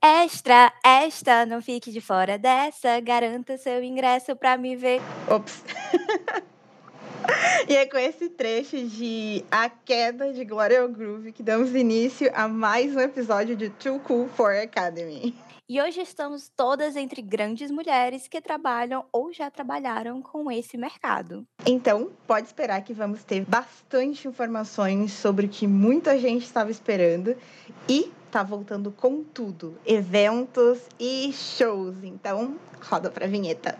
Extra, esta, não fique de fora dessa, garanta seu ingresso pra me ver. Ops. e é com esse trecho de A Queda de Gloria Groove que damos início a mais um episódio de Too Cool for Academy. E hoje estamos todas entre grandes mulheres que trabalham ou já trabalharam com esse mercado. Então, pode esperar que vamos ter bastante informações sobre o que muita gente estava esperando e tá voltando com tudo, eventos e shows. Então, roda pra vinheta.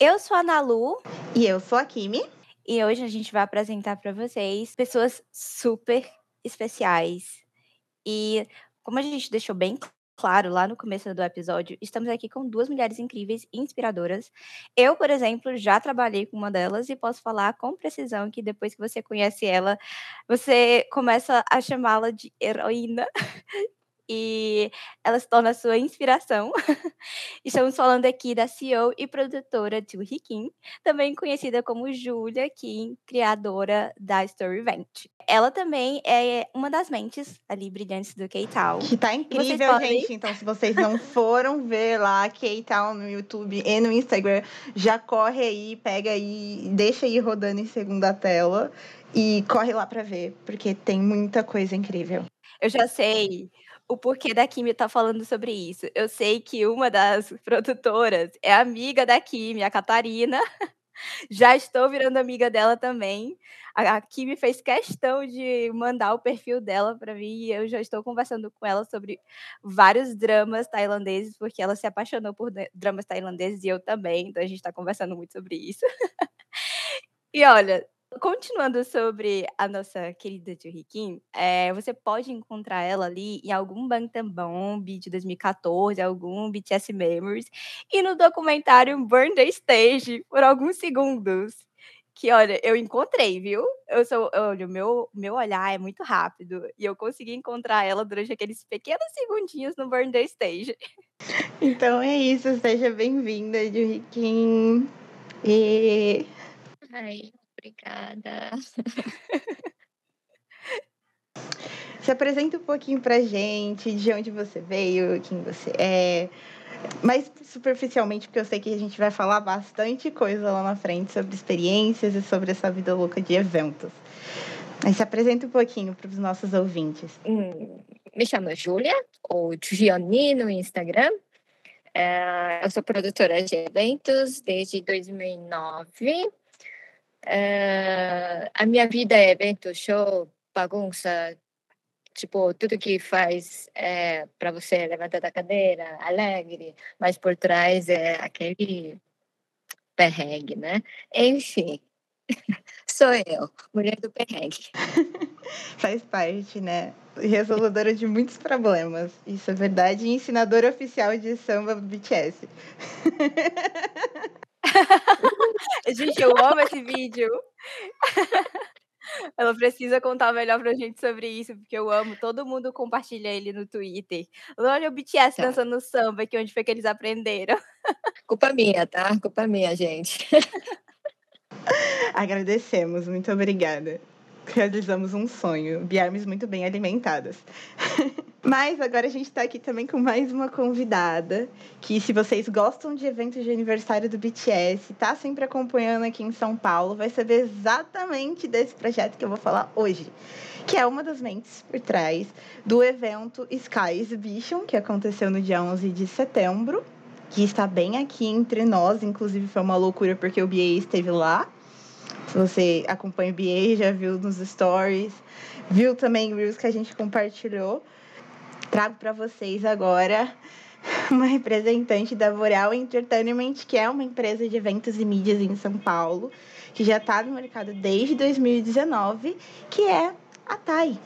Eu sou a Nalu. E eu sou a Kimi. E hoje a gente vai apresentar para vocês pessoas super especiais. E como a gente deixou bem claro lá no começo do episódio, estamos aqui com duas mulheres incríveis e inspiradoras. Eu, por exemplo, já trabalhei com uma delas e posso falar com precisão que depois que você conhece ela, você começa a chamá-la de heroína. e ela se torna a sua inspiração. Estamos falando aqui da CEO e produtora Julie Kim, também conhecida como Julia Kim, criadora da Story Event. Ela também é uma das mentes ali brilhantes do K-Town. Que tá incrível, podem... gente. Então, se vocês não foram ver lá K-Town no YouTube e no Instagram, já corre aí, pega aí, deixa aí rodando em segunda tela e corre lá para ver, porque tem muita coisa incrível. Eu já sei o porquê da Kimi tá falando sobre isso. Eu sei que uma das produtoras é amiga da Kimi, a Catarina. Já estou virando amiga dela também. A Kimi fez questão de mandar o perfil dela para mim e eu já estou conversando com ela sobre vários dramas tailandeses, porque ela se apaixonou por dramas tailandeses e eu também, então a gente está conversando muito sobre isso. e olha, Continuando sobre a nossa querida Juhi Kim, eh, você pode encontrar ela ali em algum Bangtan Bomb de 2014, algum BTS Memories, e no documentário Burn the Stage, por alguns segundos. Que, olha, eu encontrei, viu? Eu sou, olha, o meu, meu olhar é muito rápido, e eu consegui encontrar ela durante aqueles pequenos segundinhos no Burn the Stage. Então é isso, seja bem-vinda, Juhi Kim. E... Ai, obrigada. Se apresenta um pouquinho pra gente, de onde você veio, quem você é. Mais superficialmente, porque eu sei que a gente vai falar bastante coisa lá na frente sobre experiências e sobre essa vida louca de eventos. Mas se apresenta um pouquinho para os nossos ouvintes. Hum, me chamo Júlia, ou Gianni no Instagram. É, eu sou produtora de eventos desde 2009 Uh, a minha vida é evento, show, bagunça, tipo, tudo que faz é, para você levantar da cadeira, alegre, mas por trás é aquele perrengue, né? Enfim, sou eu, mulher do perrengue. Faz parte, né? Resolvedora de muitos problemas. Isso é verdade. E ensinadora oficial de samba BTS. gente, eu amo esse vídeo. Ela precisa contar melhor pra gente sobre isso, porque eu amo. Todo mundo compartilha ele no Twitter. Olha o BTS tá. dançando samba, aqui onde foi que eles aprenderam. Culpa minha, tá? Culpa minha, gente. Agradecemos, muito obrigada realizamos um sonho, Biarmes muito bem alimentadas. Mas agora a gente está aqui também com mais uma convidada, que se vocês gostam de eventos de aniversário do BTS, está sempre acompanhando aqui em São Paulo, vai saber exatamente desse projeto que eu vou falar hoje, que é uma das mentes por trás do evento Sky Exhibition, que aconteceu no dia 11 de setembro, que está bem aqui entre nós, inclusive foi uma loucura porque o BA esteve lá. Você acompanha o BA, já viu nos stories, viu também Reels que a gente compartilhou. Trago para vocês agora uma representante da Boreal Entertainment, que é uma empresa de eventos e mídias em São Paulo, que já está no mercado desde 2019, que é a Thay.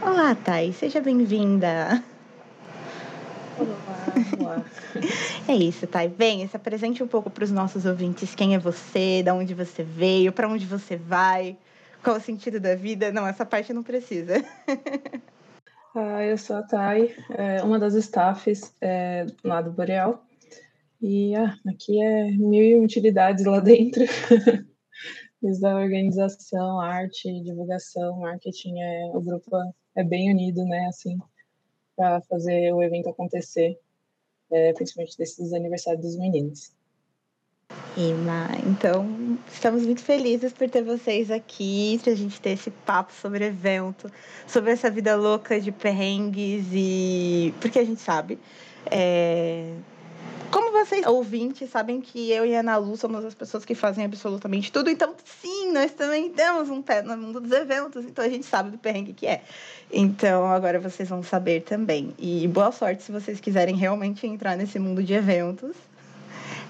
Olá, Thay, seja bem-vinda. É isso, Thay. Venha, se apresente um pouco para os nossos ouvintes. Quem é você, de onde você veio, para onde você vai, qual o sentido da vida. Não, essa parte não precisa. Ah, eu sou a Thay, é, uma das staffs é, lá do Boreal. E ah, aqui é mil utilidades lá dentro. Desde a organização, arte, divulgação, marketing, é, o grupo é bem unido, né, assim, para fazer o evento acontecer, é, principalmente desses aniversários dos meninos. Ima, então estamos muito felizes por ter vocês aqui, para a gente ter esse papo sobre evento, sobre essa vida louca de perrengues e porque a gente sabe. É vocês, ouvintes, sabem que eu e a Ana Lu somos as pessoas que fazem absolutamente tudo, então sim, nós também temos um pé no mundo dos eventos, então a gente sabe do perrengue que é. Então agora vocês vão saber também. E boa sorte se vocês quiserem realmente entrar nesse mundo de eventos.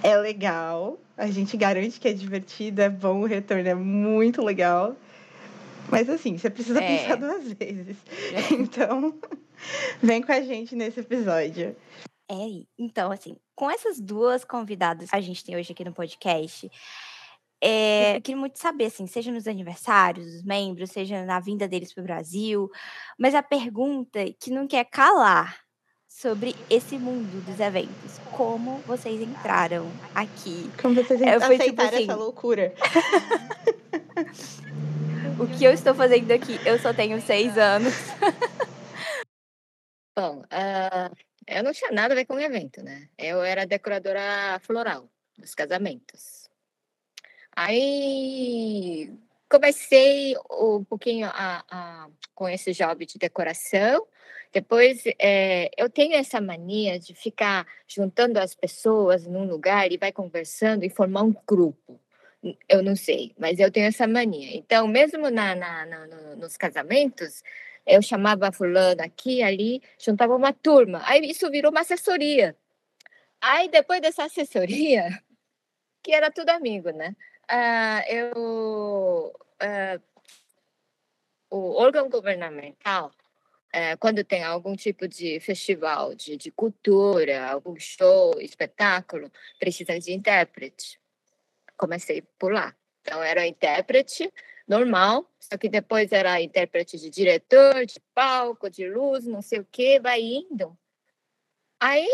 É legal, a gente garante que é divertido, é bom, o retorno é muito legal. Mas assim, você precisa é. pensar duas vezes. É. Então, vem com a gente nesse episódio. É, então, assim, com essas duas convidadas que a gente tem hoje aqui no podcast, é, eu queria muito saber, assim, seja nos aniversários dos membros, seja na vinda deles para o Brasil, mas a pergunta que não quer calar sobre esse mundo dos eventos. Como vocês entraram aqui? Como vocês é, aceitaram tipo, assim, essa loucura? o que eu estou fazendo aqui? Eu só tenho seis anos. Bom, uh, eu não tinha nada a ver com o evento, né? Eu era decoradora floral dos casamentos. Aí comecei um pouquinho a, a, com esse job de decoração. Depois, é, eu tenho essa mania de ficar juntando as pessoas num lugar e vai conversando e formar um grupo. Eu não sei, mas eu tenho essa mania. Então, mesmo na, na, na nos casamentos, eu chamava fulano aqui, ali, juntava uma turma. Aí isso virou uma assessoria. Aí depois dessa assessoria, que era tudo amigo, né? Uh, eu uh, o órgão governamental uh, quando tem algum tipo de festival de, de cultura, algum show, espetáculo, precisa de intérprete. Comecei por lá. Então, era intérprete normal, só que depois era intérprete de diretor, de palco, de luz, não sei o que, vai indo. Aí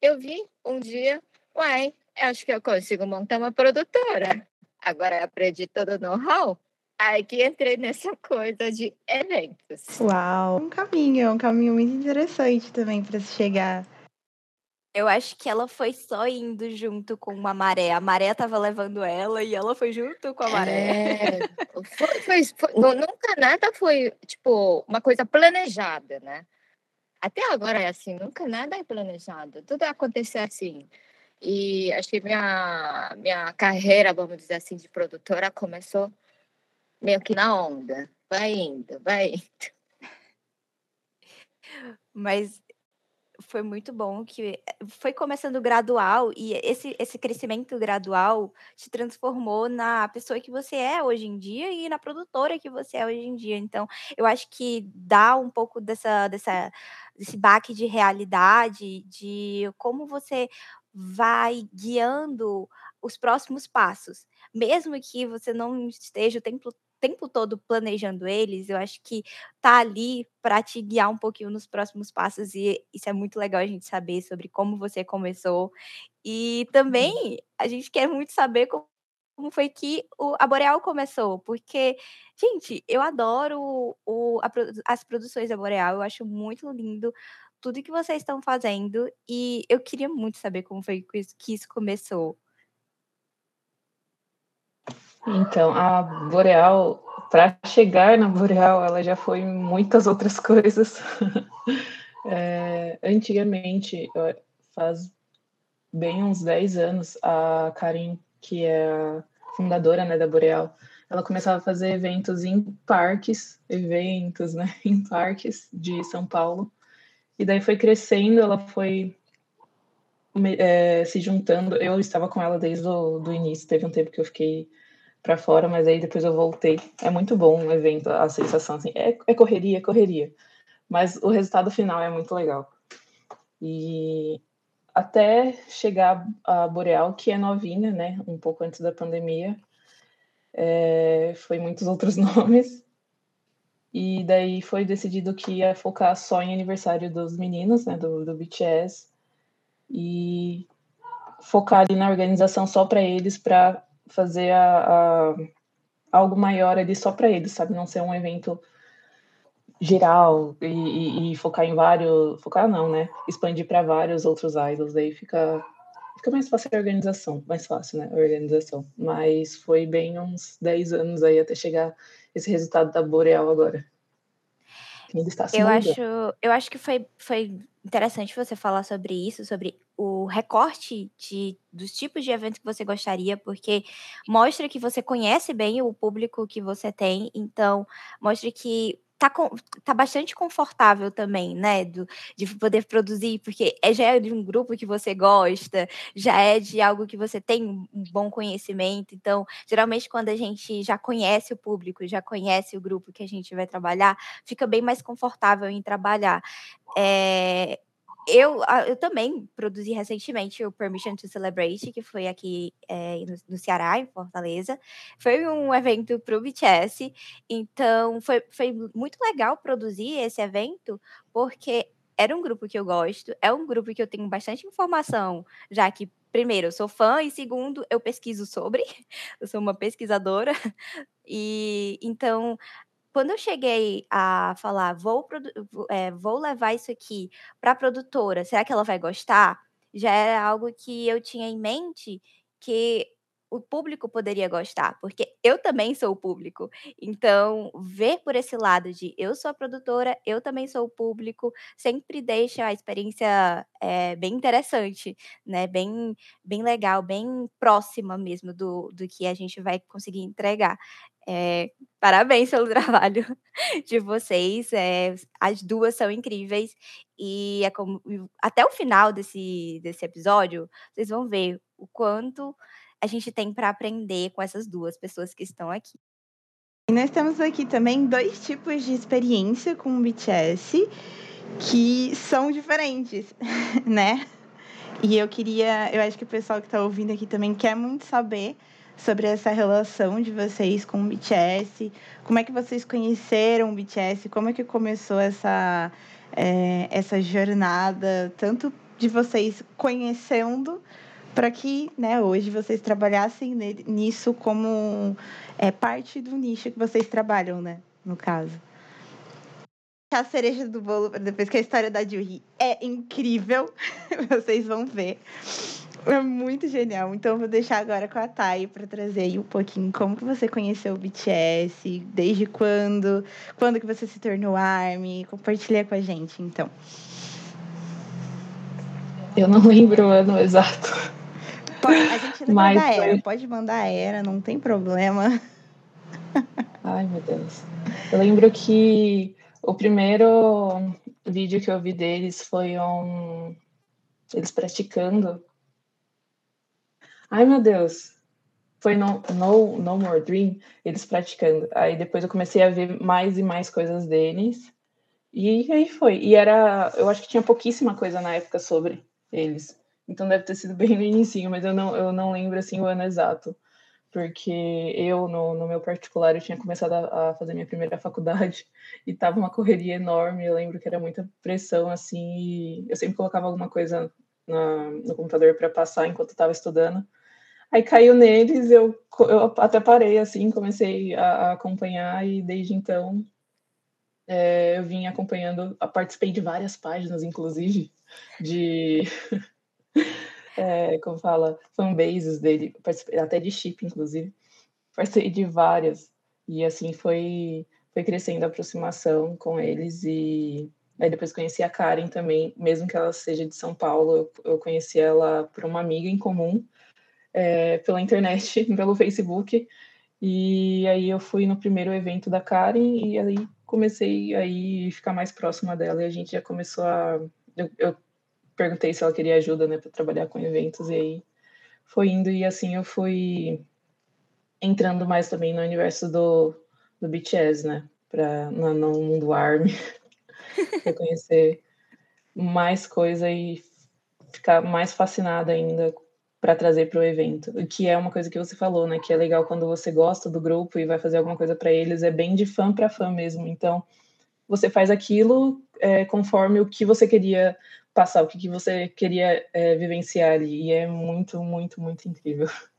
eu vi um dia, uai, acho que eu consigo montar uma produtora. Agora aprendi todo o know-how. Aí que entrei nessa coisa de eventos. Uau, um caminho, um caminho muito interessante também para se chegar eu acho que ela foi só indo junto com uma maré. A maré tava levando ela e ela foi junto com a maré. É, foi, foi, foi, nunca nada foi, tipo, uma coisa planejada, né? Até agora é assim, nunca nada é planejado. Tudo acontece assim. E acho que minha, minha carreira, vamos dizer assim, de produtora começou meio que na onda. Vai indo, vai indo. Mas foi muito bom que eh, foi começando gradual e esse, esse crescimento gradual te transformou na pessoa que você é hoje em dia e na produtora que você é hoje em dia. Então, eu acho que dá um pouco dessa, dessa desse baque de realidade, de como você vai guiando os próximos passos. Mesmo que você não esteja o tempo tempo todo planejando eles, eu acho que tá ali para te guiar um pouquinho nos próximos passos e isso é muito legal a gente saber sobre como você começou. E também a gente quer muito saber como, como foi que o, a Boreal começou, porque, gente, eu adoro o, a, as produções da Boreal, eu acho muito lindo tudo que vocês estão fazendo e eu queria muito saber como foi que isso, que isso começou. Então, a Boreal, para chegar na Boreal, ela já foi muitas outras coisas. é, antigamente, faz bem uns 10 anos, a Karin, que é a fundadora né, da Boreal, ela começava a fazer eventos em parques, eventos, né, em parques de São Paulo. E daí foi crescendo, ela foi é, se juntando. Eu estava com ela desde o do início, teve um tempo que eu fiquei para fora, mas aí depois eu voltei. É muito bom o evento, a sensação assim, é, é correria, é correria, mas o resultado final é muito legal. E até chegar a Boreal, que é novinha, né, um pouco antes da pandemia, é, foi muitos outros nomes. E daí foi decidido que ia focar só em aniversário dos meninos, né, do, do BTS. E focar ali na organização só para eles, para fazer a, a, algo maior ali só para eles, sabe? Não ser um evento geral e, e, e, focar em vários. Focar não, né? Expandir para vários outros idols, daí fica. Fica mais fácil a organização, mais fácil, né? A organização. Mas foi bem uns 10 anos aí até chegar esse resultado da Boreal agora. Ele está eu acho, eu acho que foi, foi interessante você falar sobre isso, sobre o recorte de, dos tipos de eventos que você gostaria, porque mostra que você conhece bem o público que você tem, então mostra que tá, com, tá bastante confortável também, né? Do, de poder produzir, porque é, já é de um grupo que você gosta, já é de algo que você tem um bom conhecimento. Então, geralmente, quando a gente já conhece o público, já conhece o grupo que a gente vai trabalhar, fica bem mais confortável em trabalhar. É, eu, ah, eu também produzi recentemente o Permission to Celebrate, que foi aqui é, no, no, Ceará, em Fortaleza. Foi um evento para o BTS, então foi, foi muito legal produzir esse evento, porque era um grupo que eu gosto, é um grupo que eu tenho bastante informação, já que, primeiro, eu sou fã, e segundo, eu pesquiso sobre, eu sou uma pesquisadora, e então quando eu cheguei a falar, vou, é, vou levar isso aqui para a produtora, será que ela vai gostar? Já era algo que eu tinha em mente que o público poderia gostar, porque eu também sou o público. Então, ver por esse lado de eu sou a produtora, eu também sou o público, sempre deixa a experiência é, bem interessante, né? Bem, bem legal, bem próxima mesmo do, do que a gente vai conseguir entregar. É, parabéns pelo trabalho de vocês. É, as duas são incríveis. E é como, até o final desse, desse episódio, vocês vão ver o quanto a gente tem para aprender com essas duas pessoas que estão aqui. E nós temos aqui também dois tipos de experiência com o BTS que são diferentes, né? E eu queria, eu acho que o pessoal que está ouvindo aqui também quer muito saber sobre essa relação de vocês com o BTS, como é que vocês conheceram o BTS, como é que começou essa, é, essa jornada, tanto de vocês conhecendo, para que né, hoje vocês trabalhassem nisso como é, parte do nicho que vocês trabalham, né, no caso. A cereja do bolo, depois que a história da Juhi é incrível, vocês vão ver. É muito genial. Então, vou deixar agora com a Thay para trazer aí um pouquinho como que você conheceu o BTS, desde quando, quando que você se tornou ARMY, compartilha com a gente, então. Eu não lembro o ano exato. A gente não Mas manda era, pode mandar era, não tem problema. Ai, meu Deus. Eu lembro que o primeiro vídeo que eu vi deles foi um eles praticando Ai, meu Deus. Foi no, no, no More Dream, eles praticando. Aí depois eu comecei a ver mais e mais coisas deles. E aí foi. E era. Eu acho que tinha pouquíssima coisa na época sobre eles. Então deve ter sido bem no início, mas eu não, eu não lembro assim o ano exato. Porque eu, no, no meu particular, eu tinha começado a, a fazer minha primeira faculdade e tava uma correria enorme. Eu lembro que era muita pressão, assim, e eu sempre colocava alguma coisa na, no computador para passar enquanto estava estudando. Aí caiu neles, eu, eu até parei assim, comecei a, a acompanhar e desde então é, eu vim acompanhando, participei de várias páginas, inclusive, de é, como fala, fanbases dele, até de chip, inclusive. Participei de várias. E assim foi, foi crescendo a aproximação com eles e aí depois conheci a Karen também, mesmo que ela seja de São Paulo, eu, eu conheci ela por uma amiga em comum é, pela internet, pelo Facebook. E aí eu fui no primeiro evento da Karen e aí comecei aí ficar mais próxima dela e a gente já começou a eu, eu perguntei se ela queria ajuda, né, para trabalhar com eventos e aí foi indo e assim eu fui entrando mais também no universo do do BTS, né, para no, no mundo ARMY, para conhecer mais coisa e ficar mais fascinada ainda para trazer para o evento, que é uma coisa que você falou, né? Que é legal quando você gosta do grupo e vai fazer alguma coisa para eles, é bem de fã para fã mesmo. Então, você faz aquilo é, conforme o que você queria passar o que, que você queria é, vivenciar ali. E é muito, muito, muito incrível.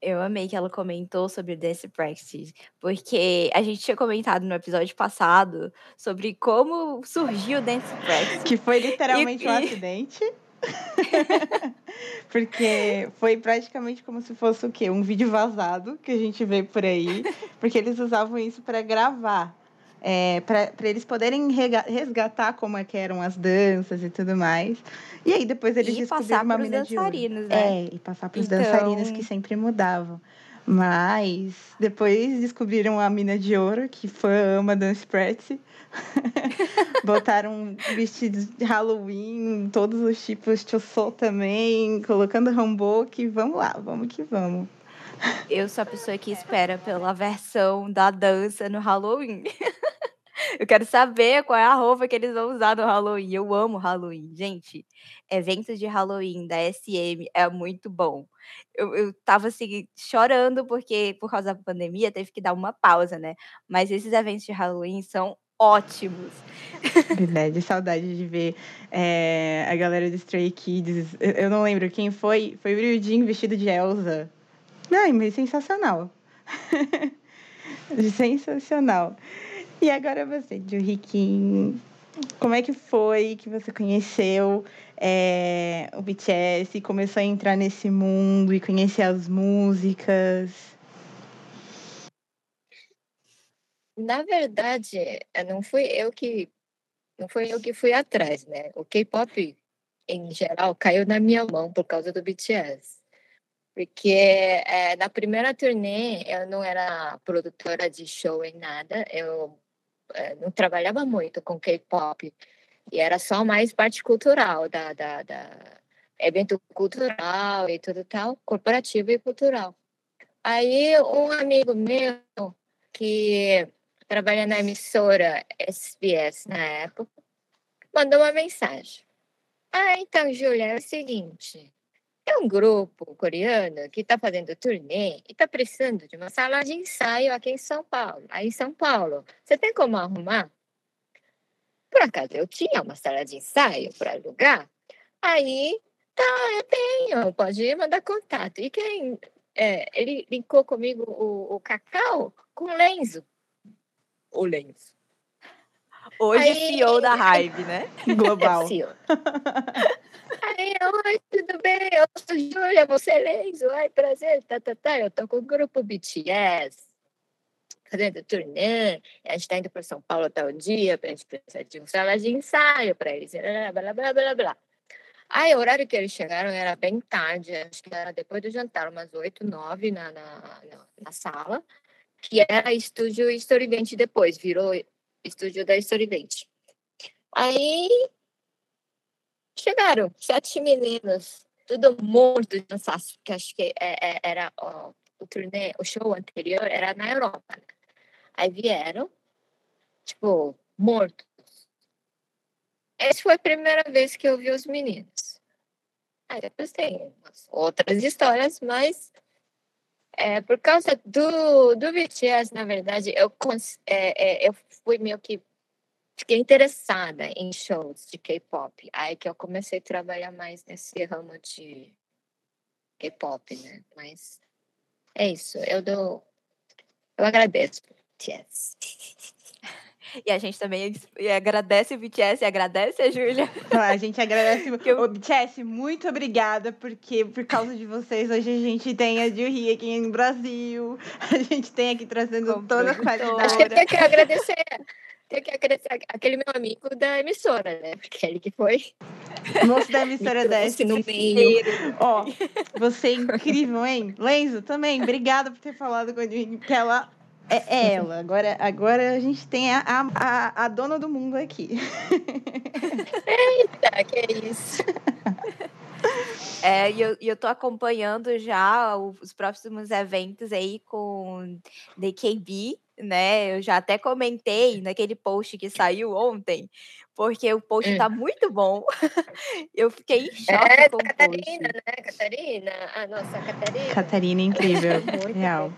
Eu amei que ela comentou sobre o Dance Practice, porque a gente tinha comentado no episódio passado sobre como surgiu o Dance Practice. Que foi literalmente e, um e... acidente. porque foi praticamente como se fosse o quê? Um vídeo vazado que a gente vê por aí, porque eles usavam isso para gravar é, para eles poderem resgatar como é que eram as danças e tudo mais. E aí depois eles e descobriram uma mina de ouro. Né? É, e passar para os então... dançarinos que sempre mudavam. Mas depois descobriram a mina de ouro, que foi ama Dance Practice. Botaram vestidos de Halloween, todos os tipos, Chossou também, colocando hanbok. Vamos lá, vamos que vamos. Eu sou a pessoa que espera pela versão da dança no Halloween. Eu quero saber qual é a roupa que eles vão usar no Halloween. Eu amo Halloween. Gente, eventos de Halloween da SM é muito bom. Eu, eu tava assim, chorando porque, por causa da pandemia, teve que dar uma pausa, né? Mas esses eventos de Halloween são ótimos. Verdade, saudade de ver é, a galera do Stray Kids. Eu, eu, não lembro quem foi. Foi o Ryujin vestido de Elsa. Ai, mas sensacional. sensacional. E agora você, Riquinho. Como é que foi que você conheceu é, o BTS, começou a entrar nesse mundo e conhecer as músicas? Na verdade, não fui eu que não foi eu que fui atrás, né? O K-pop em geral caiu na minha mão por causa do BTS. Porque é, na primeira turnê eu não era produtora de show em nada, eu não trabalhava muito com K-pop e era só mais parte cultural da, da, da, evento cultural e tudo tal, corporativo e cultural. Aí um amigo meu que trabalha na emissora SBS na época mandou uma mensagem. Ah, então, Júlia, é o seguinte, é um grupo coreano que está fazendo turnê e está precisando de uma sala de ensaio aqui em São Paulo. Aí em São Paulo, você tem como arrumar? Por acaso eu tinha uma sala de ensaio para alugar? Aí, tá, eu tenho, pode mandar contato. E quem? É, ele linkou comigo o, o Cacau com o Lenzo. O Lenzo. Hoje Aí, CEO da Hive, né? Global. CEO. Aí, oi, tudo bem? Eu sou Júlia, você é Lenzo. Ai, prazer, tá, tá, tá. Eu tô com o grupo BTS, fazendo turnê. A gente tá indo para São Paulo tal dia, pra gente precisar de um sala de ensaio para eles. Blá, blá, blá, blá, blá. Aí, o horário que eles chegaram era bem tarde, acho que era depois do jantar, umas oito, nove na, na, na, na sala, que era estúdio Storyvent depois, virou estúdio da Storyvent. Aí Chegaram sete meninas, tudo morto de cansaço, que acho que é, é, era ó, o turnê, o show anterior era na Europa. Né? Aí vieram, tipo, mortos. Essa foi a primeira vez que eu vi os meninos. Aí depois tem outras histórias, mas é, por causa do, do BTS, na verdade, eu, é, é, eu fui meio que fiquei interessada em shows de K-pop. Aí que eu comecei a trabalhar mais nesse ramo de K-pop, né? Mas é isso. Eu dou. Eu agradeço BTS. E a gente também agradece o BTS e agradece a Júlia. A gente agradece o BTS, muito obrigada, porque por causa de vocês, hoje a gente tem a Juhi aqui no Brasil. A gente tem aqui trazendo toda a qualidade. Acho que eu tenho que agradecer tem que agradecer aquele meu amigo da emissora, né? Porque ele que foi. Moço da emissora desce no meio. Ó, você é incrível, hein? Lenzo, também, obrigada por ter falado com a gente, que ela é, é ela. Agora, agora a gente tem a, a, a dona do mundo aqui. Eita, que isso. É, e eu, eu tô acompanhando já os próximos eventos aí com DKB, né? Eu já até comentei naquele post que saiu ontem, porque o post está hum. muito bom. eu fiquei em choque é, com Catarina, o post. né? Catarina, a nossa Catarina. Catarina incrível, real.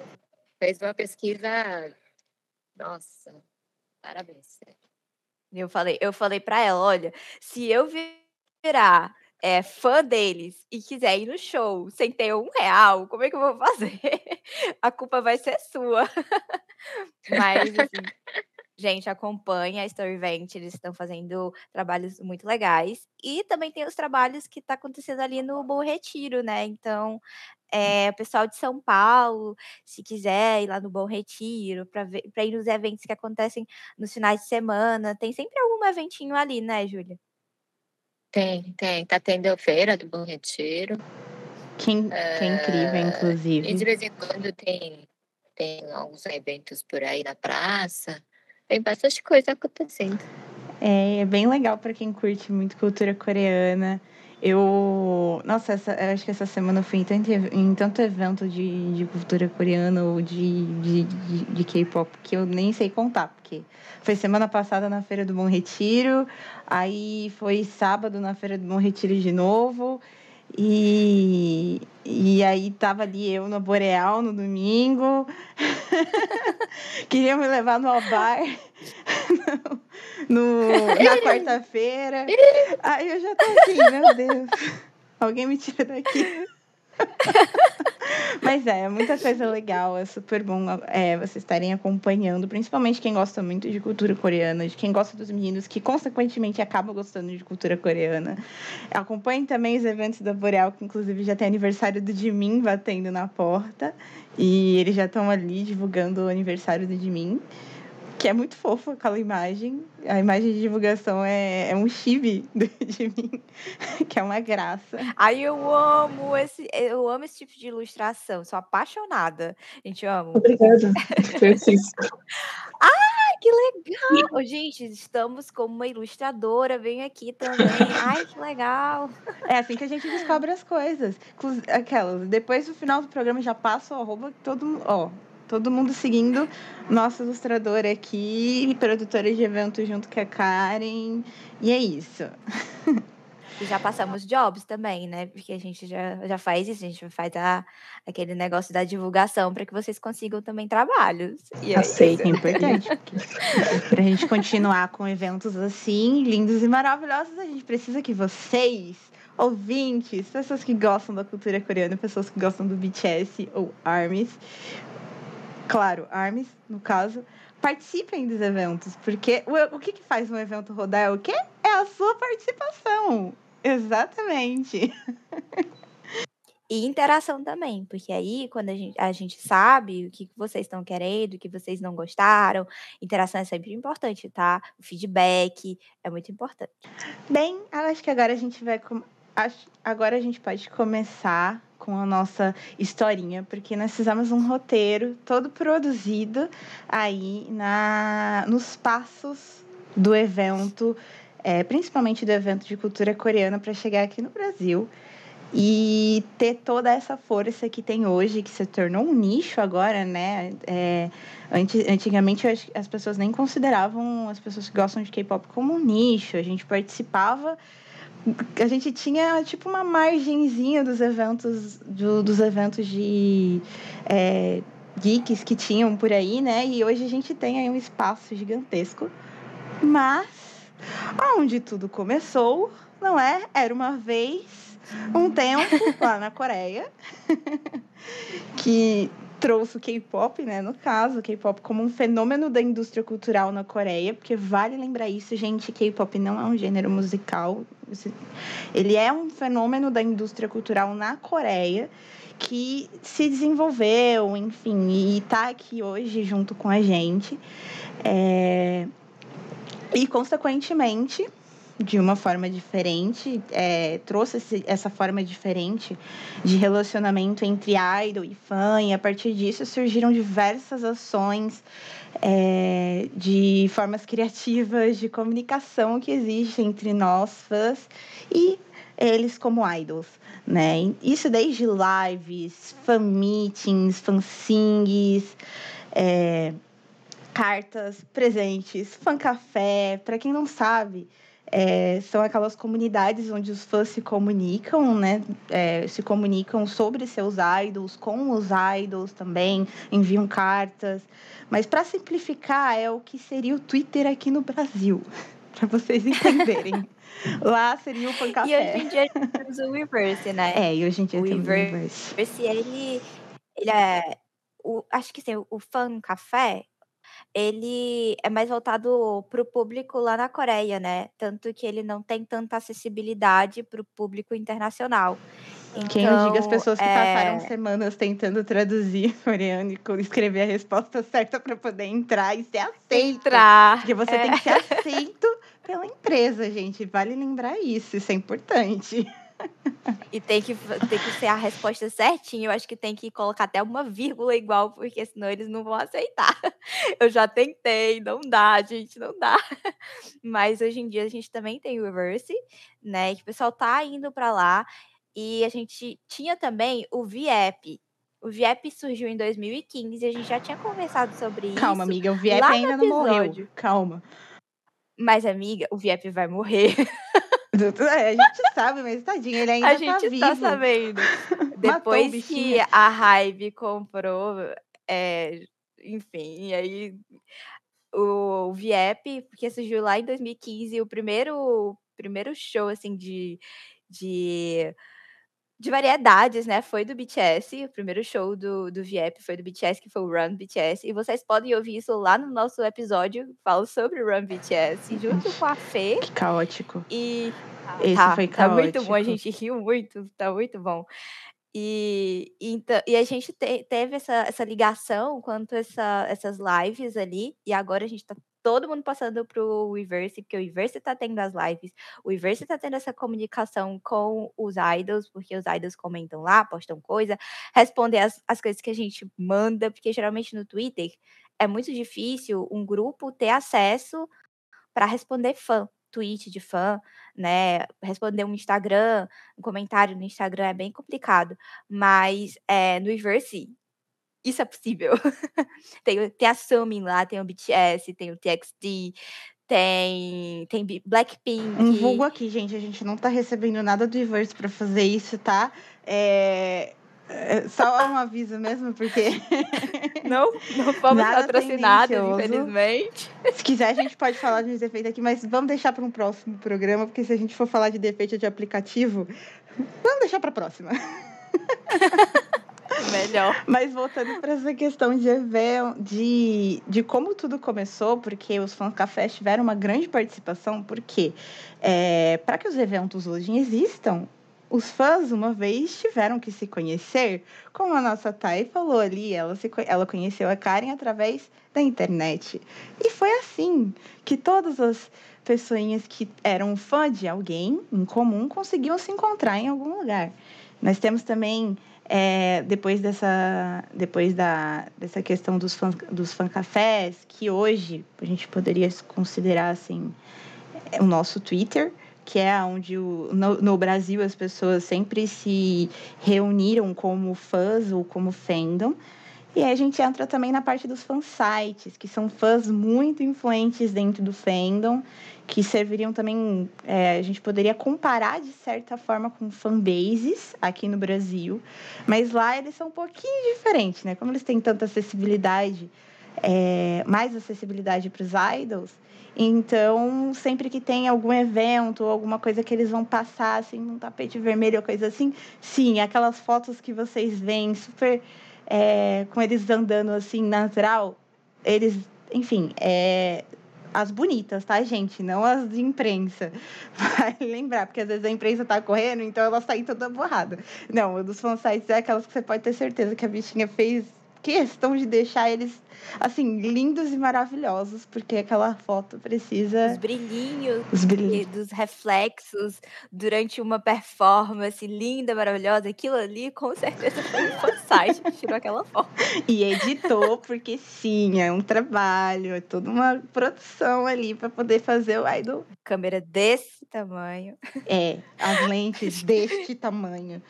Fez uma pesquisa, nossa, parabéns. Eu falei eu falei para ela: "Olha, se eu virar, eh, fã deles e quiser ir no show sem ter um real, como é que eu vou fazer? A culpa vai ser sua". Mas, assim, gente, acompanha a Storyvent, eles estão fazendo trabalhos muito legais. E também tem os trabalhos que tá acontecendo ali no Bom Retiro, né, então, eh, o pessoal de São Paulo, se quiser ir lá no Bom Retiro para ver para ir nos eventos que acontecem nos finais de semana, tem sempre algum eventinho ali, né, Júlia? Tem, tem. Tá tendo a feira do Bom Retiro. Que in que incrível, Eh, e de inclusive. vez em quando tem tem alguns eventos por aí na praça. Tem bastante coisa acontecendo. É, é bem legal para quem curte muito cultura coreana. Eu nossa, essa eu acho que essa semana eu fui em tanto em tanto evento de de cultura coreana ou de de de de K-pop que eu nem sei contar, porque foi semana passada na Feira do Bom Retiro, aí foi sábado na Feira do Bom Retiro de novo, e e aí estava ali eu no Boreal no domingo. Queriam me levar no Albar no na quarta-feira. Aí eu já tô assim: "Meu Deus, alguém me tira daqui". Mas é, é muita coisa legal, é super bom, eh, vocês estarem acompanhando, principalmente quem gosta muito de cultura coreana, de quem gosta dos meninos que consequentemente acabam gostando de cultura coreana. Acompanhem também os eventos da Boreal, que inclusive já tem aniversário do Jimin batendo na porta, e eles já estão ali divulgando o aniversário do Jimin, que é muito fofo aquela imagem. A imagem de divulgação é é um chibi do Jimin, que é uma graça. Ai, eu amo esse eu amo esse tipo de ilustração, sou apaixonada. Gente, eu amo. Obrigada. Ai, que legal! Gente, estamos com uma ilustradora, venho aqui também. Ai, que legal! É assim que a gente descobre as coisas. Aquelas, depois do final do programa já passa o arroba todo ó, todo mundo seguindo nossa ilustradora aqui, produtora de evento junto com a Karen, e é isso. E já passamos jobs também, né, porque a gente já já faz isso, a gente faz a aquele negócio da divulgação para que vocês consigam também trabalhos, e é. Aceito, é importante, porque pra gente continuar com eventos assim, lindos e maravilhosos, a gente precisa que vocês, ouvintes, pessoas que gostam da cultura coreana, pessoas que gostam do BTS ou ARMYs claro, ARMYs, no caso, participem dos eventos, porque o o que que faz um evento rodar é o quê? É a sua participação. Exatamente. E interação também, porque aí quando a gen a gente sabe o que vocês estão querendo, o que vocês não gostaram, interação é sempre importante, tá? O feedback é muito importante. Bem, eu acho que agora a gente vai com acho agora a gente pode começar com a nossa historinha, porque nós fizemos um roteiro todo produzido aí na nos passos do evento, eh, principalmente do evento de cultura coreana para chegar aqui no Brasil, e ter toda essa força que tem hoje, que se tornou um nicho agora, né, anti antigamente as pessoas nem consideravam as pessoas que gostam de K-pop como um nicho, a gente participava a gente tinha tipo uma margenzinha dos eventos do dos eventos de, eh, geeks que tinham por aí, né, e hoje a gente tem aí um espaço gigantesco. Mas, aonde tudo começou, não é, era uma vez, um tempo lá na Coreia, que trouxe o K-pop, né, no caso, o K-pop como um fenômeno da indústria cultural na Coreia, porque vale lembrar isso, gente, K-pop não é um gênero musical, ele é um fenômeno da indústria cultural na Coreia, que se desenvolveu, enfim, e tá aqui hoje junto com a gente. Eh, e consequentemente, de uma forma diferente, eh, trouxe esse essa forma diferente de relacionamento entre idol e fã, e a partir disso surgiram diversas ações, eh, de formas criativas de comunicação que existe entre nós fãs e eles como idols, né. Isso desde lives, fan meetings, fanzines, eh, cartas, presentes, fan café, para quem não sabe, eh, são aquelas comunidades onde os fãs se comunicam, né, eh, se comunicam sobre seus idols, com os idols também, enviam cartas, mas para simplificar é o que seria o Twitter aqui no Brasil. para vocês entenderem. Lá seria o fan café. E hoje em dia temos o Reverse, né? É, e hoje em dia o temos o Reverse. Reverse. ele, ele é. O, acho que sim, o fan café, ele é mais voltado para o público lá na Coreia, né? Tanto que ele não tem tanta acessibilidade para o público internacional. Quem não diga as Então, pessoas que passaram é, semanas tentando traduzir coreano e escrever a resposta certa para poder entrar e ser aceito. entrar. Porque você é, tem que ser aceito pela empresa, gente. Vale lembrar isso, isso é importante. E tem que, tem que ser a resposta certinha. Eu acho que tem que colocar até uma vírgula igual, porque senão eles não vão aceitar. Eu já tentei, não dá, gente, não dá. Mas hoje em dia a gente também tem o reverse, né? Que o pessoal tá indo para lá. E a gente tinha também o VIEP. O VIEP surgiu em 2015 e a gente já tinha conversado sobre Calma, isso. amiga, o Viep ainda não morreu. Calma. Mas, amiga, o VIEP vai morrer. É, a gente sabe, mas tadinho, ele ainda A tá gente vivo. tá sabendo. O Depois que a Hybe comprou, é, enfim, e aí o Viep, porque surgiu lá em 2015, o primeiro, primeiro show, assim, de, de, de variedades, né, foi do BTS, o primeiro show do, do Viep foi do BTS, que foi o Run BTS, e vocês podem ouvir isso lá no nosso episódio, falo sobre o Run BTS, junto com a Fê, Que caótico. e Esse tá, foi tá muito bom, a caótico. gente riu muito, tá muito bom. E, e então, e a gente te- teve essa, essa ligação quanto essa, essas lives ali, e agora a gente tá todo mundo passando pro Weverse, porque o Weverse tá tendo as lives, o Weverse tá tendo essa comunicação com os idols, porque os idols comentam lá, postam coisa, respondem as, as coisas que a gente manda, porque geralmente no Twitter é muito difícil um grupo ter acesso para responder fã, tweet de fã, né? Responder um Instagram, um comentário no Instagram é bem complicado. Mas é, no Reverse, isso é possível. tem, tem a Sumin lá, tem o BTS, tem o TXT, tem, tem Bi- Um Blackpink. vulgo aqui, gente. A gente não tá recebendo nada do Iverse pra fazer isso, tá? É... é Só um aviso mesmo, porque Não, não fomos Nada patrocinadas, tendencioso. infelizmente. se quiser a gente pode falar de defeito aqui, mas vamos deixar para um próximo programa, porque se a gente for falar de defeito de aplicativo, vamos deixar para próxima. Melhor. Mas voltando para essa questão de, even- de, de como tudo começou, porque os fãs café tiveram uma grande participação, porque para que os eventos hoje existam, os fãs uma vez tiveram que se conhecer, como a nossa Thay falou ali, ela, se, ela conheceu a Karen através da internet. E foi assim que todas as pessoinhas que eram fã de alguém em comum conseguiam se encontrar em algum lugar. Nós temos também é, depois dessa depois da, dessa questão dos fan, dos fan cafés que hoje a gente poderia considerar assim é o nosso Twitter que é onde o, no, no Brasil as pessoas sempre se reuniram como fãs ou como fandom e aí a gente entra também na parte dos fansites, que são fãs muito influentes dentro do fandom, que serviriam também, é, a gente poderia comparar de certa forma com fanbases aqui no Brasil, mas lá eles são um pouquinho diferentes, né? Como eles têm tanta acessibilidade, é, mais acessibilidade para os idols, então sempre que tem algum evento ou alguma coisa que eles vão passar, assim, num tapete vermelho ou coisa assim, sim, aquelas fotos que vocês veem super é, com eles andando assim, natural, eles, enfim, é, as bonitas, tá, gente? Não as de imprensa. Vai lembrar, porque às vezes a imprensa tá correndo, então ela sai toda borrada. Não, o dos fansites é aquelas que você pode ter certeza que a bichinha fez questão de deixar eles, assim, lindos e maravilhosos, porque aquela foto precisa... Os brilhinhos Os brilhos. e dos reflexos durante uma performance linda, maravilhosa. Aquilo ali, com certeza, foi um fansite que tirou aquela foto. E editou, porque sim, é um trabalho, é toda uma produção ali para poder fazer o idol. Câmera desse tamanho. É, as lentes deste tamanho.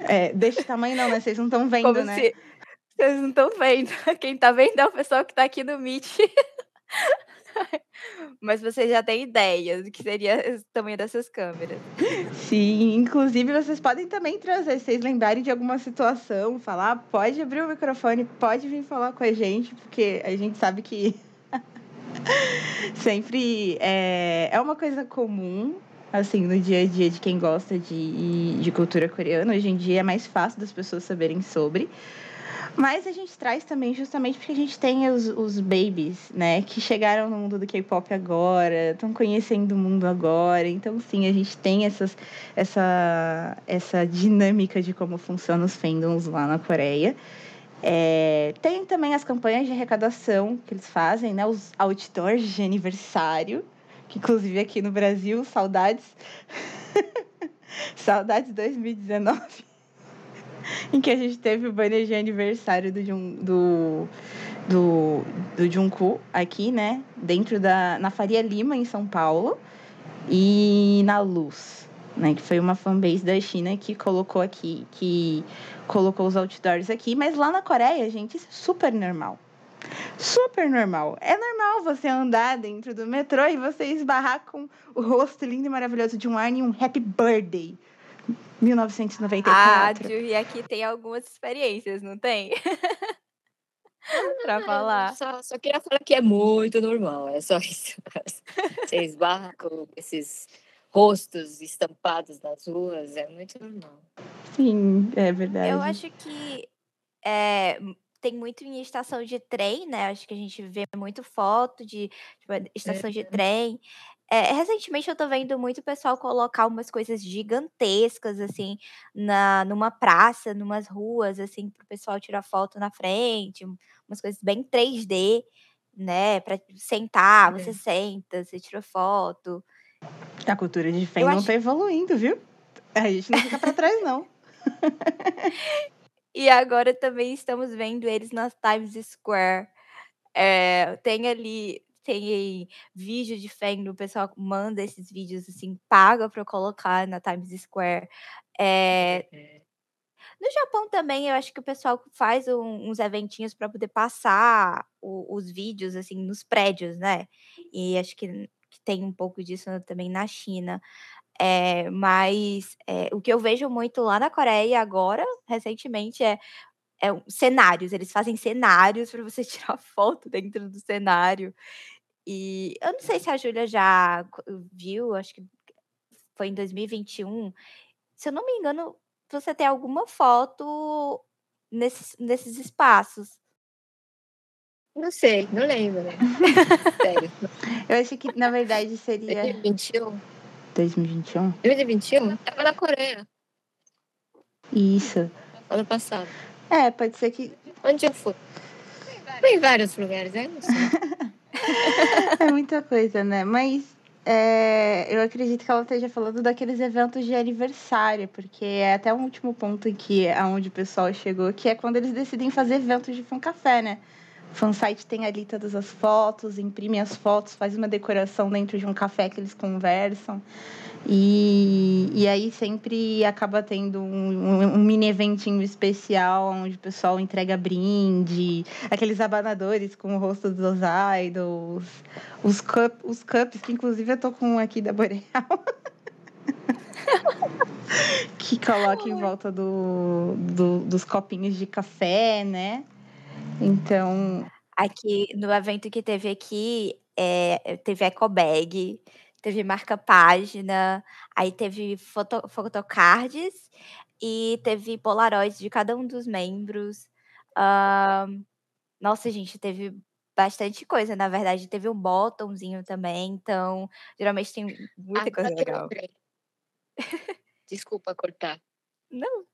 É, deste tamanho não, né? Vocês não estão vendo, Como né? se. Vocês não estão vendo. Quem tá vendo é o pessoal que tá aqui no Meet. Mas vocês já têm ideia do que seria o tamanho dessas câmeras. Sim, inclusive vocês podem também trazer, se vocês lembrarem de alguma situação, falar, pode abrir o microfone, pode vir falar com a gente, porque a gente sabe que Sempre é, é uma coisa comum, assim, no dia a dia de quem gosta de, de cultura coreana. Hoje em dia é mais fácil das pessoas saberem sobre. Mas a gente traz também justamente porque a gente tem os, os babies, né? Que chegaram no mundo do K-pop agora, estão conhecendo o mundo agora. Então, sim, a gente tem essas, essa, essa dinâmica de como funcionam os fandoms lá na Coreia. É, tem também as campanhas de arrecadação que eles fazem, né? Os outdoors de aniversário, que inclusive aqui no Brasil, saudades. saudades 2019. em que a gente teve o banner de aniversário do, do, do, do Junku aqui, né? Dentro da. na Faria Lima, em São Paulo. E na Luz, né? Que foi uma fanbase da China que colocou aqui, que colocou os outdoors aqui, mas lá na Coreia, gente, isso é super normal. Super normal. É normal você andar dentro do metrô e você esbarrar com o rosto lindo e maravilhoso de um Arne e um Happy Birthday. 1994. Ah, e aqui tem algumas experiências, não tem? pra falar. Só, só queria falar que é muito normal, é só isso. Você esbarra com esses rostos estampados nas ruas, é muito normal. Sim, é verdade. Eu acho que é, tem muito em estação de trem, né? Acho que a gente vê muito foto de tipo, estação é. de trem. É, recentemente eu tô vendo muito pessoal colocar umas coisas gigantescas, assim, na, numa praça, numas ruas, assim, pro pessoal tirar foto na frente, umas coisas bem 3D, né? Pra sentar, você senta, você tira foto. A cultura de fã não acho... tá evoluindo, viu? A gente não fica pra trás, não. e agora também estamos vendo eles nas Times Square. É, tem ali, tem vídeo de fandom, o pessoal manda esses vídeos assim, paga para colocar na Times Square. É, no Japão também, eu acho que o pessoal faz um, uns eventinhos para poder passar o, os vídeos assim nos prédios, né? E acho que que tem um pouco disso também na China. É, mas é, o que eu vejo muito lá na Coreia agora, recentemente, é, é cenários. Eles fazem cenários para você tirar foto dentro do cenário. E eu não sei se a Júlia já viu, acho que foi em 2021. Se eu não me engano, você tem alguma foto nesses, nesses espaços. Não sei, não lembro. Né? Sério. Eu acho que, na verdade, seria. 2021? 2021? 2021? Tava na Coreia. Isso. Ano passado. É, pode ser que. Onde eu fui? Fui em vários lugares? Não sei. é muita coisa, né? Mas é, eu acredito que ela esteja falando daqueles eventos de aniversário, porque é até o último ponto em que aonde o pessoal chegou, que é quando eles decidem fazer eventos de fã café, né? Fansite tem ali todas as fotos, imprime as fotos, faz uma decoração dentro de um café que eles conversam. E, e aí sempre acaba tendo um, um, mini eventinho especial onde o pessoal entrega brinde, aqueles abanadores com o rosto dos idols, os, cup, os cups, que inclusive eu tô com um aqui da Boreal. que coloca em volta do, do, dos copinhos de café, né? Então. Aqui, no evento que teve aqui, é, teve ecobag, teve marca-página, aí teve foto, fotocards e teve polaroids de cada um dos membros. Uh, nossa, gente, teve bastante coisa, na verdade. Teve um botãozinho também, então geralmente tem muita Agora coisa legal. Desculpa cortar. Não.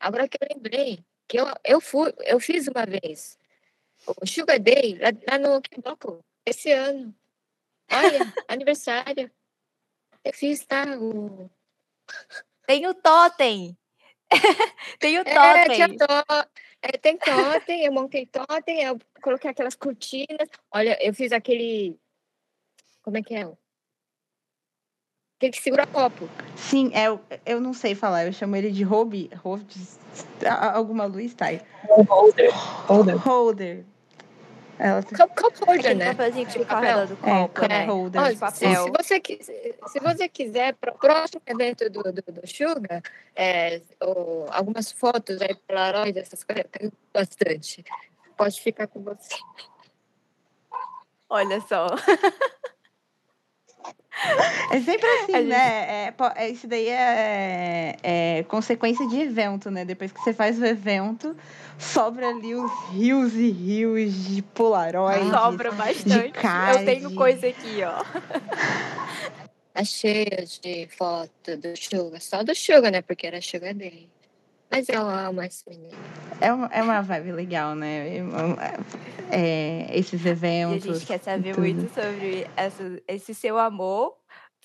Agora que eu lembrei, que eu, eu, fui, eu fiz uma vez o Sugar Day lá, lá no Quimboco, esse ano. Olha, aniversário. Eu fiz, tá? O... Tem o totem. tem o é, totem. É, to... é, tem totem, eu montei totem, eu coloquei aquelas cortinas. Olha, eu fiz aquele. Como é que é? Aquele que segura copo. Sim, é, eu não sei falar, eu chamo ele de Robi. Alguma luz tá aí. Holder. Holder. Holder. Ela... Cup, cup holder, né? Papelzinho que fica ao redor do é, copo, é, né? holder Olha, Se, se, você, se você quiser, para o próximo evento do, do, do Sugar, é, ou, algumas fotos aí, Polaroid, essas coisas, tem bastante. Pode ficar com você. Olha só. É sempre assim, A gente- né? É, é, isso daí é, é consequência de evento, né? Depois que você faz o evento, sobra ali os rios e rios de polaroid. Sobra bastante. Eu tenho coisa aqui, ó. Tá cheia de foto do Suga. Só do Suga, né? Porque era Suga dele. Mas eu amo esse menino. É uma, é uma vibe legal, né? É, esses E a eventos. gente quer saber tudo. muito sobre essa- esse seu amor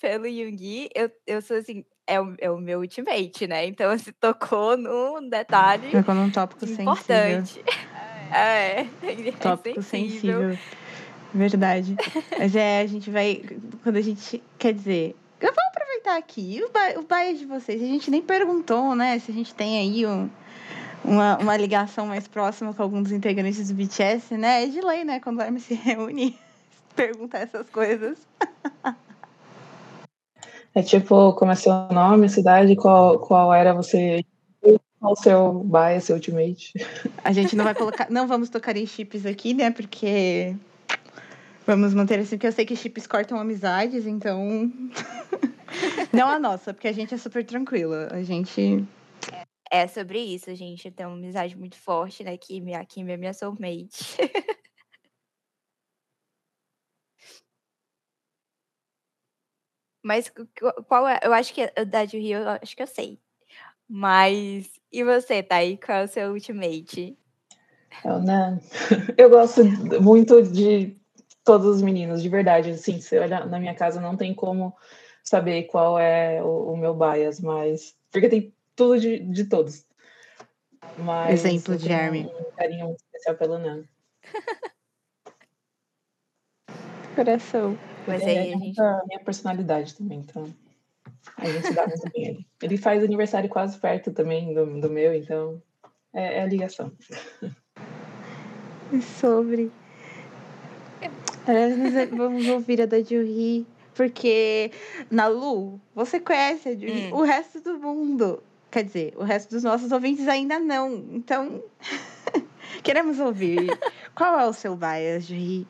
pelo Yoongi. Eu, eu sou assim, é o, é o meu ultimate, né? Então você tocou num detalhe Ficou num tópico sensível. importante. É, é Tópico sensível. sensível. Verdade. Mas é, a gente vai. Quando a gente. Quer dizer. Eu vou aproveitar aqui. O, ba, o bias de vocês. A gente nem perguntou, né? Se a gente tem aí um, uma, uma ligação mais próxima com alguns integrantes do BTS, né? É de lei, né? Quando o Armin se reúne, perguntar essas coisas. É tipo, como é seu nome, cidade, qual, qual era você, qual o seu bias, seu ultimate. A gente não vai colocar. Não vamos tocar em chips aqui, né? Porque. Vamos manter assim, porque eu sei que chips cortam amizades, então. não a nossa, porque a gente é super tranquila. A gente. É sobre isso, a gente tem uma amizade muito forte, né? Kimi, a Kimi é minha soulmate. Mas qu- qu- qual é? Eu acho que a da de Rio, eu acho que eu sei. Mas e você, Thay? Qual é o seu ultimate? Eu, né? eu gosto muito de todos os meninos, de verdade. Assim, se olhar na minha casa, não tem como saber qual é o, o meu bias, mas. Porque tem tudo de, de todos. Mas Exemplo de Armin. Um carinho muito especial pelo Nan. Coração. Mas aí é a gente. a minha personalidade também, então. A gente dá muito bem. Ele, ele faz aniversário quase perto também do, do meu, então. É, é a ligação. Sobre. Nós vamos ouvir a da Juhi, porque na Lu, você conhece a Juhi, Hum. o resto do mundo. Quer dizer, o resto dos nossos ouvintes ainda não. Então, queremos ouvir. Qual é o seu bias, Juhi?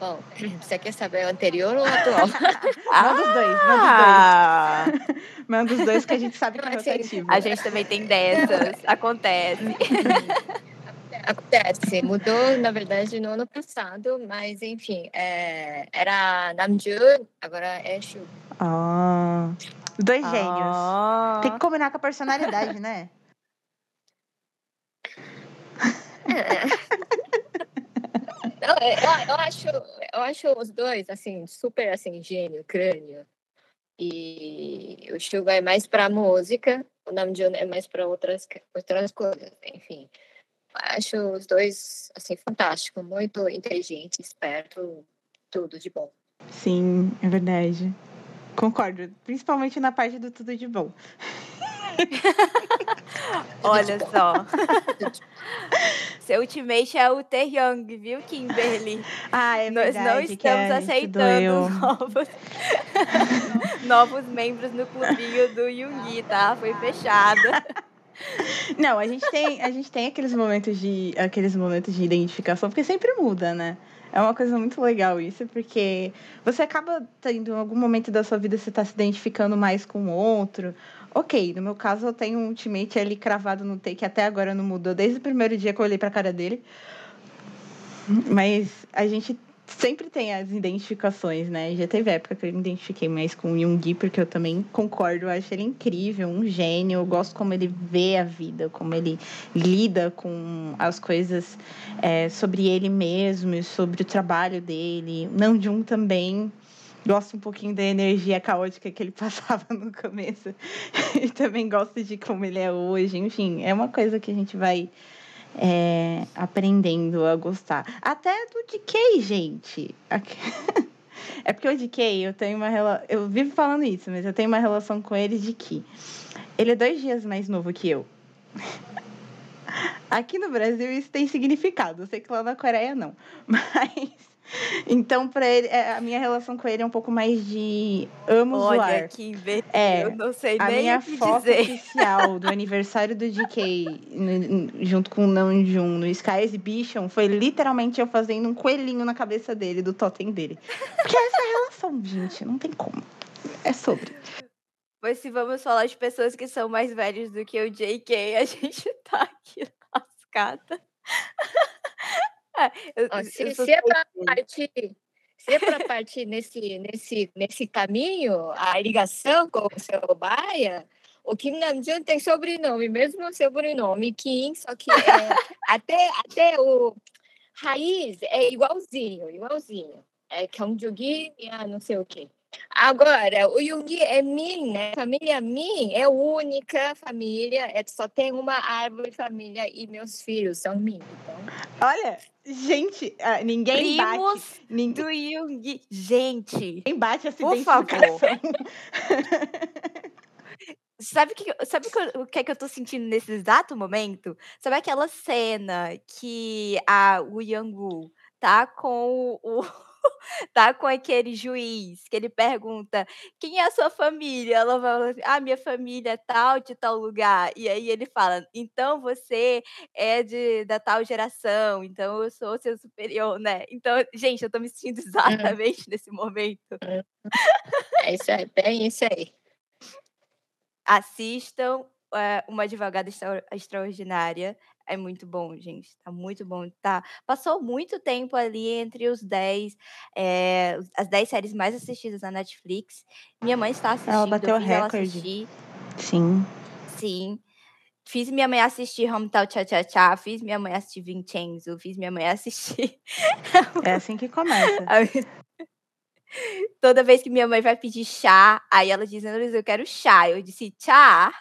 Bom, você quer saber o anterior ou o atual? Manda os dois, manda Ah, os dois. Manda os dois que a gente sabe que é rotativo. a gente também tem dessas. Acontece. Acontece, mudou na verdade no ano passado, mas enfim, é, era Namjoon, agora é Shu. Ah, dois gênios. Ah. Tem que combinar com a personalidade, né? Não, é, eu, eu acho, eu acho os dois assim super assim gênio, crânio. E o Suga é mais para música, o Namjoon é mais para outras outras coisas, enfim. Acho os dois assim fantásticos, muito inteligente, esperto, tudo de bom. Sim, é verdade. Concordo. Principalmente na parte do tudo de bom. Olha só. Seu ultimate é o Taehyung, viu, Kimberly? Ah, é Nós verdade. não que estamos é- aceitando novos, novos membros no clubinho do Yungi, tá? Foi fechado. Não, a gente tem, a gente tem aqueles momentos de aqueles momentos de identificação, porque sempre muda, né? É uma coisa muito legal isso, porque você acaba tendo em algum momento da sua vida você tá se identificando mais com o outro. Ok, no meu caso eu tenho um ultimate ali cravado no T que até agora não mudou, desde o primeiro dia que eu olhei pra cara dele. Mas a gente sempre tem as identificações, né? Já teve época que eu me identifiquei mais com o Yoongi, porque eu também concordo, eu acho ele incrível, um gênio, eu gosto como ele vê a vida, como ele lida com as coisas é, sobre ele mesmo e sobre o trabalho dele. Namjoon também. Gosto um pouquinho da energia caótica que ele passava no começo. e também gosto de como ele é hoje. Enfim, é uma coisa que a gente vai é, aprendendo a gostar. Até do DK, gente. É porque o DK, eu tenho uma relação. Eu vivo falando isso, mas eu tenho uma relação com ele de que ele é dois dias mais novo que eu. Aqui no Brasil isso tem significado. Eu sei que lá na Coreia não. Mas Então, para ele, é, a minha relação com ele é um pouco mais de amo Olha zoar. que invertido, É, eu não sei A nem minha o que foto dizer. oficial do aniversário do DK, junto com o Namjoon no Sky Exhibition, foi literalmente eu fazendo um coelhinho na cabeça dele, do totem dele. Porque essa é relação, gente, não tem como. É sobre. Pois se vamos falar de pessoas que são mais velhas do que o JK, a gente tá aqui lascada. Eu, Ó, eu se, se é para partir, se é para partir nesse, nesse, nesse caminho, a ligação com o seu Baia, o Kim Namjoon tem sobrenome, mesmo sobrenome Kim, só que é, até, até o raiz é igualzinho, igualzinho. É Kyungjugi e não sei o quê. Agora, o Yoongi é Min, né? Família Min é única família, é, só tem uma árvore família e meus filhos são Min. Então, Olha, gente, ah, ninguém bate. Primos Ninguém do Jung. Gente, bate essa Por favor. sabe, que, sabe o que é que eu tô sentindo nesse exato momento? Sabe aquela cena que a, o Yangu tá com o. tá com aquele juiz que ele pergunta quem é a sua família? Ela vai falar assim, ah, minha família é tal de tal lugar. E aí ele fala, então você é de, da tal geração, então eu sou seu superior, né? Então, gente, eu tô me sentindo exatamente nesse momento. é isso aí, bem isso aí. assistam é, uma advogada extra- extraordinária. É muito bom, gente. Tá muito bom. Tá. Passou muito tempo ali entre os 10, é, os- as 10 séries mais assistidas na Netflix. Minha mãe está assistindo. bateu ela recorde. assistir. Sim. Sim. Fiz minha mãe assistir Hometown Cha Cha Cha, fiz minha mãe assistir Vincenzo, fiz minha mãe assistir. É assim que começa. Toda vez que minha mãe vai pedir chá, aí ela diz, Luísa, eu quero chá. Eu disse, chá?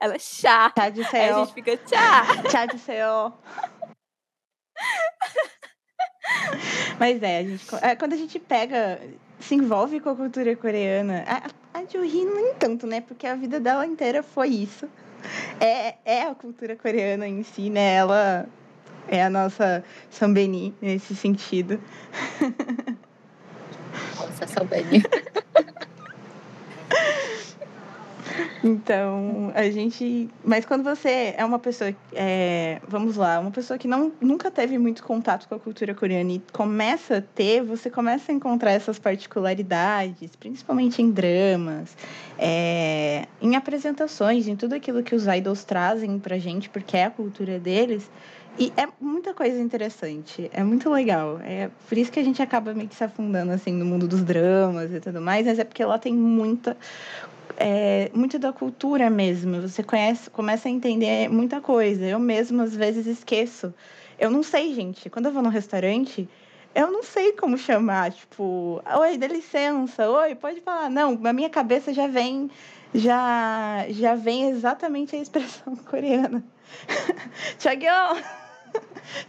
Ela, chá. Chá de Aí a céu. gente fica, tchau. Chá de céu. Mas é, a gente, é, quando a gente pega, se envolve com a cultura coreana, a, a Juhi nem tanto, né? Porque a vida dela inteira foi isso. É, é a cultura coreana em si, né? Ela é a nossa Sambeni nesse sentido. Nossa, saudade. Então, a gente. Mas quando você é uma pessoa. é, Vamos lá, uma pessoa que não, nunca teve muito contato com a cultura coreana e começa a ter, você começa a encontrar essas particularidades, principalmente em dramas, é, em apresentações, em tudo aquilo que os idols trazem pra gente, porque é a cultura deles. E é muita coisa interessante, é muito legal. É por isso que a gente acaba meio que se afundando assim no mundo dos dramas e tudo mais, mas é porque lá tem muita é, muito da cultura mesmo. Você conhece, começa a entender muita coisa. Eu mesma às vezes esqueço. Eu não sei, gente. Quando eu vou num restaurante, eu não sei como chamar. Tipo, oi, dá licença. Oi, pode falar. Não, na minha cabeça já vem, já, já vem exatamente a expressão coreana. Chagyeong!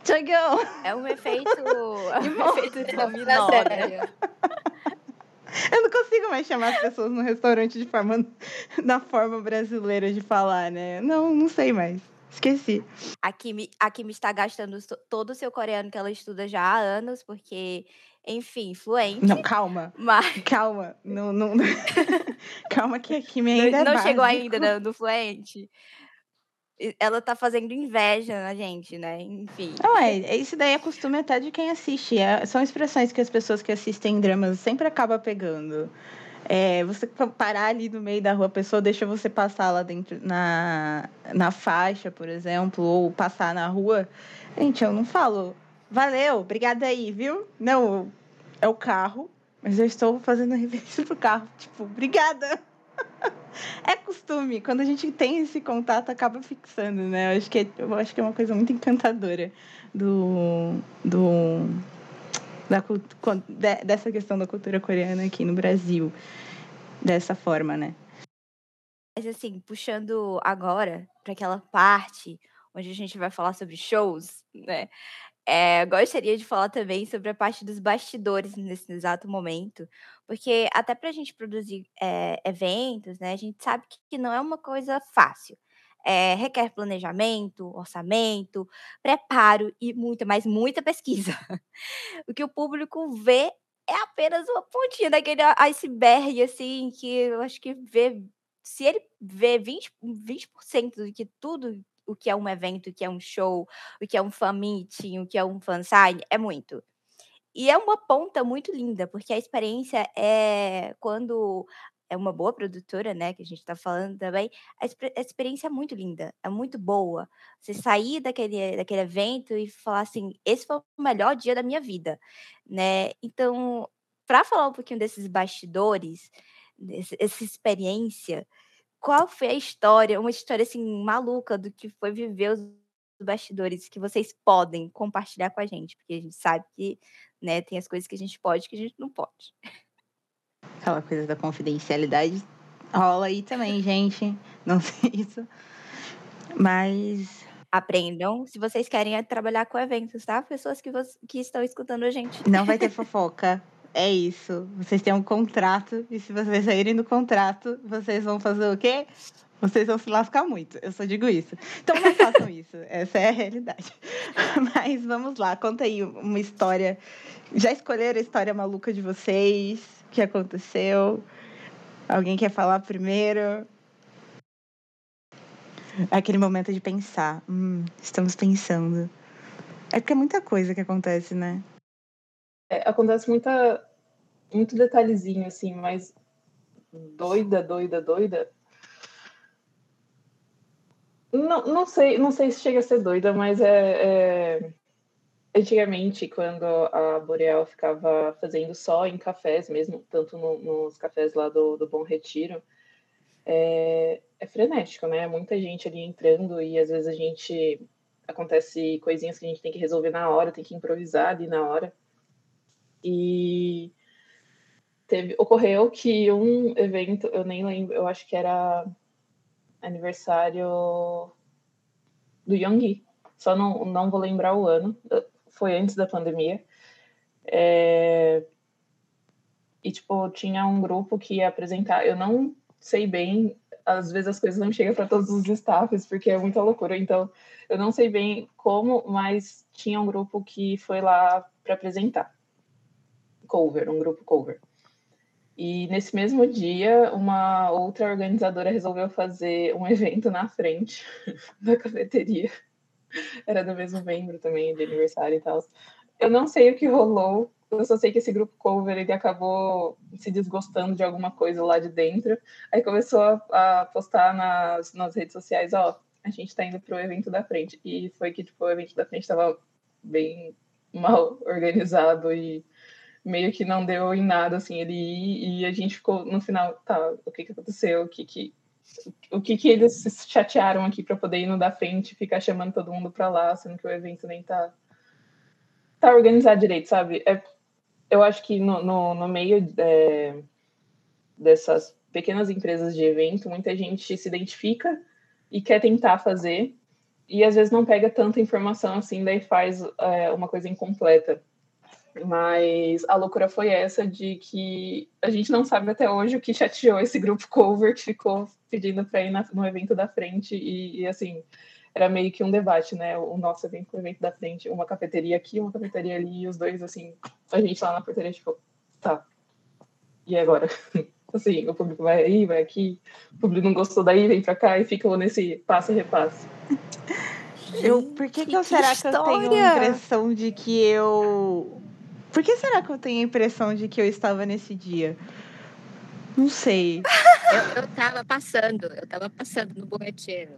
Chagyeong! É um efeito. É um efeito de dominó, né? Eu não consigo mais chamar as pessoas no restaurante de forma da forma brasileira de falar, né? Não, não sei mais. Esqueci. A Kimi, a Kimi está gastando todo o seu coreano que ela estuda já há anos, porque, enfim, fluente. Não, calma. Mas Calma. Não, não... calma que aqui me ainda não, é não chegou ainda no, no fluente. Ela tá fazendo inveja na gente, né? Enfim. Não, é, isso daí é costume até de quem assiste. É- são expressões que as pessoas que assistem dramas sempre acabam pegando. É, você pa- parar ali no meio da rua, a pessoa deixa você passar lá dentro na, na faixa, por exemplo, ou passar na rua. Gente, eu não falo, valeu, obrigada aí, viu? Não, é o carro, mas eu estou fazendo reverência pro carro. Tipo, obrigada. É costume, quando a gente tem esse contato, acaba fixando, né? Eu acho que é, eu acho que é uma coisa muito encantadora do, do da, dessa questão da cultura coreana aqui no Brasil, dessa forma, né? Mas assim, puxando agora para aquela parte onde a gente vai falar sobre shows, né? É, gostaria de falar também sobre a parte dos bastidores nesse exato momento, porque até para a gente produzir é, eventos, né, a gente sabe que, não é uma coisa fácil. É, requer planejamento, orçamento, preparo e muita, mas muita pesquisa. o que o público vê é apenas uma pontinha daquele iceberg, assim, que eu acho que vê. Se ele vê 20%, 20 do que tudo o que é um evento, o que é um show, o que é um fan meeting, o que é um fansign, é muito. E é uma ponta muito linda, porque a experiência é quando é uma boa produtora, né, que a gente está falando também, a, a, experiência é muito linda, é muito boa. Você sair daquele, daquele evento e falar assim, esse foi o melhor dia da minha vida, né? Então, para falar um pouquinho desses bastidores, essa experiência, qual foi a história, uma história assim maluca do que foi viver os bastidores que vocês podem compartilhar com a gente, porque a gente sabe que, né, tem as coisas que a gente pode que a gente não pode. Aquela coisa da confidencialidade rola aí também, gente. Não sei isso. Mas aprendam se vocês querem trabalhar com eventos, tá? Pessoas que, que estão escutando a gente. Não vai ter fofoca. É isso. Vocês têm um contrato e se vocês saírem do contrato, vocês vão fazer o quê? Vocês vão se lascar muito. Eu só digo isso. Então não façam isso. Essa é a realidade. Mas vamos lá, conta aí uma história. Já escolheram a história maluca de vocês? O que aconteceu? Alguém quer falar primeiro? Aquele momento de pensar. Hum, estamos pensando. É porque é muita coisa que acontece, né? É, acontece muita, muito detalhezinho, assim, mas doida, doida, doida. Não, não sei, não sei se chega a ser doida, mas é, é... antigamente quando a Boreal ficava fazendo só em cafés mesmo, tanto no, nos cafés lá do, do Bom Retiro, é, é frenético, né? Muita gente ali entrando e às vezes a gente acontece coisinhas que a gente tem que resolver na hora, tem que improvisar ali na hora. E teve, ocorreu que um evento, eu nem lembro, eu acho que era aniversário do Yoongi, só não, não vou lembrar o ano, foi antes da pandemia. É, e, tipo, tinha um grupo que ia apresentar, eu não sei bem, às vezes as coisas não chegam para todos os staffs, porque é muita loucura, então eu não sei bem como, mas tinha um grupo que foi lá para apresentar cover, um grupo cover. E nesse mesmo dia, uma outra organizadora resolveu fazer um evento na frente da cafeteria. Era do mesmo membro também, de aniversário e tal. Eu não sei o que rolou, eu só sei que esse grupo cover ele acabou se desgostando de alguma coisa lá de dentro. Aí começou a, a postar nas, nas redes sociais, ó, a gente tá indo pro evento da frente. E foi que tipo, o evento da frente estava bem mal organizado e meio que não deu em nada, assim, ele ir, e a gente ficou no final, tá, o que que aconteceu, o que que, o que que eles se chatearam aqui para poder ir no da frente e ficar chamando todo mundo para lá, sendo que o evento nem tá, tá organizado direito, sabe? É, eu acho que no, no, no meio é, dessas pequenas empresas de evento, muita gente se identifica e quer tentar fazer, e às vezes não pega tanta informação assim, daí faz é, uma coisa incompleta. Mas a loucura foi essa de que a gente não sabe até hoje o que chateou esse grupo cover que ficou pedindo para ir na, no evento da frente e, e, assim era meio que um debate, né? O nosso evento, o evento da frente, uma cafeteria aqui, uma cafeteria ali, e os dois assim, a gente lá na portaria tipo, tá. E agora? assim, o público vai aí, vai aqui, o público não gostou daí, vem para cá e fica nesse passo e repasse. Eu, por que, que, que eu será que, que eu tenho a impressão de que eu por que será que eu tenho a impressão de que eu estava nesse dia? Não sei. Eu, eu tava passando, eu tava passando no Borretino.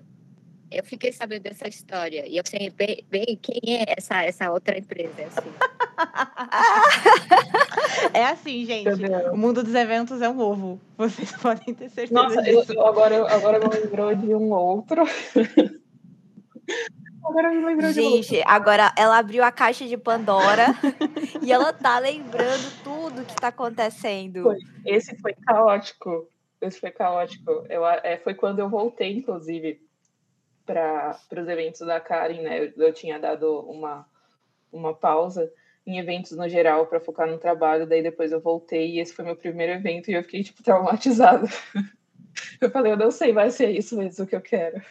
Eu fiquei sabendo dessa história. E eu sei bem, bem quem é essa, essa outra empresa. Assim. é assim, gente. O mundo dos eventos é um ovo. Vocês podem ter certeza Nossa, disso. Eu, agora, agora me lembrou de um outro. Agora me lembrou Gente, de agora ela abriu a caixa de Pandora e ela tá lembrando tudo que tá acontecendo. Foi. Esse foi caótico. Esse foi caótico. Eu, é, foi quando eu voltei, inclusive, para os eventos da Karen, né? Eu, eu, tinha dado uma, uma pausa em eventos no geral para focar no trabalho, daí depois eu voltei e esse foi meu primeiro evento e eu fiquei, tipo, traumatizada. Eu falei, eu não sei, vai ser isso mesmo que eu quero.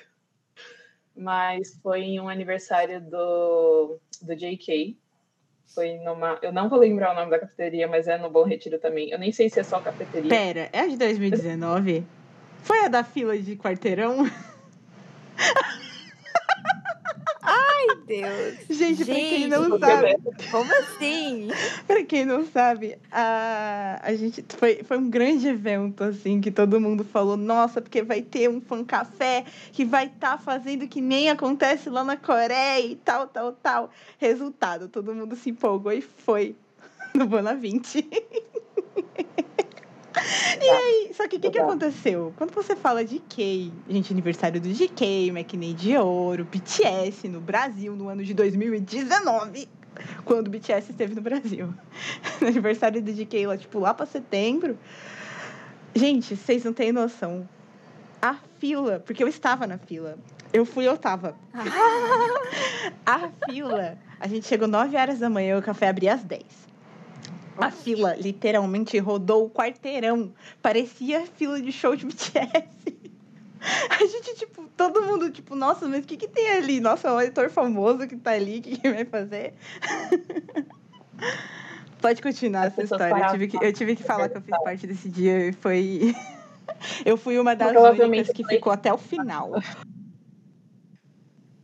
Mas foi em um aniversário do, do JK. Foi numa. Eu não vou lembrar o nome da cafeteria, mas é no Bom Retiro também. Eu nem sei se é só cafeteria. Pera, é a de 2019? Foi a da fila de quarteirão? Deus. Gente, pra quem Gente, não sabe, Como assim? pra quem não sabe, a, a gente foi, foi um grande evento, assim, que todo mundo falou, nossa, porque vai ter um fan café que vai estar fazendo que nem acontece lá na Coreia e tal, tal, tal. Resultado, todo mundo se empolgou e foi no Bonavinte. E aí, só que o que, que Exato. aconteceu? Quando você fala de K, gente, aniversário do GK, McNay de Ouro, BTS no Brasil no ano de 2019, quando o BTS esteve no Brasil. No aniversário do GK lá, tipo, lá pra setembro. Gente, vocês não têm noção. A fila, porque eu estava na fila. Eu fui, eu tava. A fila, a gente chegou 9 horas da manhã, o café abria às 10. A fila literalmente rodou o quarteirão. Parecia fila de show de BTS. A gente, tipo, todo mundo, tipo, nossa, mas o que, que tem ali? Nossa, é um editor famoso que tá ali, o que, que vai fazer? Pode continuar essa história. Eu tive, que, eu tive que falar que eu fiz parte desse dia e foi. Eu fui uma das únicas que ficou até o final.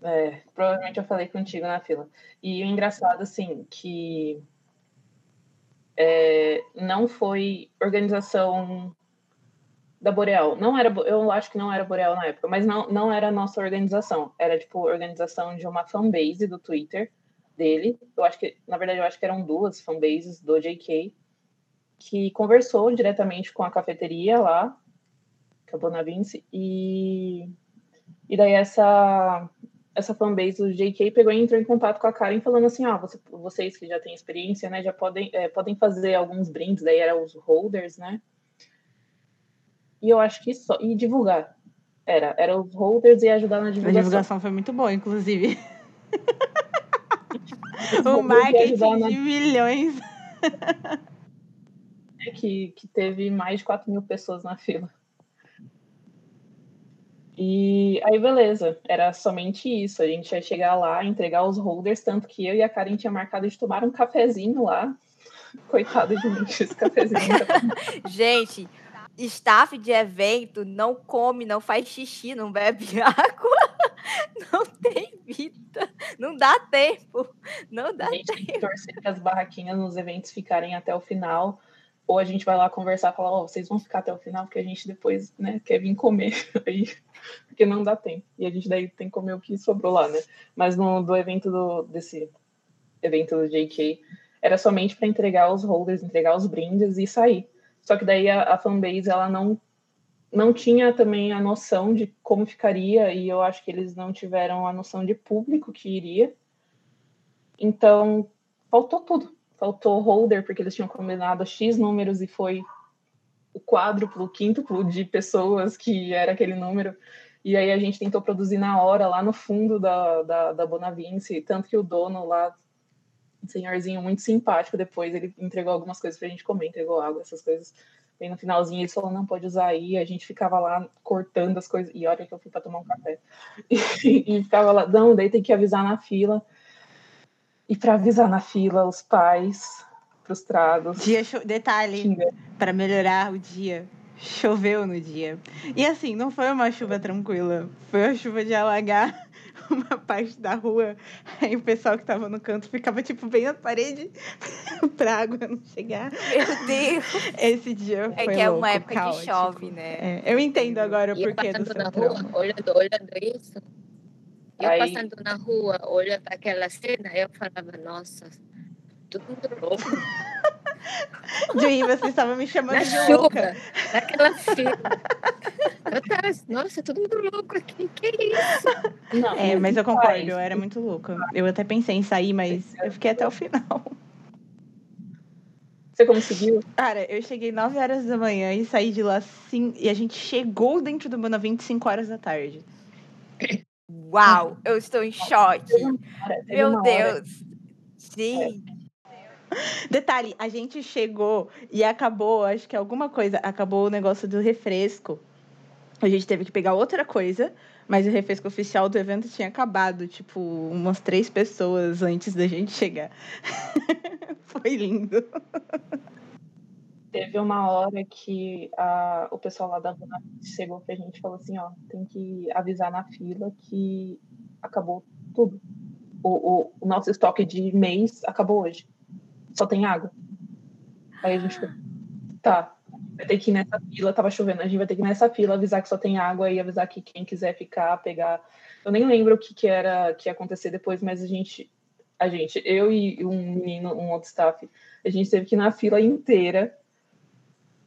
É, provavelmente eu falei contigo na fila. E o engraçado, assim, que é, não foi organização da Boreal. Não era, eu acho que não era Boreal na época, mas não, não era a nossa organização. Era, tipo, organização de uma fanbase do Twitter dele. Eu acho que, na verdade, eu acho que eram duas fanbases do JK, que conversou diretamente com a cafeteria lá, com a Bonavince, e, e daí essa essa fanbase do JK pegou e entrou em contato com a Karen falando assim, ah, você- vocês que já têm experiência, né, já podem, é, podem fazer alguns brindes, daí eram os holders, né? E eu acho que só, e divulgar. Era, era os holders e ajudar na A divulgação. divulgação foi muito boa, inclusive. O marketing na- de milhões. que, que teve mais de 4 mil pessoas na fila. E aí, beleza, era somente isso. A gente ia chegar lá, entregar os holders, tanto que eu e a Karen tinha marcado de tomar um cafezinho lá. Coitado de mim, esse cafezinho. Gente, staff de evento não come, não faz xixi, não bebe água, não tem vida, não dá tempo, não dá A gente tem que torcer para as barraquinhas nos eventos ficarem até o final. Ou a gente vai lá conversar e falar, ó, vocês vão ficar até o final, porque a gente depois, né, quer vir comer. Aí, porque não dá tempo. E a gente daí tem que comer o que sobrou lá, né? Mas no do evento do, desse evento do JK, era somente para entregar os holders, entregar os brindes e sair. Só que daí a, a fanbase, ela não não tinha também a noção de como ficaria, e eu acho que eles não tiveram a noção de público que iria. Então, faltou tudo. Faltou holder, porque eles tinham combinado X números e foi o quádruplo, o quíntuplo de pessoas que era aquele número. E aí a gente tentou produzir na hora, lá no fundo da, da, da Bonavince, tanto que o dono lá, senhorzinho muito simpático, depois ele entregou algumas coisas pra gente comer, entregou água, essas coisas. E no finalzinho ele falou, não, pode usar aí. A gente ficava lá cortando as coisas. E olha que eu fui para tomar um café. E, e ficava lá, não, daí tem que avisar na fila. E para avisar na fila, os pais frustrados. Dia cho- Detalhe, para melhorar o dia, choveu no dia. E assim, não foi uma chuva tranquila. Foi uma chuva de alagar uma parte da rua. Aí o pessoal que tava no canto ficava, tipo, bem na parede pra água não chegar. Meu Deus. Esse dia É foi que é louco, uma época caótico. que chove, né? É, eu entendo agora o porquê do seu na rua, olhando, olhando isso. Eu Aí- passando na rua, olhando aquela cena, eu falava, nossa, mundo louco. Juí, você estava me chamando Na de chuva, louca. naquela fila. Eu tava, nossa, todo mundo louco aqui, que isso? Não, É, mas eu concordo, pais- eu era muito louca. Eu até pensei em sair, mas eu fiquei até o final. Você conseguiu? Cara, eu cheguei 9 horas da manhã e saí de lá sim, e a gente chegou dentro do Bonavinte 5 horas da tarde. Uau, eu estou em choque. Meu Deus. Gente, Detalhe, a gente chegou e acabou, acho que alguma coisa, acabou o negócio do refresco. A gente teve que pegar outra coisa Mas o refresco oficial do evento tinha acabado, tipo, umas três pessoas antes da gente chegar. Foi lindo. Teve uma hora que a, o pessoal lá da Vuna chegou pra gente e falou assim, ó, tem que avisar na fila que acabou tudo. O, o, o nosso estoque de mês acabou hoje. Só tem água. Aí a gente falou, tá, vai ter que ir nessa fila, tava chovendo, a gente vai ter que ir nessa fila, avisar que só tem água e avisar que quem quiser ficar, pegar. Eu nem lembro o que, que era que ia acontecer depois, mas a gente, a gente, eu e um menino, um outro staff, a gente teve que ir na fila inteira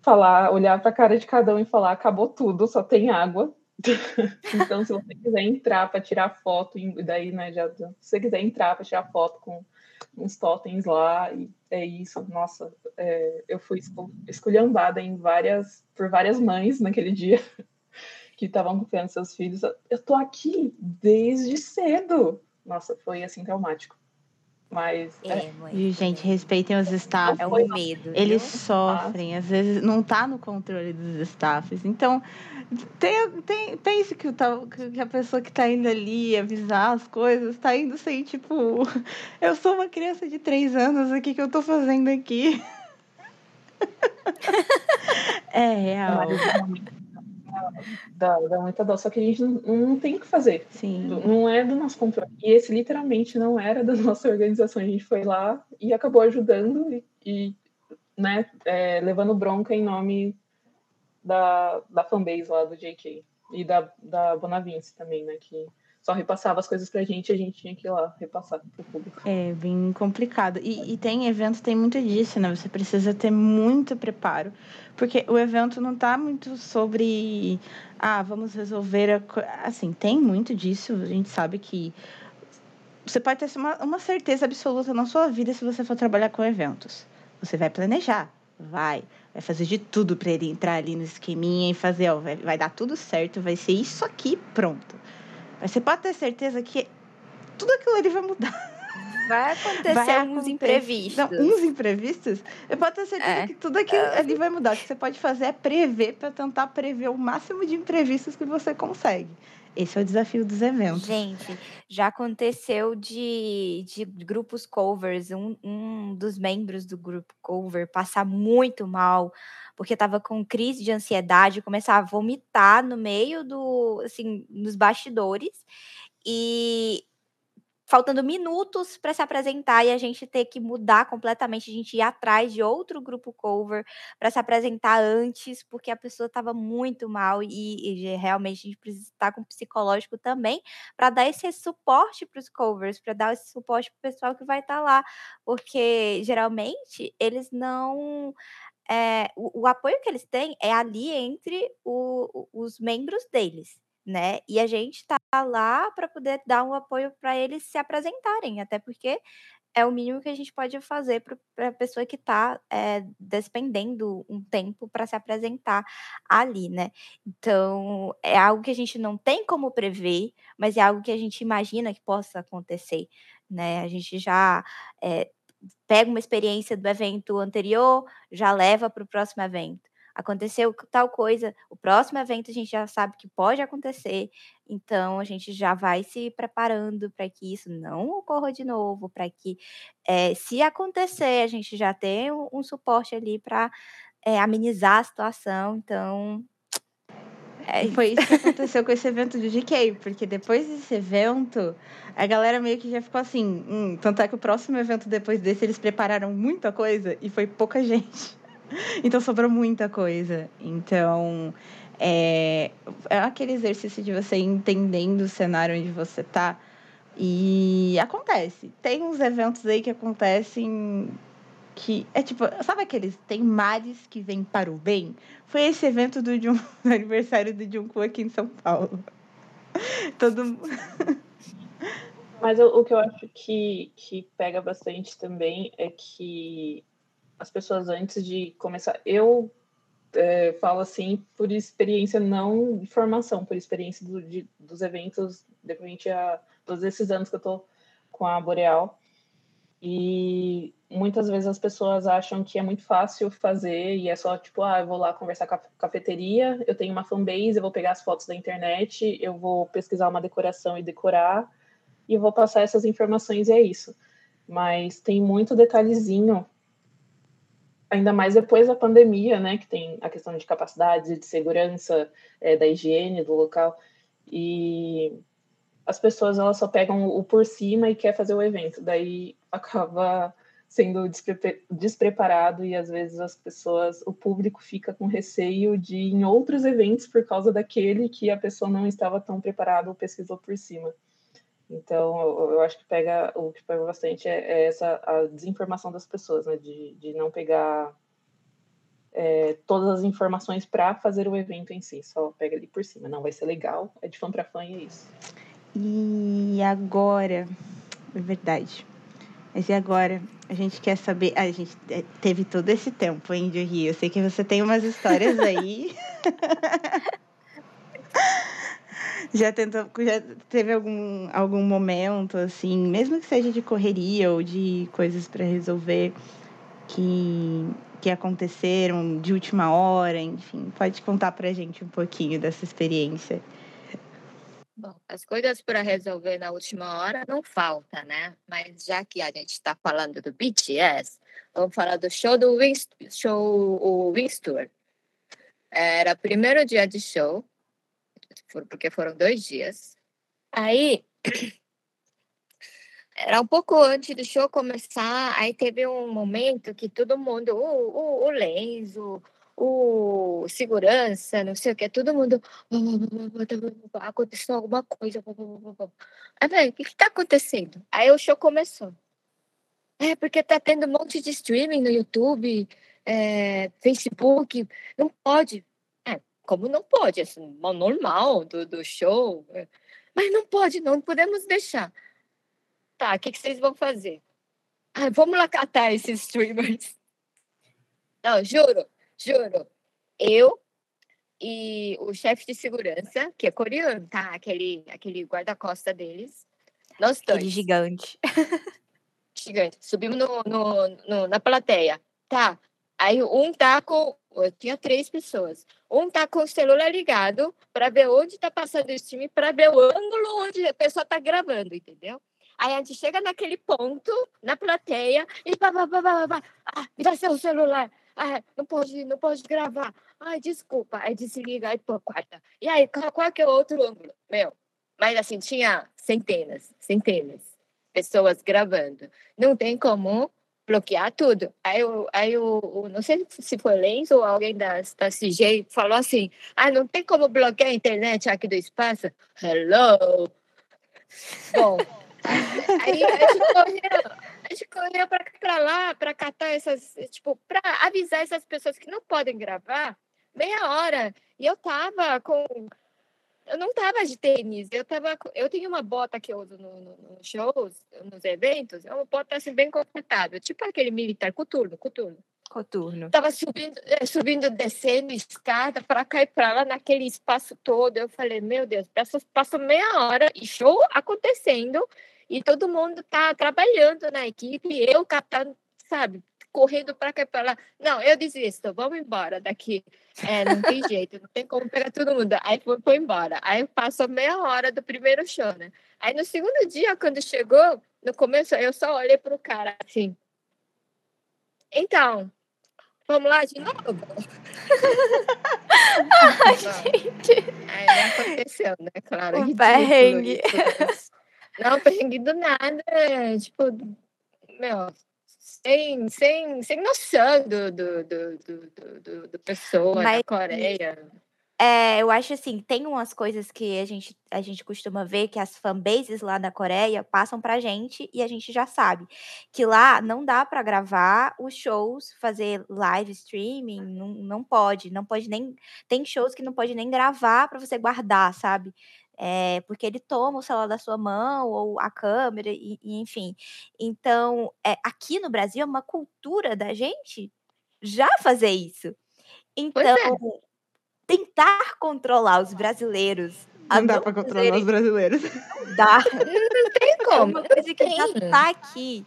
falar, olhar para a cara de cada um e falar: acabou tudo, só tem água. então, se você quiser entrar para tirar foto, e daí, né, já, se você quiser entrar para tirar foto com uns totens lá, e é isso. Nossa, é, eu fui esculhambada em várias, por várias mães naquele dia que estavam acompanhando seus filhos. Eu tô aqui desde cedo. Nossa, foi assim traumático. Mas. É, é. E, gente, respeitem os staffs. É o medo. Eles viu? sofrem, às vezes não está no controle dos staffs. Então, tem, tem, pense que, que a pessoa que está indo ali avisar as coisas está indo sem, tipo, eu sou uma criança de três anos, o que, que eu estou fazendo aqui? é real dá, dá muita dó. Só que a gente não, não tem o que fazer. Sim. Não é do nosso controle. E esse literalmente não era da nossa organização. A gente foi lá e acabou ajudando e, e né, é, levando bronca em nome da, da fanbase lá do JK. E da, da Bonavince também, né? Que só repassava as coisas pra gente e a gente tinha que ir lá repassar pro público. É, bem complicado. E, e tem evento, tem muito disso, né? Você precisa ter muito preparo. Porque o evento não tá muito sobre. Ah, vamos resolver a. Assim, tem muito disso. A gente sabe que. Você pode ter uma, uma certeza absoluta na sua vida se você for trabalhar com eventos. Você vai planejar, vai, vai fazer de tudo para ele entrar ali no esqueminha e fazer, ó, vai, vai dar tudo certo, vai ser isso aqui, pronto. Mas você pode ter certeza que tudo aquilo ali vai mudar. Vai acontecer vai uns acontecer. imprevistos. Não, uns imprevistos? Eu posso ter certeza é. que tudo aquilo é. ali vai mudar. O que você pode fazer é prever para tentar prever o máximo de imprevistos que você consegue. Esse é o desafio dos eventos. Gente, já aconteceu de, de grupos covers, um, um dos membros do grupo cover passar muito mal, porque estava com crise de ansiedade, começar a vomitar no meio do, assim, nos bastidores. E faltando minutos para se apresentar e a gente ter que mudar completamente, a gente ir atrás de outro grupo cover para se apresentar antes, porque a pessoa estava muito mal e, e, realmente a gente precisa estar com o psicológico também para dar esse suporte para os covers, para dar esse suporte para o pessoal que vai estar tá lá, porque geralmente eles não é, o, o, apoio que eles têm é ali entre o, os membros deles né? E a gente está lá para poder dar um apoio para eles se apresentarem, até porque é o mínimo que a gente pode fazer para a pessoa que está é, despendendo um tempo para se apresentar ali, né? Então, é algo que a gente não tem como prever, mas é algo que a gente imagina que possa acontecer, né? A gente já é, pega uma experiência do evento anterior, já leva para o próximo evento aconteceu tal coisa, o próximo evento a gente já sabe que pode acontecer, então a gente já vai se preparando para que isso não ocorra de novo, para que é, se acontecer, a gente já tenha um, um suporte ali para é, eh, amenizar a situação. Então. É Foi isso que aconteceu com esse evento do GK, porque depois desse evento, a galera meio que já ficou assim. Hum, tanto é que o próximo evento depois desse, eles prepararam muita coisa e foi pouca gente. então sobrou muita coisa. Então é, é aquele exercício de você entendendo o cenário onde você tá. E acontece. Tem uns eventos aí que acontecem que é tipo, sabe aqueles tem males que vêm para o bem? Foi esse evento do, Jun, do aniversário do Junko aqui em São Paulo. Todo Mas o, o que eu acho que, que pega bastante também é que as pessoas antes de começar. Eu é, falo assim por experiência não de formação, por experiência do, de, dos eventos, depois a todos esses anos que eu tô com a Boreal. E muitas vezes as pessoas acham que é muito fácil fazer e é só tipo, ah, eu vou lá conversar com a cafeteria, eu tenho uma fanbase, eu vou pegar as fotos da internet, eu vou pesquisar uma decoração e decorar e eu vou passar essas informações e é isso. Mas tem muito detalhezinho, ainda mais depois da pandemia, né, que tem a questão de capacidade, de segurança, é, da higiene do local e as pessoas elas só pegam o por cima e quer fazer o evento, daí acaba sendo despre despreparado e às vezes as pessoas, o público fica com receio de ir em outros eventos por causa daquele que a pessoa não estava tão preparada ou pesquisou por cima. Então, eu, eu acho que pega o que pega bastante é, é, essa a desinformação das pessoas, né? De, de não pegar é, todas as informações para fazer o evento em si, só pega ali por cima. Não vai ser legal, é de fã para fã e é isso. E agora, é verdade. Mas e agora? A gente quer saber. a gente teve todo esse tempo, hein, de Rio. Eu sei que você tem umas histórias aí. já tentou, já teve algum, algum momento, assim, mesmo que seja de correria ou de coisas para resolver que, que aconteceram de última hora, enfim, pode contar pra gente um pouquinho dessa experiência. Bom, as coisas para resolver na última hora não falta, né? Mas já que a gente está falando do BTS, vamos falar do show do Wings, show o Wings Tour. Era o primeiro dia de show, porque foram dois dias. Aí era um pouco antes do show começar, aí teve um momento que todo mundo, o, o, o Lenzo, o segurança, não sei o que, todo mundo aconteceu alguma coisa. Aí falei, o que está acontecendo? Aí o show começou. É porque tá tendo um monte de streaming no YouTube, é, Facebook, não pode. Como não pode? É assim, normal do, do show. É. Mas não pode, não podemos deixar. Tá, o que, que vocês vão fazer? Ah, vamos lá catar esses streamers. Não, juro, Juro. Eu e o chefe de segurança, que é coreano, tá? Aquele, aquele guarda-costa deles. Nós dois. Aquele gigante. Gigante. Subimos no, no, no, na plateia. Tá. Aí um tá com. Eu tinha três pessoas. Um tá com o celular ligado para ver onde tá passando o stream, para ver o ângulo onde a pessoa tá gravando, entendeu? Aí a gente chega naquele ponto, na plateia, e pá, pá, pá, pá, pá. Ah, me dá seu celular. Ah, não pode, não pode gravar. Ai, desculpa. Aí desliga, aí pô, quarta. E aí, qual que é o outro ângulo? Meu, mas assim, tinha centenas, centenas pessoas gravando. Não tem como bloquear tudo. Aí, eu, aí eu, não sei se foi Lenz ou alguém da, da CG falou assim, ah, não tem como bloquear a internet aqui do espaço? Hello! Bom, aí a gente correu, a gente correu para lá para catar essas, tipo, para avisar essas pessoas que não podem gravar meia hora. E eu tava com eu não tava de tênis, eu tava eu tenho uma bota que eu uso nos no shows, nos eventos, é uma bota assim bem confortável, tipo aquele militar coturno, coturno. Coturno. Tava subindo, é, subindo, descendo escada para cá e para lá naquele espaço todo. Eu falei, meu Deus, passou meia hora e show acontecendo e todo mundo tá trabalhando na equipe, eu captando, sabe, correndo para cá e para lá. Não, eu desisto, vamos embora daqui. É, não tem jeito, não tem como pegar todo mundo. Aí foi, foi embora. Aí passou meia hora do primeiro show, né? Aí no segundo dia, quando chegou, no começo, eu só olhei pro cara assim. Então, vamos lá de novo? Ai, gente. Aí aconteceu, né? Claro. Um perrengue. Não, perrengue do nada, tipo, meu, sem, sem, sem noção do, do, do, do, do, do pessoa Mas, da Coreia. É, eu acho assim, tem umas coisas que a gente, a gente costuma ver que as fanbases lá da Coreia passam pra gente e a gente já sabe que lá não dá para gravar os shows, fazer live streaming, não, não pode, não pode nem tem shows que não pode nem gravar para você guardar, sabe? É, porque ele toma o celular da sua mão ou a câmera, e, e enfim. Então, é, aqui no Brasil é uma cultura da gente já fazer isso. Então, é. tentar controlar os brasileiros. Não dá para controlar os brasileiros. Não dá. Não tem como. É uma coisa que já está aqui.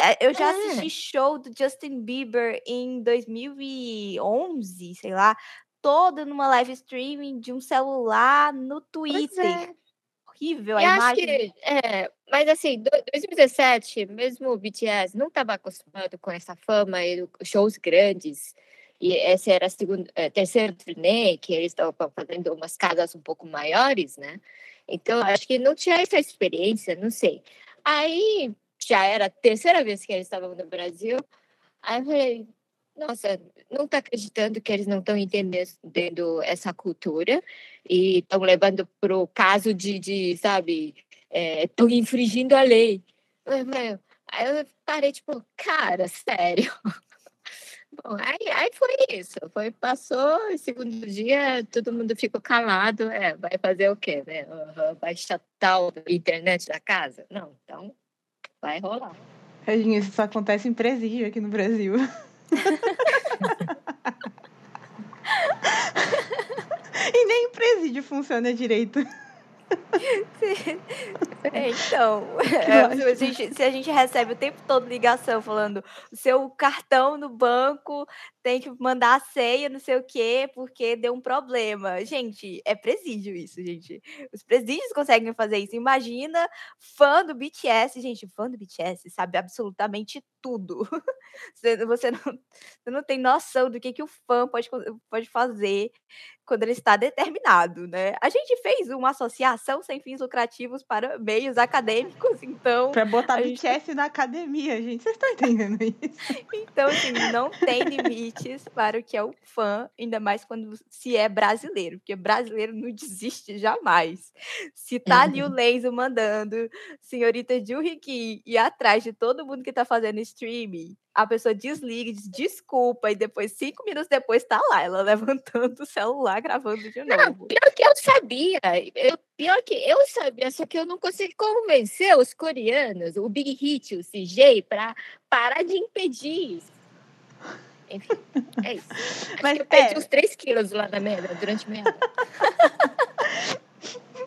É, eu já É. assisti show do Justin Bieber em 2011, sei lá, todo numa live streaming de um celular no Twitter. é. Horrível a Eu acho imagem. que, é, mas assim, do- 2017, mesmo o BTS não estava acostumado com essa fama e shows grandes. E essa era a segunda, eh, terceira turnê, que eles estavam fazendo umas casas um pouco maiores, né? Então, acho que não tinha essa experiência, não sei. Aí, já era a terceira vez que eles estavam no Brasil. Aí eu falei, nossa, não está acreditando que eles não estão entendendo essa cultura e estão levando para o caso de, de sabe, estão infringindo a lei. Eu falei, Aí eu parei, tipo, cara, sério. Bom, aí, aí foi isso. Foi, passou, segundo dia, todo mundo ficou calado. É, vai fazer o quê, né? Vai chatar a internet da casa? Não, então vai rolar. Regina, isso só acontece em presídio aqui no Brasil. e nem em presídio funciona direito. Então, é, a gente, se a gente recebe o tempo todo ligação falando o seu cartão no banco tem que mandar a senha, não sei o quê, porque deu um problema. Gente, é presídio isso, gente. Os presídios conseguem fazer isso. Imagina fã do BTS, gente, fã do BTS sabe absolutamente tudo. Você, não, você não tem noção do que, que o fã pode, pode fazer quando ele está determinado, né? A gente fez uma associação sem fins lucrativos para meios acadêmicos, então, Pra botar A gente- BTS na academia, gente. Vocês estão entendendo isso? então assim, não tem limites para o que é o fã, ainda mais quando se é brasileiro, porque brasileiro não desiste jamais. Se tá ali o Lenzo mandando senhorita Juriki ir atrás de todo mundo que tá fazendo streaming, a pessoa desliga, diz desculpa, e depois, cinco minutos depois, tá lá, ela levantando o celular, gravando de Não, novo. pior que eu sabia. Eu, pior que eu sabia, só que eu não consegui convencer os coreanos, o Big Hit, o CJ, para parar de impedir isso. Enfim, é isso. Acho Mas eu perdi é. uns 3 quilos lá na merda, durante meia hora.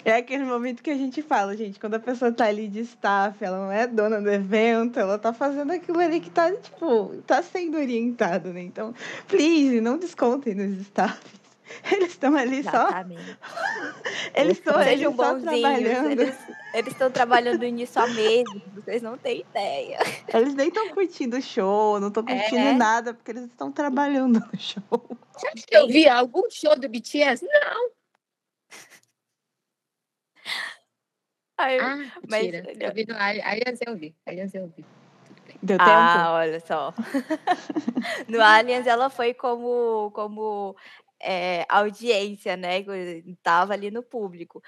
É aquele momento que a gente fala, gente, quando a pessoa tá ali de staff, ela não é dona do evento, ela tá fazendo aquilo ali que tá, tipo, tá sendo orientado, né? Então, please, não descontem nos staffs. Eles estão ali só, Exatamente. eles estão ali só trabalhando. eles estão trabalhando nisso há meses, vocês não têm ideia. Eles nem estão curtindo o show, não estão curtindo É. nada, porque eles estão trabalhando no show. Eu vi algum show do BTS? Não. Aí eu- Ah, mas- mentira. Eu vi no Ali- Aliás, eu vi. Aliás, eu vi. Deu Ah, tempo? olha só. No Aliens ela foi como como, eh, audiência, né, estava ali no público.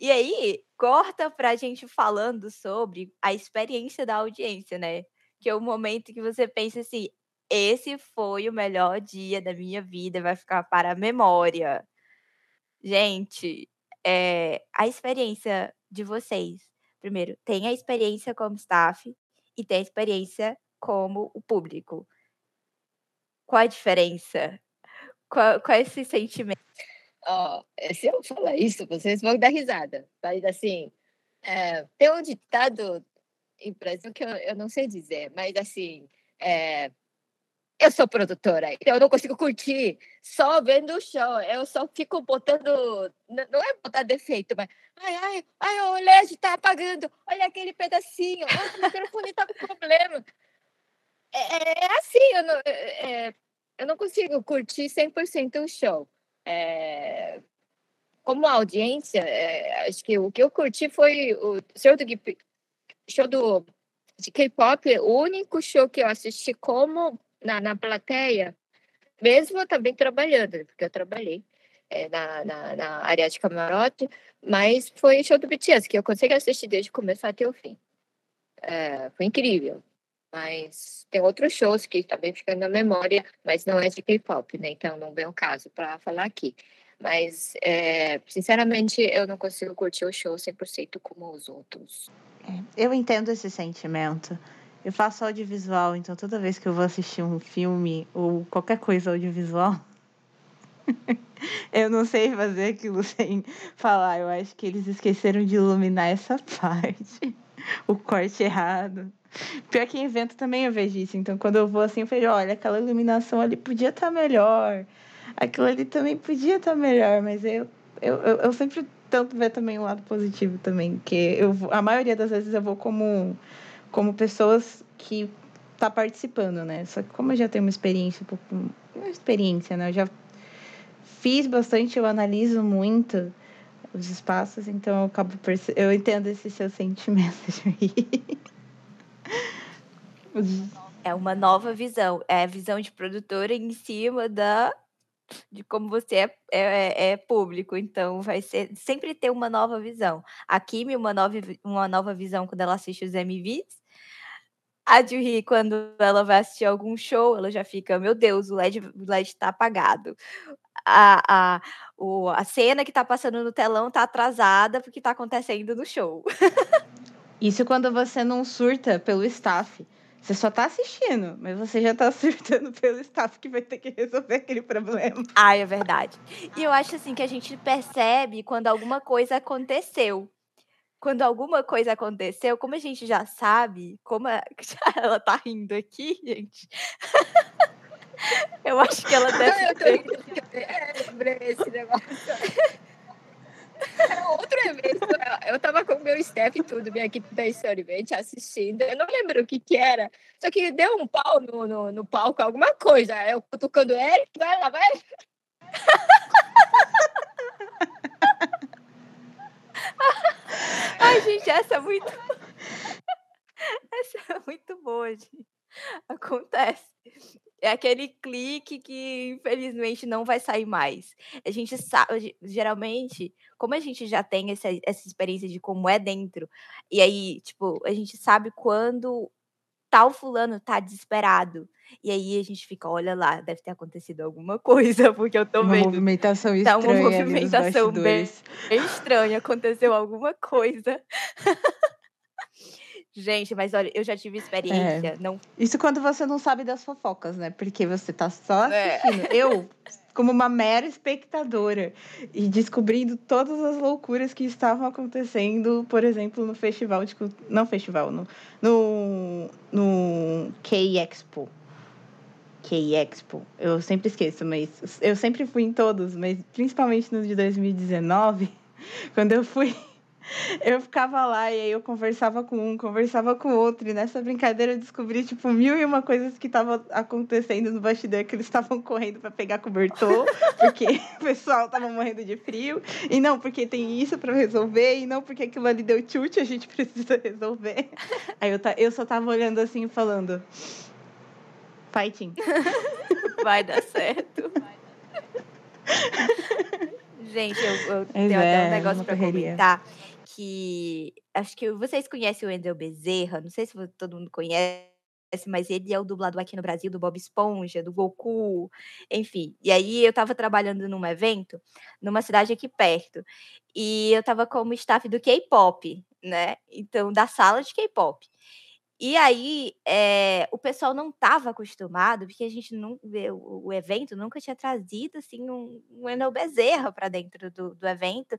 E aí, corta pra gente falando sobre a experiência da audiência, né, que é o momento que você pensa assim: "Esse foi o melhor dia da minha vida, vai ficar para a memória". Gente, eh, a experiência de vocês, primeiro, tem a experiência como staff e tem a experiência como o público. Qual a diferença? Qual qual é esse sentimento? Eh, se eu falar isso, vocês vão dar risada. Mas, assim, eh, tem um ditado em Brasil que eu, eu não sei dizer, mas, assim, eh, eu sou produtora, então eu não consigo curtir só vendo o show. Eu só fico botando. Não é botar defeito, mas. Ai, ai, ai, o LED tá apagando. Olha aquele pedacinho. O microfone tá com problema. É, é- assim, eu não, é- é- eu não consigo curtir 100% o show. É, como audiência, é, acho que o que eu curti foi o show do, show do de K-pop, o único show que eu assisti como na, na plateia, mesmo eu também trabalhando, porque eu trabalhei é, na, na, na área de camarote, mas foi show do BTS, que eu consegui assistir desde o começo até o fim. É, foi incrível. Mas tem outros shows que também ficam na memória, mas não é de K-pop, né? Então não vem o caso para falar aqui. Mas, é, sinceramente, eu não consigo curtir o show 100% como os outros. Eu entendo esse sentimento. Eu faço audiovisual, então toda vez que eu vou assistir um filme ou qualquer coisa audiovisual, eu não sei fazer aquilo sem falar. Eu acho que eles esqueceram de iluminar essa parte. O corte errado. Pior que em evento também eu vejo isso. Então, quando eu vou assim, eu vejo, olha, aquela iluminação ali podia estar tá melhor. Aquilo ali também podia estar tá melhor, mas eu, eu, eu, eu sempre tento ver também o lado positivo também. Que eu, a maioria das vezes eu vou como, como pessoas que tá participando, né? Só que como eu já tenho uma experiência, uma experiência, né? Eu já fiz bastante, eu analiso muito os espaços, então eu acabo perce... eu entendo esse seu sentimento. É uma nova visão, é a visão de produtora em cima da de como você é, é, é, público, então vai ser sempre ter uma nova visão. A Kimi, uma nova, uma nova visão quando ela assiste os MVs. A Juhi, quando ela vai assistir algum show, ela já fica, meu Deus, o LED, o LED tá apagado a, a, o, a cena que tá passando no telão tá atrasada porque tá acontecendo no show. Isso quando você não surta pelo staff. Você só tá assistindo, mas você já tá surtando pelo staff que vai ter que resolver aquele problema. Ah, é verdade. E eu acho assim que a gente percebe quando alguma coisa aconteceu. Quando alguma coisa aconteceu, como a gente já sabe, como a... ela tá rindo aqui, gente. Eu acho que ela deve eu ter. É, lembrei esse negócio. Era outro evento. Eu tava com o meu staff e tudo, minha equipe da Storyment assistindo. Eu não lembro o que que era. Só que deu um pau no, no, no palco, alguma coisa. Eu cutucando ele, vai lá, vai. Ai, gente, essa é muito. Essa é muito boa, gente. Acontece. É aquele clique que infelizmente não vai sair mais. A gente sabe, geralmente, como a gente já tem essa, essa experiência de como é dentro, e aí, tipo, a gente sabe quando tal fulano tá desesperado. E aí a gente fica, olha lá, deve ter acontecido alguma coisa, porque eu tô uma vendo. Movimentação estranha. Tá uma movimentação bem, bem estranha, aconteceu alguma coisa. Gente, mas olha, eu já tive experiência. É. Não... Isso quando você não sabe das fofocas, né? Porque você tá só é. assistindo. É. Eu, como uma mera espectadora, e descobrindo todas as loucuras que estavam acontecendo, por exemplo, no festival de Não festival, no, no, no K-Expo. K-Expo. Eu sempre esqueço, mas eu sempre fui em todos, mas principalmente no de 2019, quando eu fui eu ficava lá e aí eu conversava com um, conversava com outro. E nessa brincadeira eu descobri, tipo, mil e uma coisas que estavam acontecendo no bastidor, que eles estavam correndo para pegar cobertor, porque o pessoal tava morrendo de frio. E não, porque tem isso para resolver, e não porque aquilo ali deu chute, a gente precisa resolver. Aí eu, eu só tava olhando assim e falando. Fighting. Vai dar certo. Gente, eu, eu tenho é, até um negócio para comentar que acho que vocês conhecem o Wendel Bezerra, não sei se todo mundo conhece, mas ele é o dublador aqui no Brasil do Bob Esponja, do Goku, enfim. E aí eu estava trabalhando num evento numa cidade aqui perto, e eu estava como staff do K-pop, né? Então, da sala de K-pop. E aí, é, o pessoal não estava acostumado, porque a gente não o, o evento nunca tinha trazido assim um, um Enel Bezerra para dentro do, do evento.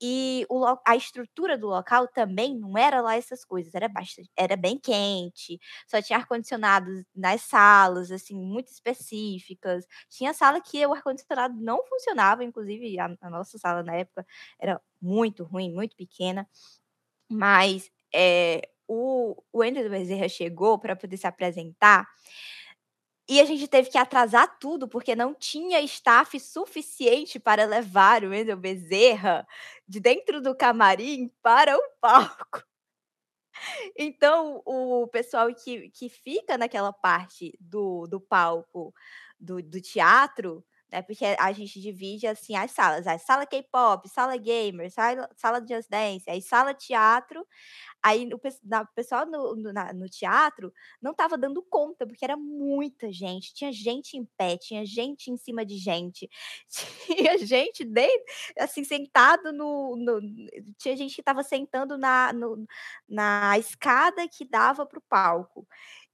E o, a estrutura do local também não era lá essas coisas, era bastante, era bem quente, só tinha ar-condicionado nas salas, assim, muito específicas. Tinha sala que o ar-condicionado não funcionava, inclusive a, a nossa sala na época era muito ruim, muito pequena. Mas é, o, o Andrew Bezerra chegou para poder se apresentar e a gente teve que atrasar tudo porque não tinha staff suficiente para levar o Wendel Bezerra de dentro do camarim para o palco. Então, o pessoal que, que fica naquela parte do, do palco do, do teatro, né? Porque a gente divide assim as salas, a sala K-pop, sala gamer, sala, sala Just Dance, aí sala teatro, Aí o pessoal no, no, na, no teatro não estava dando conta, porque era muita gente. Tinha gente em pé, tinha gente em cima de gente, tinha gente dentro, assim, sentado no. no tinha gente que estava sentando na, na escada que dava para o palco.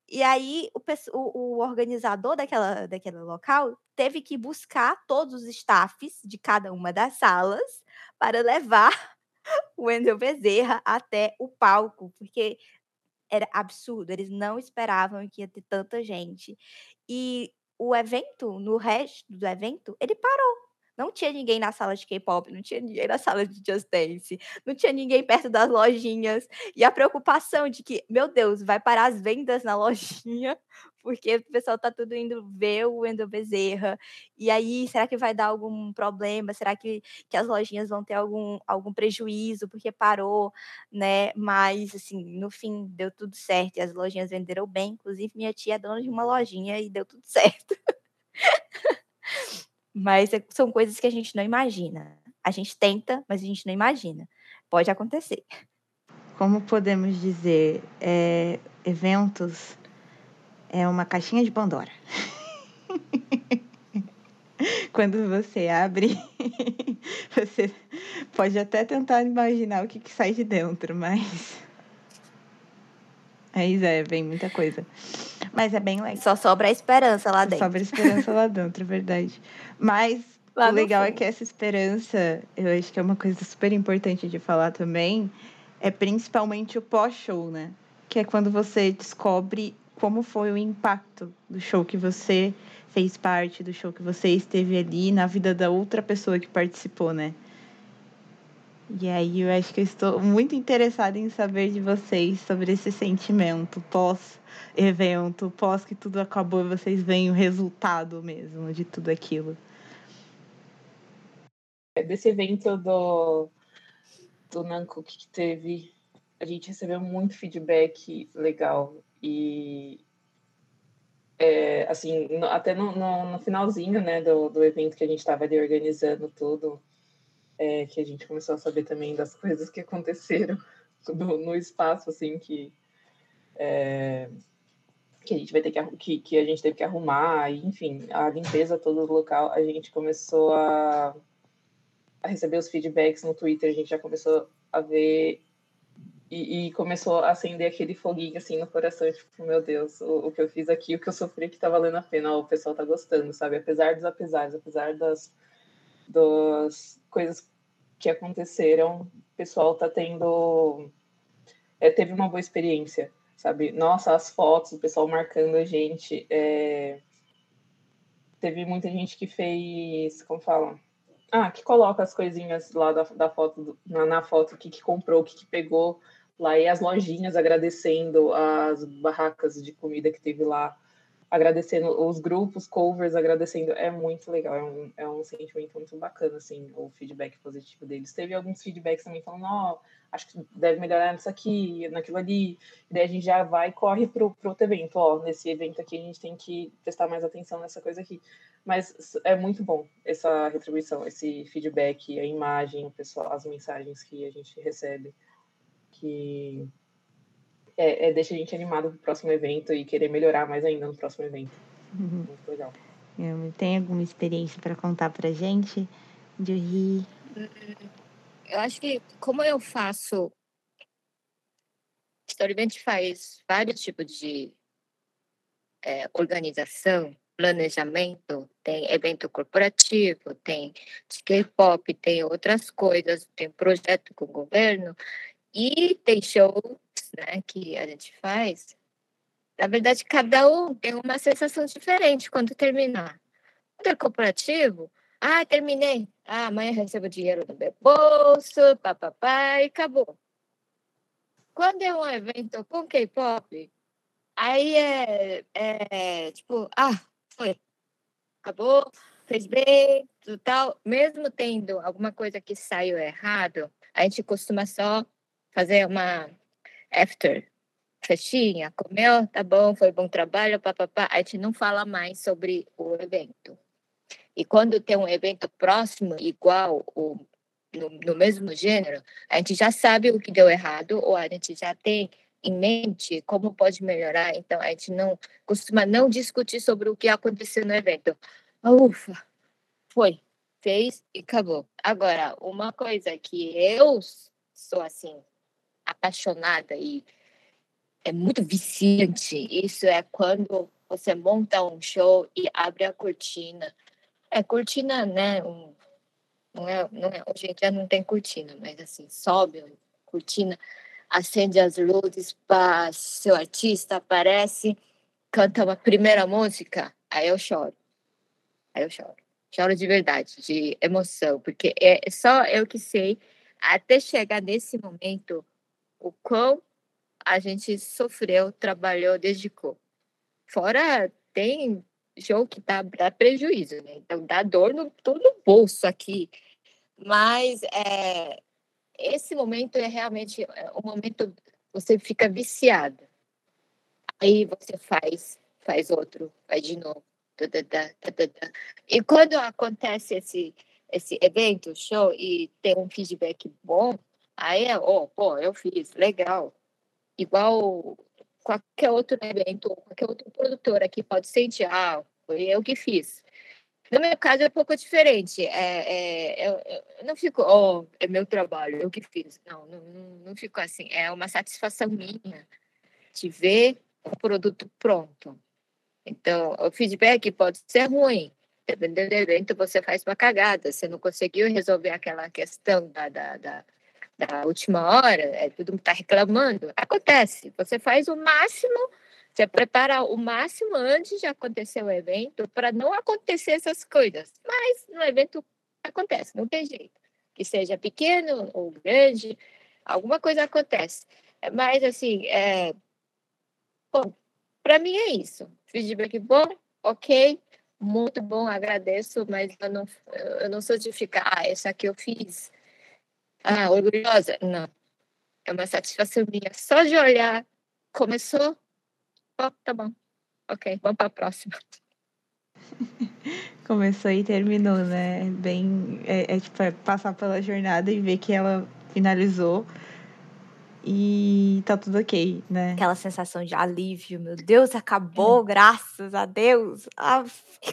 E aí o, o, o, organizador daquela, daquele local teve que buscar todos os staffs de cada uma das salas para levar o Wendel Bezerra até o palco, porque era absurdo, eles não esperavam que ia ter tanta gente. E o evento, no resto do evento, ele parou. Não tinha ninguém na sala de K-pop, não tinha ninguém na sala de Just Dance, não tinha ninguém perto das lojinhas. E a preocupação de que, meu Deus, vai parar as vendas na lojinha, porque o pessoal tá tudo indo ver o Wendel Bezerra. E aí, será que vai dar algum problema? Será que, que as lojinhas vão ter algum, algum prejuízo porque parou, né? Mas, assim, no fim, deu tudo certo e as lojinhas venderam bem. Inclusive, minha tia é dona de uma lojinha e deu tudo certo. Mas é, são coisas que a gente não imagina. A gente tenta, mas a gente não imagina. Pode acontecer. Como podemos dizer, é, eventos é uma caixinha de Pandora. Quando você abre, você pode até tentar imaginar o que, que sai de dentro, mas. Aí é, vem muita coisa. Mas é bem legal. Só sobra a esperança lá dentro. Só sobra a esperança lá dentro, é verdade. Mas lá o legal é que essa esperança, eu acho que é uma coisa super importante de falar também, é principalmente o pós-show, né? Que é quando você descobre como foi o impacto do show que você fez parte, do show que você esteve ali na vida da outra pessoa que participou, né? E aí eu acho que eu estou muito interessada em saber de vocês sobre esse sentimento pós-evento, pós que tudo acabou e vocês veem o resultado mesmo de tudo aquilo. É, desse evento do, do Nancook que teve, a gente recebeu muito feedback legal e é, assim, até no, no, no, finalzinho né, do, do evento que a gente estava ali organizando tudo, é, que a gente começou a saber também das coisas que aconteceram no, espaço, assim, que, é, que a gente vai ter que, que, que a gente teve que arrumar, e, enfim, a limpeza todo do local, a gente começou a, a receber os feedbacks no Twitter, a gente já começou a ver e, e, começou a acender aquele foguinho assim no coração, tipo, meu Deus, o, o que eu fiz aqui, o que eu sofri que tá valendo a pena, ó, o pessoal tá gostando, sabe? Apesar dos apesares, apesar das, das coisas que aconteceram, o pessoal tá tendo. É, teve uma boa experiência, sabe? Nossa, as fotos, o pessoal marcando a gente. É... Teve muita gente que fez. Como fala? Ah, que coloca as coisinhas lá da, da foto, na, na foto, o que, que comprou, o que, que pegou lá e as lojinhas agradecendo as barracas de comida que teve lá agradecendo os grupos, covers, agradecendo. É muito legal, é um, é um sentimento muito bacana, assim, o feedback positivo deles. Teve alguns feedbacks também falando, ó, oh, acho que deve melhorar nisso aqui, naquilo ali. E daí a gente já vai e corre pro, pro outro evento, ó, nesse evento aqui a gente tem que prestar mais atenção nessa coisa aqui. Mas é muito bom essa retribuição, esse feedback, a imagem, o pessoal, as mensagens que a gente recebe, que é, é, deixa a gente animado para o próximo evento e querer melhorar mais ainda no próximo evento. Uhum. Muito legal. Eu, tem alguma experiência para contar para gente, Juhi? Eu acho que, como eu faço. Storybank faz vários tipos de é, organização, planejamento, tem evento corporativo, tem K-pop, tem outras coisas, tem projeto com o governo e tem show né, que a gente faz, na verdade, cada um tem uma sensação diferente quando terminar. Quando é corporativo, ah, terminei. Ah, amanhã recebo dinheiro no meu bolso, papapá, e acabou. Quando é um evento com K-pop, aí é, é, tipo, ah, foi, acabou, fez bem, tal. Mesmo tendo alguma coisa que saiu errado, a gente costuma só fazer uma after, festinha, comeu, tá bom, foi bom trabalho, papapá. A gente não fala mais sobre o evento. E quando tem um evento próximo, igual, ou no, no mesmo gênero, a gente já sabe o que deu errado, ou a gente já tem em mente como pode melhorar. Então, a gente não costuma não discutir sobre o que aconteceu no evento. Ufa, foi, fez e acabou. Agora, uma coisa que eu sou assim, apaixonada e é muito viciante. Isso é quando você monta um show e abre a cortina. É cortina, né? Um, não é, não é, hoje em dia não tem cortina, mas assim, sobe a cortina. acende as luzes, para seu artista aparece, canta uma primeira música, aí eu choro. Aí eu choro. Choro de verdade, de emoção, porque é só eu que sei, até chegar nesse momento, o quão a gente sofreu, trabalhou, dedicou. Fora, tem jogo que dá, dá prejuízo, né? Então, dá dor no todo o bolso aqui. Mas é, esse momento é realmente é, o momento você fica viciado. Aí você faz, faz outro, faz de novo. E quando acontece esse, esse evento, show, e tem um feedback bom, aí é, oh, pô, eu fiz, legal. Igual qualquer outro evento, qualquer outro produtor aqui pode sentir, ah, foi eu que fiz. No meu caso é um pouco diferente. É, é, eu, eu, não fico, oh, é meu trabalho, eu que fiz. Não, não, não fico assim. É uma satisfação minha de ver o produto pronto. Então, o feedback pode ser ruim. Dependendo do evento, você faz uma cagada. Você não conseguiu resolver aquela questão da, da, da, da última hora, é, todo mundo está reclamando. Acontece. Você faz o máximo você prepara o máximo antes de acontecer o evento para não acontecer essas coisas. Mas no evento acontece, não tem jeito. Que seja pequeno ou grande, alguma coisa acontece. Mas, assim, é... bom, para mim é isso. Feedback bom, ok, muito bom, agradeço, mas eu não, eu não sou de ficar, ah, essa aqui eu fiz. Ah, orgulhosa. Não. É uma satisfação minha. Só de olhar, começou, Oh, tá bom. Ok, vamos para a próxima. Começou e terminou, né? Bem, é, é tipo é passar pela jornada e ver que ela finalizou e tá tudo ok, né? Aquela sensação de alívio, meu Deus, acabou, é. graças a Deus. Ah,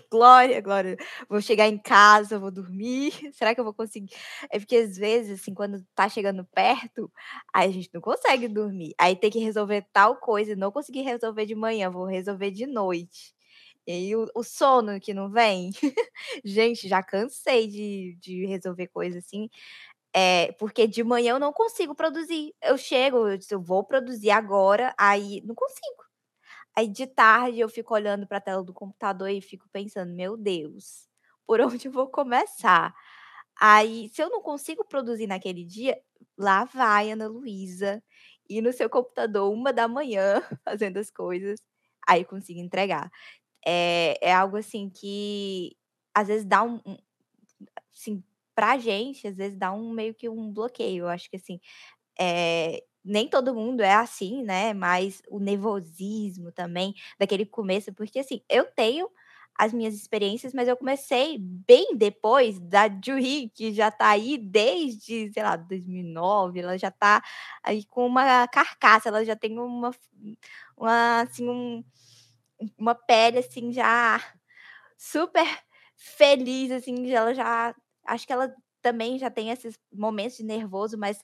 glória, glória. Vou chegar em casa, vou dormir. Será que eu vou conseguir? É porque às vezes, assim, quando tá chegando perto, aí a gente não consegue dormir. Aí tem que resolver tal coisa, não consegui resolver de manhã, vou resolver de noite. E aí o, o sono que não vem. gente, já cansei de, de resolver coisas assim. É, porque de manhã eu não consigo produzir. Eu chego, eu, disse, eu vou produzir agora, aí não consigo. Aí de tarde eu fico olhando para a tela do computador e fico pensando, meu Deus, por onde eu vou começar? Aí, se eu não consigo produzir naquele dia, lá vai Ana Luísa e no seu computador uma da manhã fazendo as coisas, aí consigo entregar. É, é algo assim que às vezes dá um, um assim, pra gente, às vezes dá um meio que um bloqueio. Eu acho que assim, é, nem todo mundo é assim, né? Mas o nervosismo também, daquele começo, porque assim, eu tenho as minhas experiências, mas eu comecei bem depois da Juhi, que já tá aí desde, sei lá, 2009, ela já tá aí com uma carcaça, ela já tem uma, uma assim, um, uma pele, assim, já super feliz, assim, ela já Acho que ela também já tem esses momentos de nervoso, mas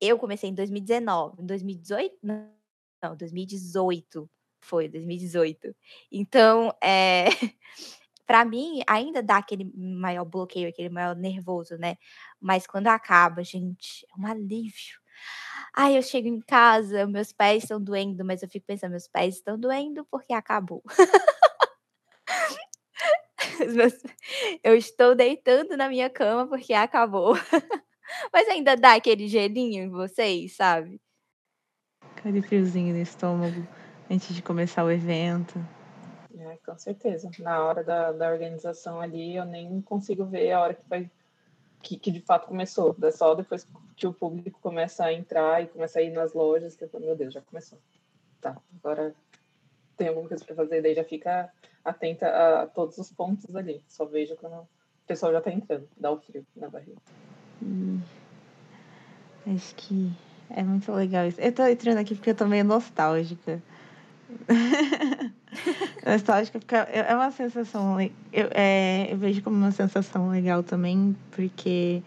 eu comecei em 2019, em 2018? Não, 2018 foi, 2018. Então, é, para mim, ainda dá aquele maior bloqueio, aquele maior nervoso, né? Mas quando acaba, gente, é um alívio. Ai, eu chego em casa, meus pés estão doendo, mas eu fico pensando, meus pés estão doendo porque acabou. Eu estou deitando na minha cama porque acabou. Mas ainda dá aquele gelinho em vocês, sabe? Aquele friozinho no estômago antes de começar o evento. É, com certeza. Na hora da, da organização ali, eu nem consigo ver a hora que vai que, que de fato começou. É só depois que o público começa a entrar e começa a ir nas lojas, que eu falo, meu Deus, já começou. Tá, agora tem alguma coisa para fazer, daí já fica atenta a todos os pontos ali. Só vejo quando o pessoal já está entrando, dá o frio na barriga. Hum, acho que é muito legal isso. Eu tô entrando aqui porque eu tô meio nostálgica. nostálgica porque é, é uma sensação. Eu, é, eu vejo como uma sensação legal também, porque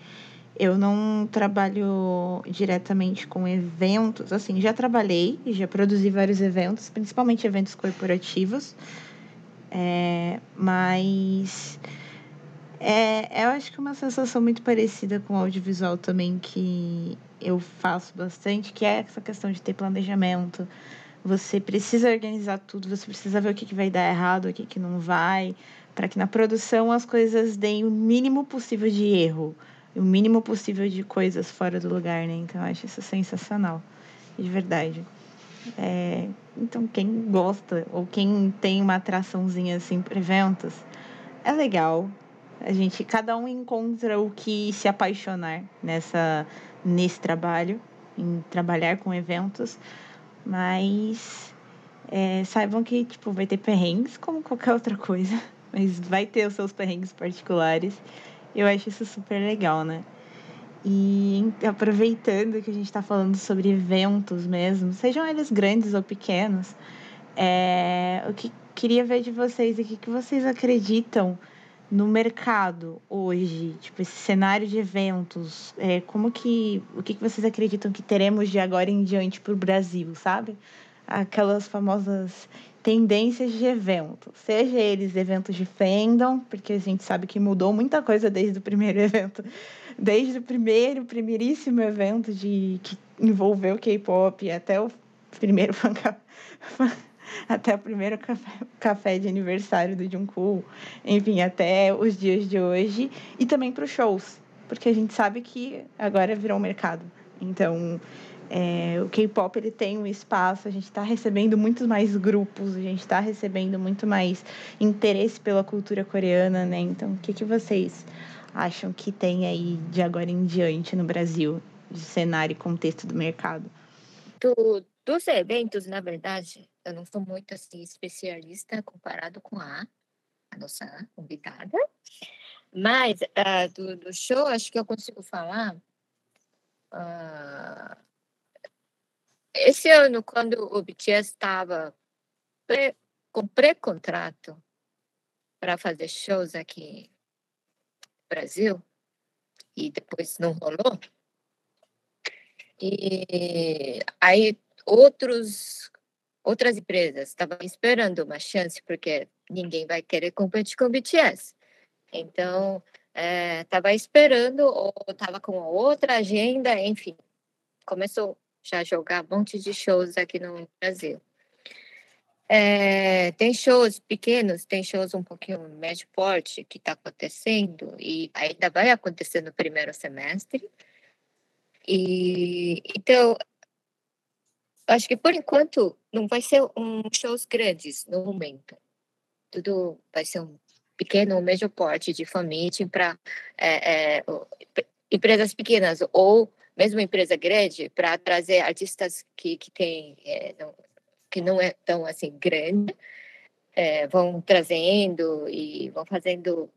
eu não trabalho diretamente com eventos, assim, já trabalhei, já produzi vários eventos, principalmente eventos corporativos, é, mas é, eu acho que é uma sensação muito parecida com o audiovisual também que eu faço bastante, que é essa questão de ter planejamento. Você precisa organizar tudo, você precisa ver o que, que vai dar errado, o que, que não vai, para que na produção as coisas deem o mínimo possível de erro, o mínimo possível de coisas fora do lugar, né? Então eu acho isso sensacional, de verdade. É, então quem gosta ou quem tem uma atraçãozinha assim para eventos, é legal. A gente, cada um encontra o que se apaixonar nessa, nesse trabalho, em trabalhar com eventos, mas é, saibam que tipo, vai ter perrengues como qualquer outra coisa, mas vai ter os seus perrengues particulares. Eu acho isso super legal, né? E aproveitando que a gente está falando sobre eventos mesmo, sejam eles grandes ou pequenos, é, o que queria ver de vocês aqui que vocês acreditam no mercado hoje, tipo esse cenário de eventos, é, como que o que, que vocês acreditam que teremos de agora em diante para o Brasil, sabe? Aquelas famosas tendências de evento, seja eles eventos de fandom, porque a gente sabe que mudou muita coisa desde o primeiro evento, desde o primeiro, primeiríssimo evento de que envolveu K-pop até o primeiro fan até o primeiro café, café de aniversário do Jungkook, enfim, até os dias de hoje, e também para os shows, porque a gente sabe que agora virou um mercado. Então, é, o K-pop ele tem um espaço, a gente está recebendo muitos mais grupos, a gente está recebendo muito mais interesse pela cultura coreana, né? Então, o que, que vocês acham que tem aí de agora em diante no Brasil, de cenário e contexto do mercado? Do, dos eventos, na verdade, eu não sou muito assim especialista comparado com a, a nossa convidada, mas uh, do, do, show acho que eu consigo falar. Uh, esse ano, quando o BTS estava com pré-contrato para fazer shows aqui Brasil, e depois não rolou, e aí outros outras empresas estavam esperando uma chance, porque ninguém vai querer competir com o BTS. Então, estava é, esperando, ou estava com outra agenda, enfim, começou já a jogar um monte de shows aqui no Brasil. É, tem shows pequenos, tem shows um pouquinho médio porte que está acontecendo e ainda vai acontecer no primeiro semestre. E então acho que por enquanto não vai ser um shows grandes no momento. Tudo vai ser um pequeno, médio porte de família para é, é, empresas pequenas ou mesmo empresa grande para trazer artistas que que tem é, que não é tão assim grande é, vão trazendo e vão fazendo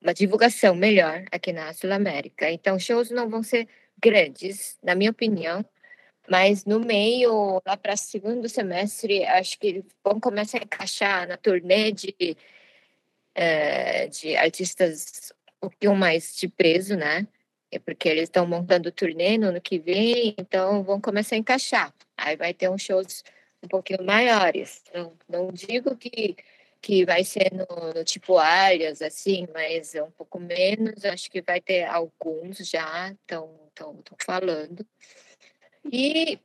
uma divulgação melhor aqui na Sul América. Então shows não vão ser grandes, na minha opinião, mas no meio, lá para segundo semestre, acho que vão começar a encaixar na turnê de, é, de artistas um pouquinho mais de peso, né? É porque eles estão montando turnê no ano que vem, então vão começar a encaixar. Aí vai ter uns shows um pouquinho maiores. Não, não digo que, que vai ser no, no tipo áreas, assim, mas é um pouco menos. Acho que vai ter alguns já, estão falando. E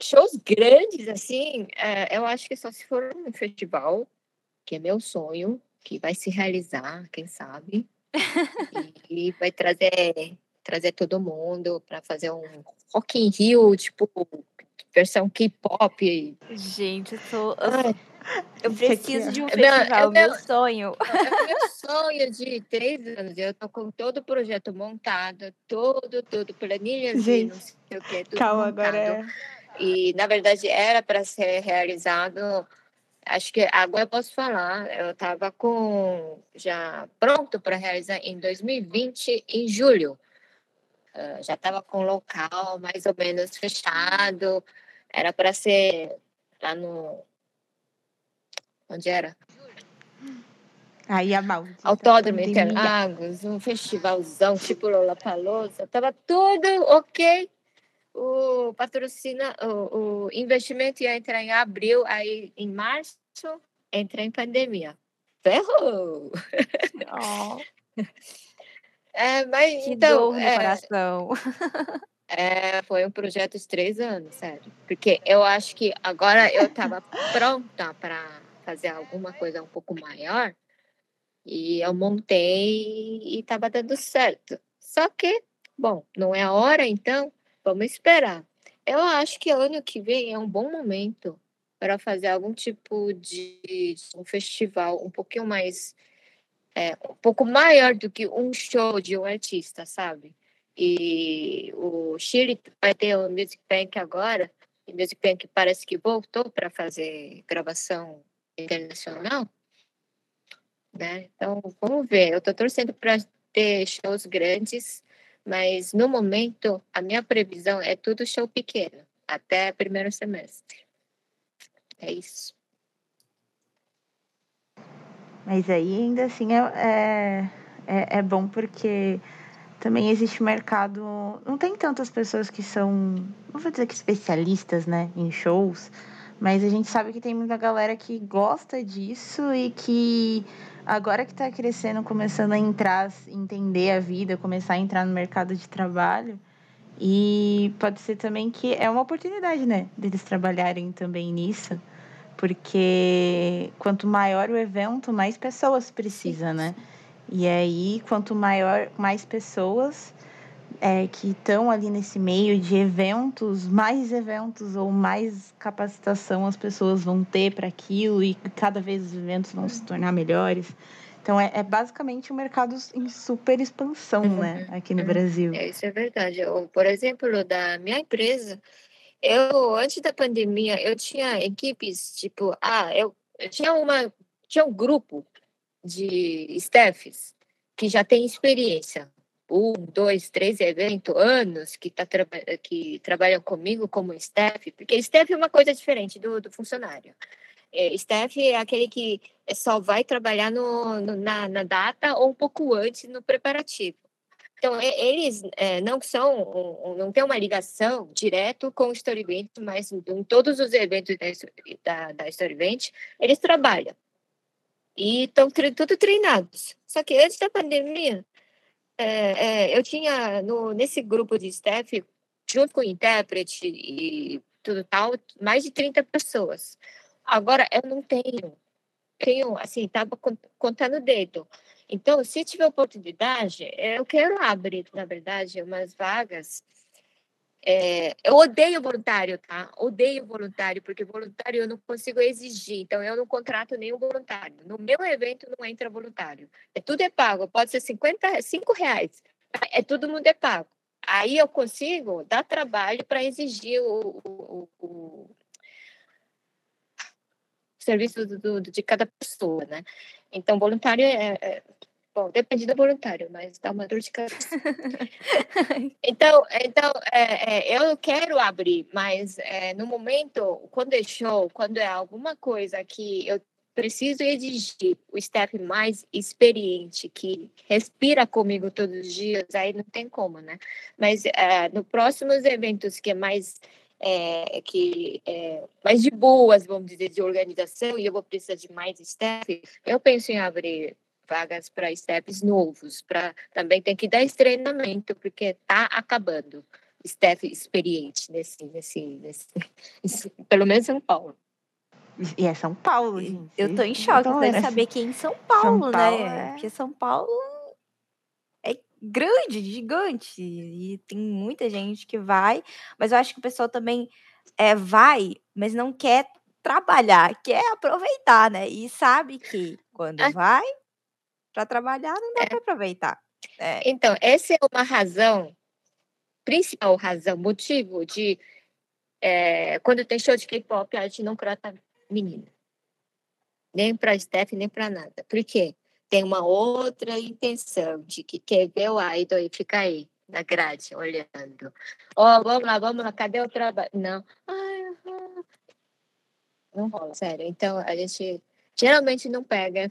shows grandes, assim, é, eu acho que só se for um festival, que é meu sonho, que vai se realizar, quem sabe. e, e vai trazer trazer todo mundo para fazer um Rock in Rio, tipo, versão K-pop. Gente, eu, tô, eu, eu preciso de um festival, é meu, meu sonho. É meu sonho de três anos. Eu tô com todo o projeto montado, todo, todo, planilhas Gente, não sei o que, tudo calma, montado. agora é... E, na verdade, era para ser realizado acho que agora eu posso falar, eu estava com já pronto para realizar em 2020, em julho. Uh, já estava com o local mais ou menos fechado, era para ser lá no Onde era? Aí a mal. Autódromo Interlagos, um festivalzão tipo Lollapalooza, tava tudo ok. O patrocina, o, o investimento ia entrar em abril, aí em março entra em pandemia. Ferrou! Oh. É, mas que então, dor no é, coração. É, foi um projeto de três anos, sério. Porque eu acho que agora eu estava pronta para fazer alguma coisa um pouco maior e eu montei e estava dando certo. Só que, bom, não é a hora, então vamos esperar. Eu acho que ano que vem é um bom momento para fazer algum tipo de, de um festival um pouquinho mais é, um pouco maior do que um show de um artista, sabe? E o Chile vai ter o Music Bank agora, e o Music Bank parece que voltou para fazer gravação internacional, né? Então, vamos ver. Eu estou torcendo para ter shows grandes, mas no momento a minha previsão é tudo show pequeno, até primeiro semestre. É isso. Mas aí ainda assim é, é, é, é bom porque também existe mercado. Não tem tantas pessoas que são, não vou dizer que especialistas, né, em shows, mas a gente sabe que tem muita galera que gosta disso e que agora que está crescendo, começando a entrar, entender a vida, começar a entrar no mercado de trabalho. E pode ser também que é uma oportunidade, né, deles trabalharem também nisso porque quanto maior o evento, mais pessoas precisa, né? E aí, quanto maior, mais pessoas é, que estão ali nesse meio de eventos, mais eventos ou mais capacitação as pessoas vão ter para aquilo e cada vez os eventos vão se tornar melhores. Então, é, é basicamente um mercado em super expansão, né, uhum. né, aqui no uhum. Brasil. É, isso é verdade. Eu, por exemplo, da minha empresa, eu, antes da pandemia, eu tinha equipes, tipo, ah, eu, eu tinha uma, tinha um grupo de staffs que já tem experiência, um, dois, três eventos, anos, que, tá, que trabalham comigo como staff, porque staff é uma coisa diferente do, do funcionário. É, staff é aquele que só vai trabalhar no, no na, na data ou um pouco antes no preparativo. Então, eles é, não são, não tem uma ligação direto com o Storyvent, mas em todos os eventos da, da eles trabalham. E estão tudo treinados. Só que antes da pandemia, é, é, eu tinha no, nesse grupo de staff, junto com o intérprete e tudo tal, mais de 30 pessoas. Agora, eu não tenho. Tenho, assim, estava contando o dedo. Então, se tiver oportunidade, eu quero abrir, na verdade, umas vagas. É, eu odeio voluntário, tá? Odeio voluntário, porque voluntário eu não consigo exigir, então eu não contrato nenhum voluntário. No meu evento não entra voluntário. É, tudo é pago, pode ser 50, 5 reais. É, todo mundo é pago. Aí eu consigo dar trabalho para exigir o, o, o, o serviço do, do, de cada pessoa, né? Então, voluntário é, é Bom, depende do voluntário, mas dá uma dor de cabeça. então, então é, é, eu quero abrir, mas é, no momento, quando é show, quando é alguma coisa que eu preciso exigir o staff mais experiente, que respira comigo todos os dias, aí não tem como, né? Mas é, no próximos eventos que é mais é, que é, mais de boas, vamos dizer, de organização, e eu vou precisar de mais staff, eu penso em abrir vagas para steps novos, para também tem que dar esse treinamento, porque está acabando staff experiente nesse, nesse, nesse, nesse, pelo menos em São Paulo. E é São Paulo, gente. Eu tô em choque então, de saber que é em São Paulo, São Paulo né? É... Porque São Paulo é grande, gigante, e tem muita gente que vai, mas eu acho que o pessoal também é, vai, mas não quer trabalhar, quer aproveitar, né? E sabe que quando ah. vai, para trabalhar não dá é. para aproveitar. É. Então, essa é uma razão, principal razão, motivo de é, quando tem show de K-pop, a gente não crota menina. Nem para Steph, nem para nada. Por quê? Tem uma outra intenção de que quer ver o idol e ficar aí na grade, olhando. Ó, oh, vamos lá, vamos lá, cadê o trabalho? Não. Ai, não rola, sério. Então, a gente geralmente não pega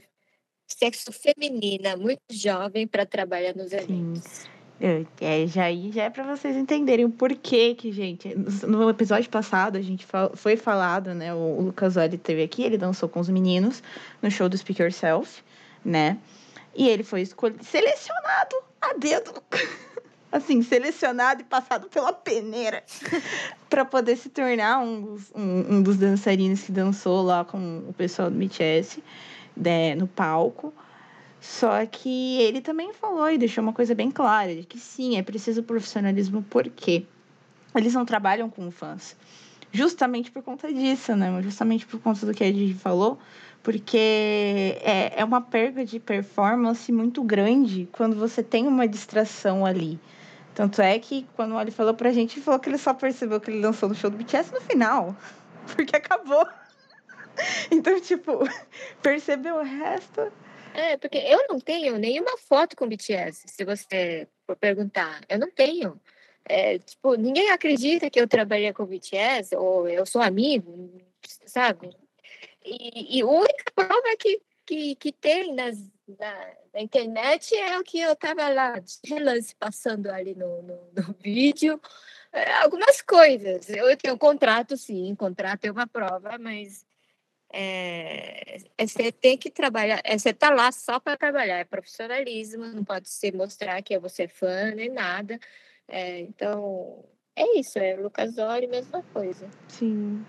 sexo feminina, muito jovem, para trabalhar nos eventos. É, já, já é para vocês entenderem o porquê que, gente, no episódio passado a gente foi falado, né? O, Lucas Olli teve aqui, ele dançou com os meninos no show do Speak Yourself, né? E ele foi escolhido, selecionado a dedo assim, selecionado e passado pela peneira para poder se tornar um dos, um, um dos dançarinos que dançou lá com o pessoal do BTS né, no palco. Só que ele também falou e deixou uma coisa bem clara, de que sim, é preciso profissionalismo, porque eles não trabalham com fãs. Justamente por conta disso, né? Justamente por conta do que a gente falou, porque é, é uma perda de performance muito grande quando você tem uma distração ali. Tanto é que quando o Ali falou pra gente, ele falou que ele só percebeu que ele lançou no show do BTS no final. Porque acabou. Então, tipo, percebeu o resto. É, porque eu não tenho nenhuma foto com BTS, se você for perguntar. Eu não tenho. É, tipo, ninguém acredita que eu trabalhei com BTS, ou eu sou amigo, sabe? E, e a única prova que, que, que tem nas, na, na internet é o que eu tava lá, de relance, passando ali no, no, no vídeo, é, algumas coisas. Eu tenho contrato, sim, contrato é uma prova, mas é, é, você tem que trabalhar, é, você tá lá só para trabalhar, é profissionalismo, não pode se mostrar que é você fã nem nada. É, então, é isso, é Lucas Ori, mesma coisa. Sim,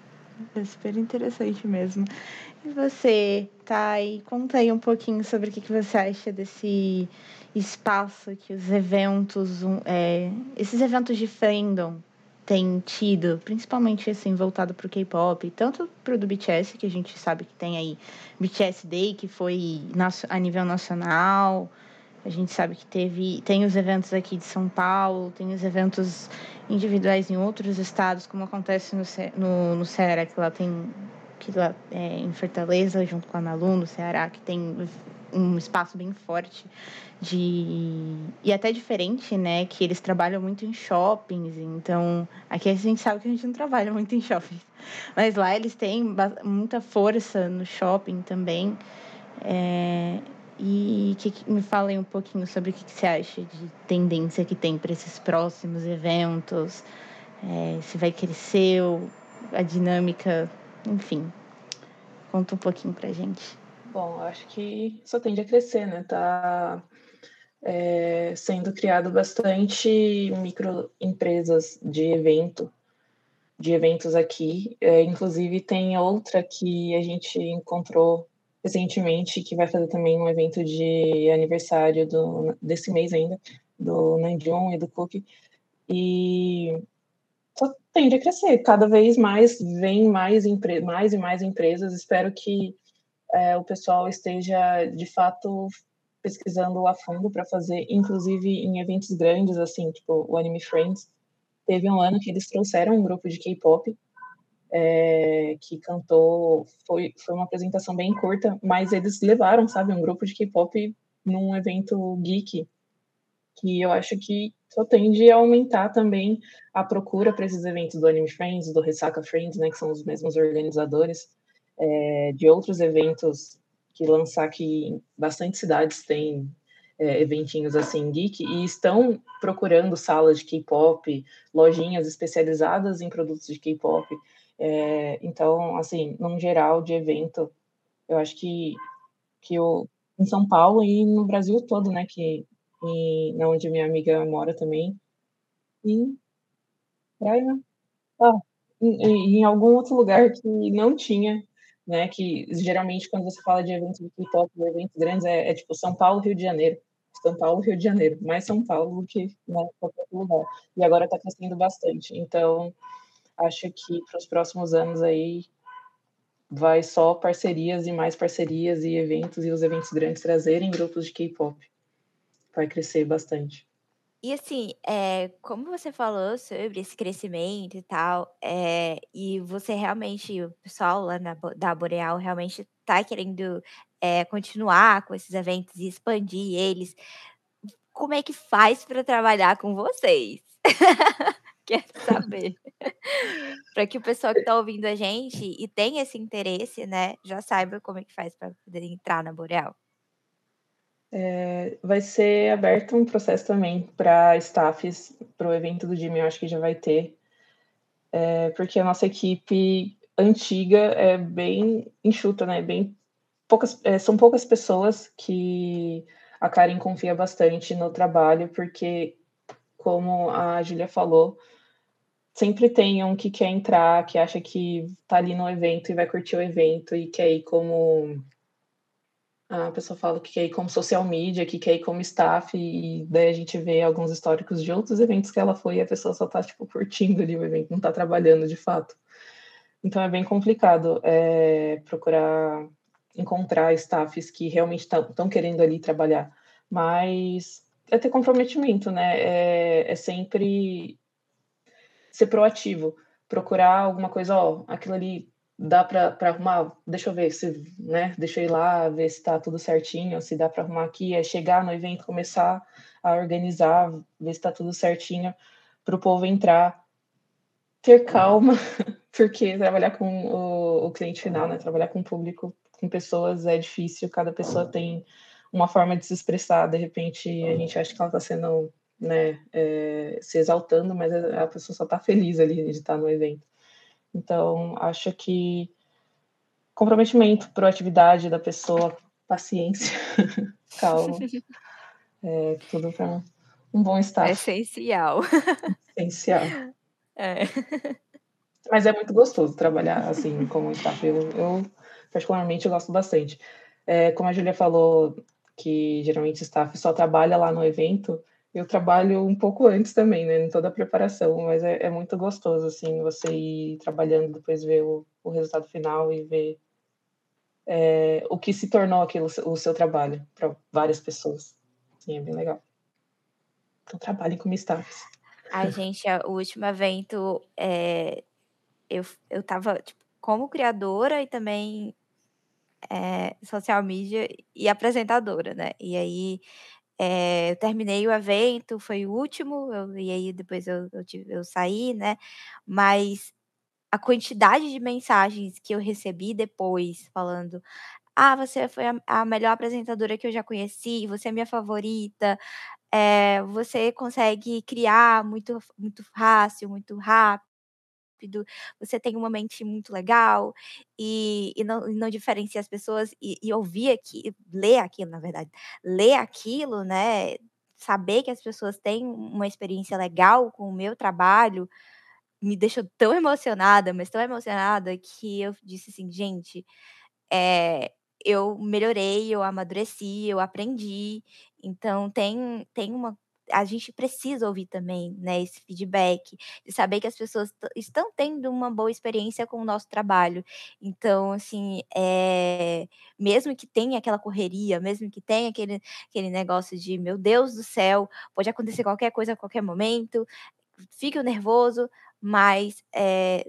é super interessante mesmo. E você, Thay, conta aí um pouquinho sobre o que, que você acha desse espaço que os eventos, é, esses eventos de fandom tem tido, principalmente assim, voltado para o K-pop, tanto para o do BTS, que a gente sabe que tem aí BTS Day, que foi a nível nacional, a gente sabe que teve, tem os eventos aqui de São Paulo, tem os eventos individuais em outros estados, como acontece no, no, no Ceará, que lá tem, que lá é, em Fortaleza, junto com a Malu, no Ceará, que tem um espaço bem forte de e até diferente, né, que eles trabalham muito em shoppings, então aqui a gente sabe que a gente não trabalha muito em shoppings, mas lá eles têm muita força no shopping também. É, e que, me falem um pouquinho sobre o que, que você acha de tendência que tem para esses próximos eventos, é, se vai crescer, a dinâmica, enfim. Conta um pouquinho para gente. Bom, acho que só tende a crescer, né? Tá é, sendo criado bastante microempresas de evento, de eventos aqui. É, inclusive tem outra que a gente encontrou recentemente que vai fazer também um evento de aniversário do, desse mês ainda, do Nanjum e do Cook. E só tende a crescer. Cada vez mais vem mais, mais e mais empresas. Espero que é, o pessoal esteja de fato pesquisando a fundo para fazer, inclusive em eventos grandes, assim, tipo o Anime Friends. Teve um ano que eles trouxeram um grupo de K-pop é, que cantou. Foi, foi uma apresentação bem curta, mas eles levaram, sabe, um grupo de K-pop num evento geek, que eu acho que só tende a aumentar também a procura para esses eventos do Anime Friends, do Ressaca Friends, né, que são os mesmos organizadores é, de outros eventos que lançar que bastante cidades tem é, eventinhos assim geek e estão procurando salas de K-pop, lojinhas especializadas em produtos de K-pop. É, então, assim, num geral de evento, eu acho que que eu, em São Paulo e no Brasil todo, né, que e, onde minha amiga mora também, e praia, ah, em, em algum outro lugar que não tinha né? Que geralmente quando você fala de eventos de K-pop, eventos grandes, é, é, tipo São Paulo, Rio de Janeiro. São Paulo, Rio de Janeiro, mais São Paulo do que né, qualquer lugar. E agora está crescendo bastante. Então, acho que para os próximos anos aí vai só parcerias e mais parcerias e eventos e os eventos grandes trazerem grupos de K-pop. Vai crescer bastante. E assim, é como você falou sobre esse crescimento e tal, é e você realmente o pessoal lá na da Boreal realmente tá querendo, é continuar com esses eventos e expandir eles. Como é que faz para trabalhar com vocês? Quero saber. Para que o pessoal que está ouvindo a gente e tem esse interesse, né, já saiba como é que faz para poder entrar na Boreal. É, vai ser aberto um processo também para staffs para o evento do Jimmy, eu acho que já vai ter, é, porque a nossa equipe antiga é bem enxuta, né? Bem poucas, é, são poucas pessoas que a Karen confia bastante no trabalho, porque como a Julia falou, sempre tem um que quer entrar, que acha que tá ali no evento e vai curtir o evento e quer ir como a pessoa fala que quer ir como social media, que quer ir como staff, e daí a gente vê alguns históricos de outros eventos que ela foi e a pessoa só tá, tipo, curtindo ali o evento, não tá trabalhando de fato. Então é bem complicado é, procurar encontrar staffs que realmente estão querendo ali trabalhar. Mas é ter comprometimento, né? É, é sempre ser proativo, procurar alguma coisa, ó, aquilo ali dá para arrumar, deixa eu ver se, né, deixa eu ir lá ver se está tudo certinho, se dá para arrumar aqui, é chegar no evento, começar a organizar, ver se está tudo certinho para o povo entrar, ter calma, porque trabalhar com o, o, cliente final, né, trabalhar com o público, com pessoas é difícil, cada pessoa tem uma forma de se expressar, de repente a gente acha que ela está sendo, né, é, se exaltando, mas a pessoa só está feliz ali de estar no evento. Então, acho que comprometimento, proatividade da pessoa, paciência, calma, é, tudo para um bom estado. É essencial. Essencial. É. Mas é muito gostoso trabalhar assim como staff. Eu, eu particularmente, eu gosto bastante. É, como a Julia falou, que geralmente staff só trabalha lá no evento, eu trabalho um pouco antes também, né, em toda a preparação, mas é, é muito gostoso, assim, você ir trabalhando, depois ver o, o resultado final e ver é, o que se tornou aquilo, o seu trabalho para várias pessoas. Sim, é bem legal. Então, trabalhem como staffs. A gente, o último evento, é, eu, eu tava, tipo, como criadora e também é, social media e apresentadora, né? E aí é, eu terminei o evento, foi o último, eu, e aí depois eu, eu, eu saí, né? Mas a quantidade de mensagens que eu recebi depois, falando: Ah, você foi a, a melhor apresentadora que eu já conheci, você é minha favorita, é, você consegue criar muito, muito fácil, muito rápido rápido, você tem uma mente muito legal e, e, não, não, diferencia as pessoas e, e ouvir aqui, ler aquilo, na verdade, ler aquilo, né? Saber que as pessoas têm uma experiência legal com o meu trabalho me deixou tão emocionada, mas tão emocionada que eu disse assim, gente, é, eu melhorei, eu amadureci, eu aprendi. Então tem, tem uma a gente precisa ouvir também, né, esse feedback, de saber que as pessoas estão tendo uma boa experiência com o nosso trabalho. Então, assim, é, mesmo que tenha aquela correria, mesmo que tenha aquele, aquele negócio de, meu Deus do céu, pode acontecer qualquer coisa a qualquer momento, fique nervoso, mas é,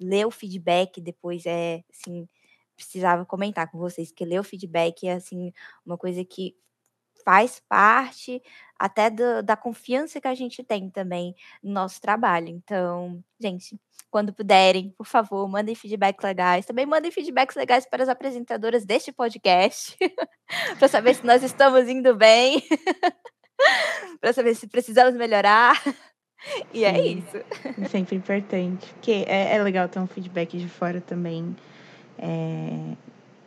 ler o feedback depois é, assim, precisava comentar com vocês que ler o feedback é, assim, uma coisa que faz parte até do, da confiança que a gente tem também no nosso trabalho. Então, gente, quando puderem, por favor, mandem feedbacks legais. Também mandem feedbacks legais para as apresentadoras deste podcast, para saber se nós estamos indo bem, para saber se precisamos melhorar. E é Sim, é isso. Sempre importante. Porque é, é legal ter um feedback de fora também. É,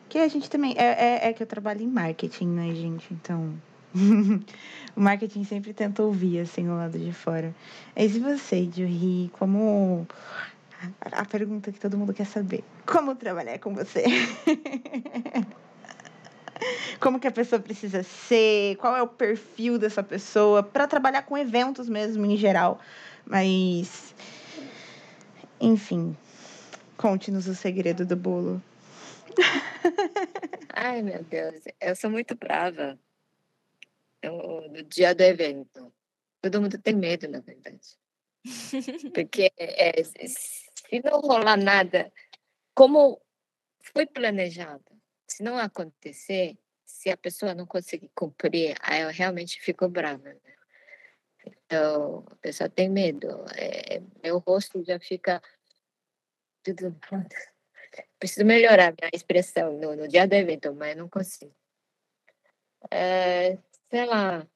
que a gente também. É, é, é que eu trabalho em marketing, né, gente? Então o marketing sempre tenta ouvir, assim, o lado de fora. E você, Juhi, como... A pergunta que todo mundo quer saber. Como trabalhar com você? como que a pessoa precisa ser? Qual é o perfil dessa pessoa? Para trabalhar com eventos mesmo, em geral. Mas... Enfim, conte-nos o segredo do bolo. Ai, meu Deus, eu sou muito brava no, no dia do evento. Todo mundo tem medo, na verdade. Porque é, se não rolar nada, como foi planejado, se não acontecer, se a pessoa não conseguir cumprir, aí eu realmente fico brava. Né? Então, a pessoa tem medo. É, meu rosto já fica tudo. Preciso melhorar minha expressão no, no dia do evento, mas não consigo. É, sei lá.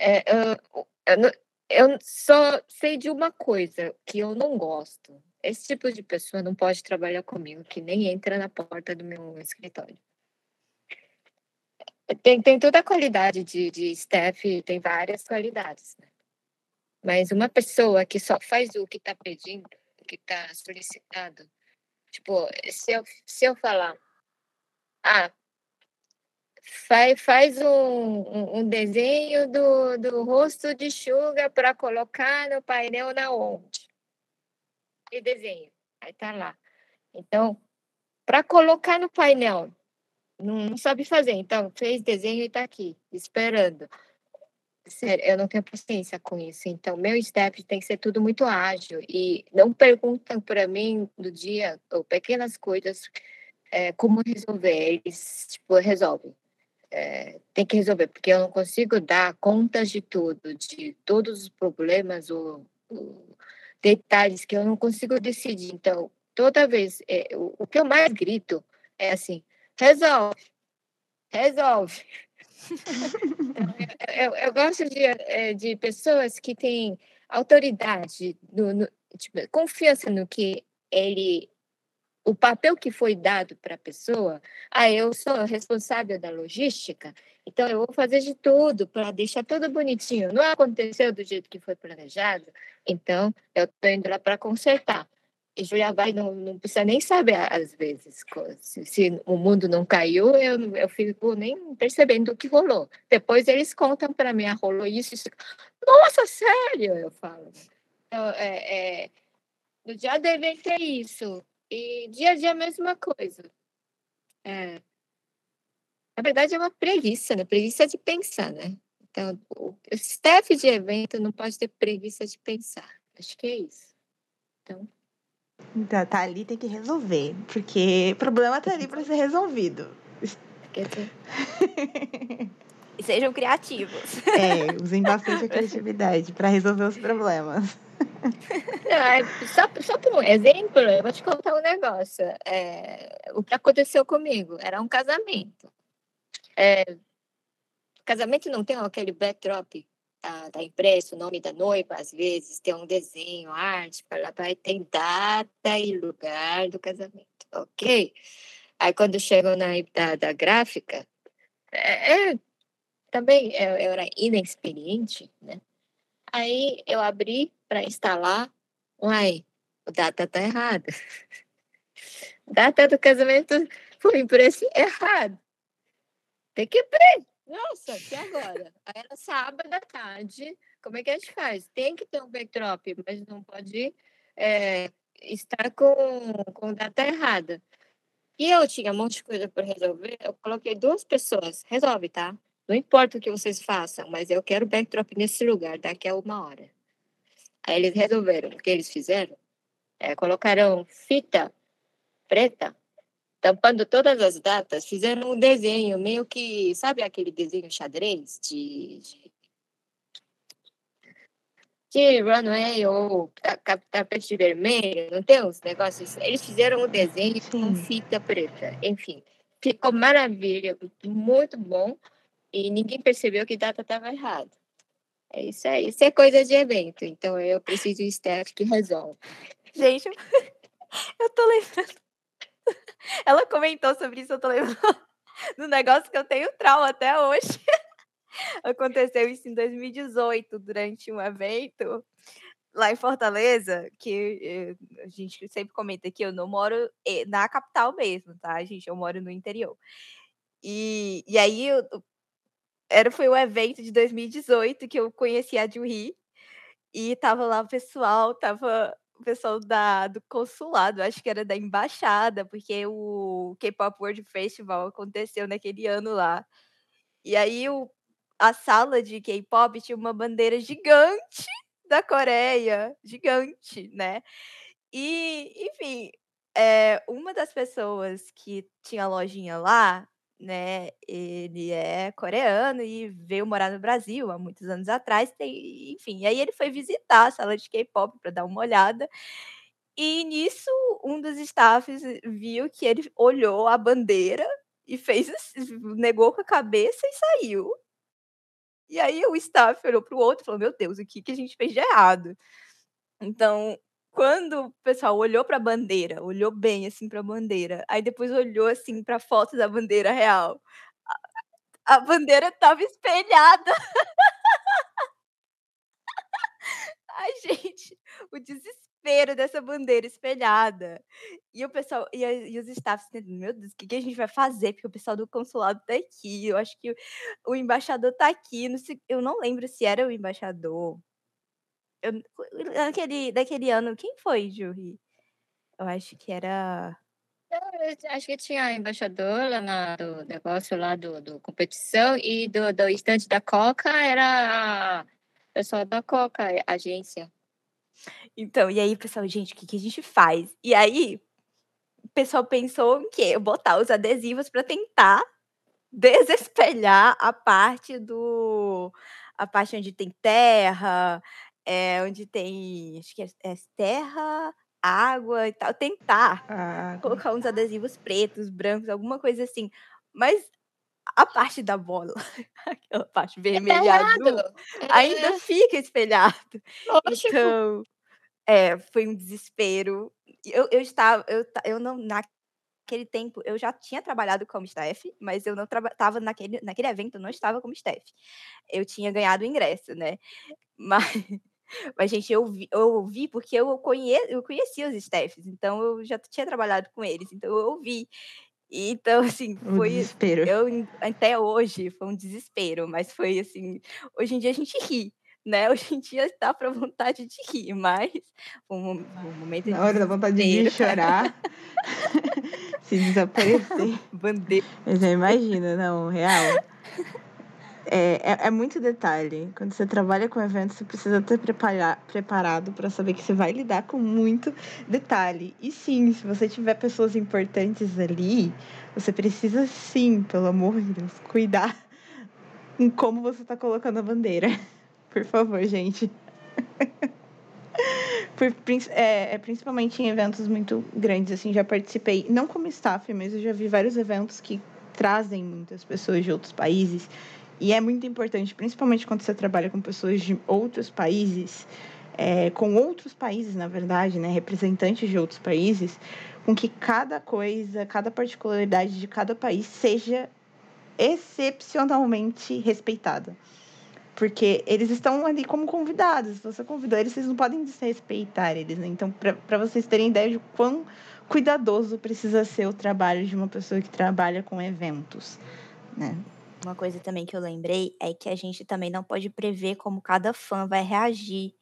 É, eu, eu, eu só sei de uma coisa que eu não gosto. Esse tipo de pessoa não pode trabalhar comigo, que nem entra na porta do meu escritório. tem, tem toda a qualidade de, de staff, tem várias qualidades. Né? Mas uma pessoa que só faz o que está pedindo, o que está solicitado, tipo, se eu, se eu falar, ah, faz, faz um, um, desenho do, do rosto de Suga para colocar no painel na onde? E desenho, aí tá lá. Então, para colocar no painel, não, não sabe fazer. Então, fez desenho e está aqui, esperando. Sério, eu não tenho paciência com isso. Então, meu step tem que ser tudo muito ágil. E não perguntam para mim no dia, ou pequenas coisas, é, como resolver. Eles, tipo, resolvem. É, tem que resolver, porque eu não consigo dar contas de tudo, de todos os problemas ou, ou detalhes que eu não consigo decidir. Então, toda vez, é, o, o que eu mais grito é assim, resolve, resolve. eu, eu, eu, gosto de, é, de pessoas que têm autoridade, no, no, tipo, confiança no que ele, o papel que foi dado para a pessoa. Ah, eu sou responsável da logística, então eu vou fazer de tudo para deixar tudo bonitinho. Não aconteceu do jeito que foi planejado, então eu estou indo lá para consertar. E Julia vai não, não precisa nem saber, às vezes, se, se, o mundo não caiu, eu, eu fico nem percebendo o que rolou. Depois eles contam para mim, ah, rolou isso, isso. Nossa, sério, eu falo. Então, é, é, no dia do evento é isso. E dia a dia a mesma coisa. É, na verdade, é uma preguiça, né? Preguiça de pensar, né? Então, o staff de evento não pode ter preguiça de pensar. Acho que é isso. Então. Então, tá ali, tem que resolver. Porque o problema tá ali para ser resolvido. e sejam criativos. É, usem bastante a criatividade para resolver os problemas. É, só, só por um exemplo, eu vou te contar um negócio. É, o que aconteceu comigo era um casamento. É, casamento não tem aquele backdrop tá, tá impresso o nome da noiva, às vezes tem um desenho, arte, para vai tem data e lugar do casamento, ok? Aí quando chegou na da, da gráfica, é, é também eu, eu era inexperiente, né? Aí eu abri para instalar, uai, o data tá errado. data do casamento foi impresso errado. Tem que abrir nossa, que agora? Aí era sábado à tarde. Como é que a gente faz? Tem que ter um backdrop, mas não pode é, estar com, com data errada. E eu tinha um monte de coisa para resolver. Eu coloquei duas pessoas. Resolve, tá? Não importa o que vocês façam, mas eu quero backdrop nesse lugar daqui a uma hora. Aí eles resolveram. O que eles fizeram? É, colocaram fita preta tampando todas as datas, fizeram um desenho, meio que, sabe aquele desenho xadrez de, de, de runway ou tapete vermelho, não tem uns negócios? Eles fizeram um desenho com fita preta, enfim. Ficou maravilha, muito bom, e ninguém percebeu que data estava errada. É isso aí, isso é coisa de evento, então eu preciso de staff que resolve. Gente, eu tô lembrando ela comentou sobre isso, eu tô lembrando do negócio que eu tenho trauma até hoje. Aconteceu isso em 2018, durante um evento lá em Fortaleza, que eh, a gente sempre comenta que eu não moro eh, na capital mesmo, tá, gente? Eu moro no interior. E, e aí era, foi um evento de 2018 que eu conheci a Juhi e tava lá o pessoal, tava o pessoal da, do consulado, acho que era da embaixada, porque o K-Pop World Festival aconteceu naquele ano lá. E aí o, a sala de K-pop tinha uma bandeira gigante da Coreia, gigante, né? E, enfim, é, uma das pessoas que tinha lojinha lá, né? Ele é coreano e veio morar no Brasil há muitos anos atrás, tem, enfim. Aí ele foi visitar a sala de K-pop para dar uma olhada. E nisso, um dos staffs viu que ele olhou a bandeira e fez negou com a cabeça e saiu. E aí o staff olhou para o outro e falou: Meu Deus, o que, que a gente fez de errado? Então, quando o pessoal olhou para a bandeira, olhou bem assim para a bandeira, aí depois olhou assim para a foto da bandeira real. a bandeira estava espelhada. Ai, gente, o desespero dessa bandeira espelhada. E o pessoal, e, e os staffs, meu Deus, o que, que a gente vai fazer? Porque o pessoal do consulado tá aqui. Eu acho que o embaixador tá aqui. Sei, eu não lembro se era o embaixador. Eu, daquele, daquele ano, quem foi, Juri? Eu acho que era. Eu acho que tinha embaixador lá na, do negócio lá do, do competição e do, do estante da Coca era pessoal da Coca, agência. Então, e aí, pessoal, gente, o que, que a gente faz? E aí, o pessoal pensou em quê? Botar os adesivos para tentar desespelhar a parte do. a parte onde tem terra, é, onde tem. acho que é, é terra, água e tal. Tentar Ah, colocar uns adesivos pretos, brancos, alguma coisa assim. Mas a parte da bola, aquela parte vermelha e azul, ainda É, fica espelhado. lógico. Então, é, foi um desespero. Eu, eu estava, eu, eu não, naquele tempo, eu já tinha trabalhado como staff, mas eu não estava naquele, naquele evento, eu não estava como staff. Eu tinha ganhado o ingresso, né? Mas, mas gente, eu vi, eu ouvi porque eu, conhe, eu conhecia os staffs, então eu já tinha trabalhado com eles, então eu ouvi. Então, assim, foi desespero. eu até hoje foi um desespero, mas foi assim, hoje em dia a gente ri, né? Hoje em dia dá pra vontade de rir, mas um, um momento Na hora da vontade de desespero. chorar, se desaparecer. Bandeira. Mas eu imagino, não, real. É, é, é muito detalhe. Quando você trabalha com eventos, você precisa estar prepara preparado para saber que você vai lidar com muito detalhe. E sim, se você tiver pessoas importantes ali, você precisa sim, pelo amor de Deus, cuidar em como você está colocando a bandeira. Por favor, gente. Por, é, é, principalmente em eventos muito grandes, assim, já participei, não como staff, mas eu já vi vários eventos que trazem muitas pessoas de outros países. E é muito importante, principalmente quando você trabalha com pessoas de outros países, é, com outros países, na verdade, né, representantes de outros países, com que cada coisa, cada particularidade de cada país seja excepcionalmente respeitada. Porque eles estão ali como convidados. Se você convidou eles, vocês não podem desrespeitar eles. Né? Então, para vocês terem ideia de quão cuidadoso precisa ser o trabalho de uma pessoa que trabalha com eventos. Né? Uma coisa também que eu lembrei é que a gente também não pode prever como cada fã vai reagir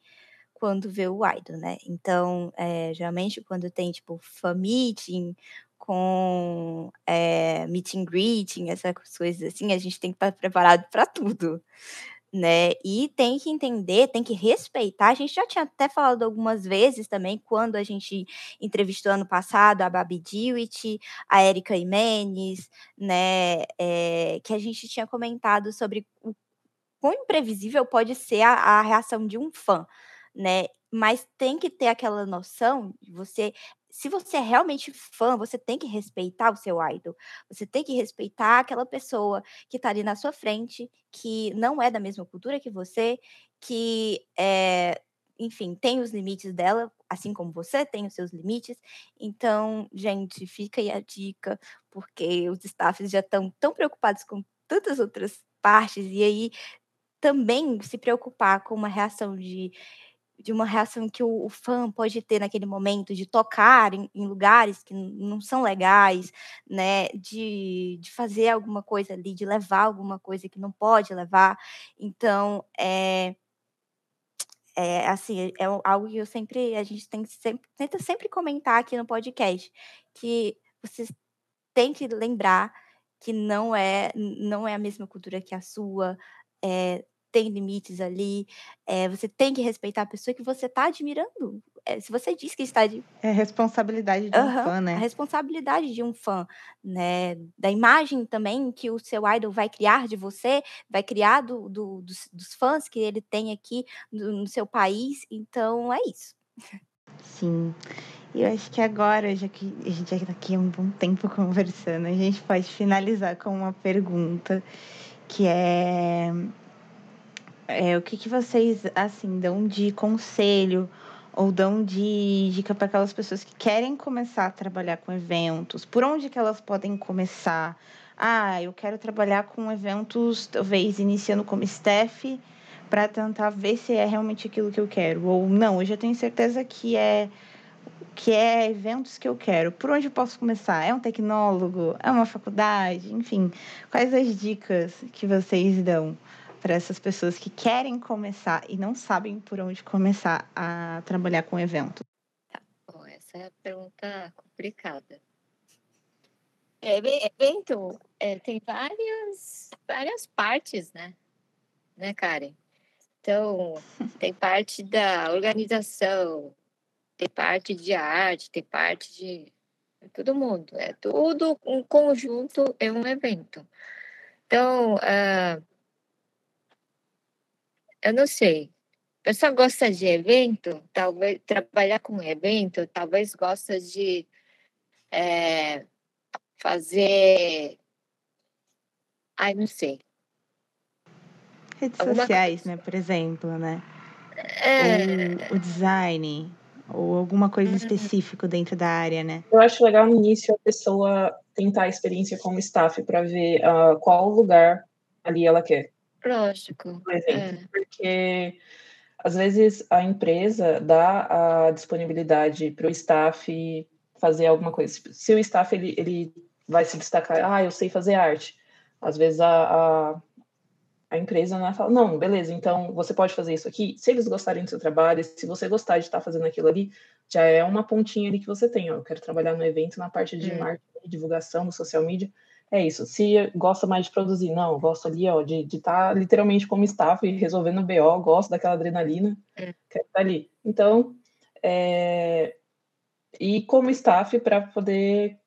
quando vê o idol, né? Então, é, geralmente quando tem tipo fan meeting com é, meet and greeting, essas coisas assim, a gente tem que estar preparado para tudo, né? E tem que entender, tem que respeitar. A gente já tinha até falado algumas vezes também, quando a gente entrevistou ano passado a Babi Dewitt, a Erika Imenes, né? é, que a gente tinha comentado sobre o quão imprevisível pode ser a, a reação de um fã, né? Mas tem que ter aquela noção de você. Se você é realmente fã, você tem que respeitar o seu idol. Você tem que respeitar aquela pessoa que está ali na sua frente, que não é da mesma cultura que você, que é, enfim, tem os limites dela, assim como você tem os seus limites. Então, gente, fica aí a dica, porque os staffs já estão tão preocupados com tantas outras partes, e aí também se preocupar com uma reação de de uma reação que o, o fã pode ter naquele momento de tocar em, em lugares que não são legais, né? De, de fazer alguma coisa ali, de levar alguma coisa que não pode levar. Então, é, é assim, é algo que eu sempre, a gente tem sempre, tenta sempre comentar aqui no podcast, que vocês têm que lembrar que não é, não é a mesma cultura que a sua, é, tem limites ali, é, você tem que respeitar a pessoa que você está admirando. É, se você diz que está de, É responsabilidade de um Aham, fã, a né? responsabilidade de um fã, né? Da imagem também que o seu idol vai criar de você, vai criar do, do- dos, dos fãs que ele tem aqui no, no seu país. Então é isso. Sim. E eu acho que agora, já que a gente já está aqui há um bom tempo conversando, a gente pode finalizar com uma pergunta que é, é o que, que vocês assim dão de conselho ou dão de dica para aquelas pessoas que querem começar a trabalhar com eventos? Por onde que elas podem começar ah, eu quero trabalhar com eventos, talvez iniciando como staff, para tentar ver se é realmente aquilo que eu quero. Ou não, eu já tenho certeza que é que é eventos que eu quero. Por onde eu posso começar? É um tecnólogo? É uma faculdade? Enfim, quais as dicas que vocês dão para essas pessoas que querem começar e não sabem por onde começar a trabalhar com eventos? Tá. Bom, essa é a pergunta complicada. É, evento é, tem várias, várias partes, né? Né, Karen? Então, tem parte da organização, tem parte de arte, tem parte de é todo mundo. É tudo um conjunto, é um evento. Então, uh, eu não sei. A pessoa gosta de evento, talvez trabalhar com evento, talvez gosta de é, fazer. Ai, não sei. Redes Alguma sociais, coisa. né? Por exemplo, né? É... O, o, design, ou alguma coisa uhum. específica dentro da área, né? Eu acho legal no início a pessoa tentar a experiência como staff para ver uh, qual lugar ali ela quer. Lógico. Por exemplo, é. porque às vezes a empresa dá a disponibilidade para o staff fazer alguma coisa. Se o staff ele, ele vai se destacar, ah, eu sei fazer arte. Às vezes a, a, a empresa né, fala, não, beleza, então você pode fazer isso aqui. Se eles gostarem do seu trabalho, se você gostar de estar fazendo aquilo ali, já é uma pontinha ali que você tem. Ó, eu quero trabalhar no evento na parte de hum. marketing, divulgação, no social media. É isso. Se gosta mais de produzir, não, gosto ali, ó, de estar tá literalmente como staff resolvendo BO, gosto daquela adrenalina, é. quero estar ali. Então, é... e como staff para poder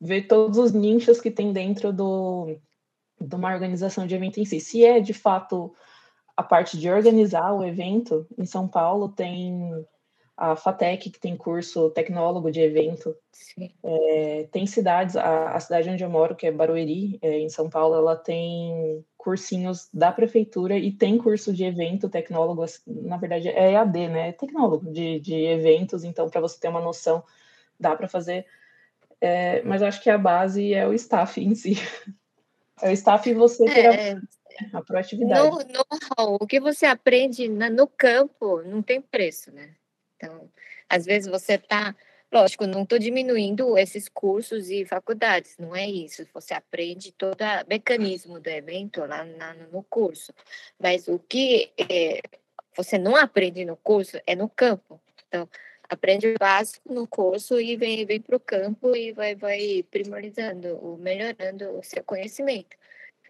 ver todos os nichos que tem dentro do, de uma organização de evento em si. Se é de fato a parte de organizar o evento, em São Paulo tem a FATEC, que tem curso tecnólogo de evento. É, tem cidades, a, a, cidade onde eu moro, que é Barueri, é, em São Paulo, ela tem cursinhos da prefeitura e tem curso de evento tecnólogo, na verdade é EAD, né? É tecnólogo de, de eventos, então, para você ter uma noção, dá para fazer é, mas acho que a base é o staff em si. É o staff e você ter é, a, a proatividade. No, no, o que você aprende na, no campo não tem preço, né? Então, às vezes você está. Lógico, não estou diminuindo esses cursos e faculdades, não é isso. Você aprende todo o mecanismo do evento lá na, no curso. Mas o que é, você não aprende no curso é no campo. Então, aprende o básico no curso e vem, vem para o campo e vai, vai priorizando, ou melhorando o seu conhecimento.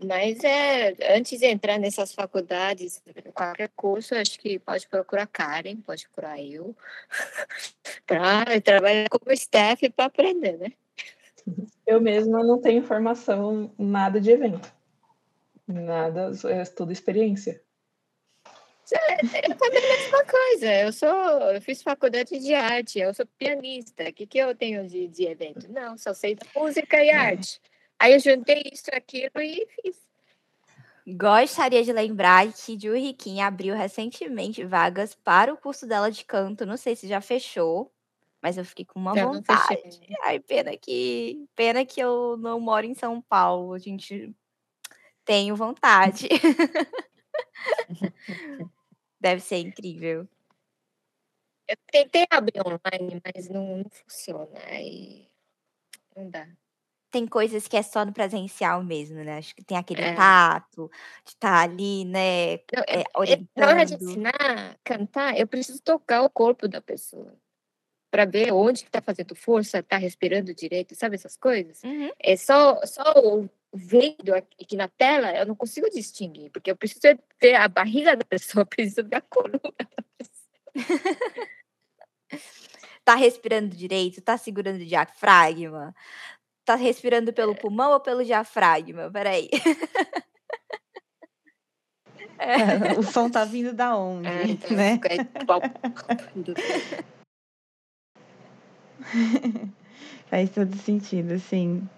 Mas é, antes de entrar nessas faculdades, qualquer curso, acho que pode procurar Karen, pode procurar eu, para trabalhar como staff para aprender, né? Eu mesma não tenho formação nada de evento. Nada, é tudo experiência. É, eu também a mesma coisa. Eu sou, eu fiz faculdade de arte, eu sou pianista. O que, que eu tenho de, de evento? Não, só sei música e é. arte. Aí eu juntei isso, aquilo e fiz. Gostaria de lembrar que Ju Riquim abriu recentemente vagas para o curso dela de canto. Não sei se já fechou, mas eu fiquei com uma vontade. Ai, pena que pena que eu não moro em São Paulo. A gente tenho vontade. Deve ser incrível. Eu tentei abrir online, mas não, não funciona. Aí não dá. Tem coisas que é só no presencial mesmo, né? Acho que tem aquele é. tato de estar tá ali, né? Não, é, orientando. Na hora de ensinar cantar, eu preciso tocar o corpo da pessoa para ver onde está fazendo força, está respirando direito, sabe essas coisas? Uhum. É só, só vendo aqui na tela, eu não consigo distinguir, porque eu preciso ver a barriga da pessoa, preciso ver a coluna da pessoa. tá respirando direito? Tá segurando o diafragma? Tá respirando pelo pulmão ou pelo diafragma? Peraí. É, o som tá vindo da onde, é, então, né? Faz todo sentido, sim.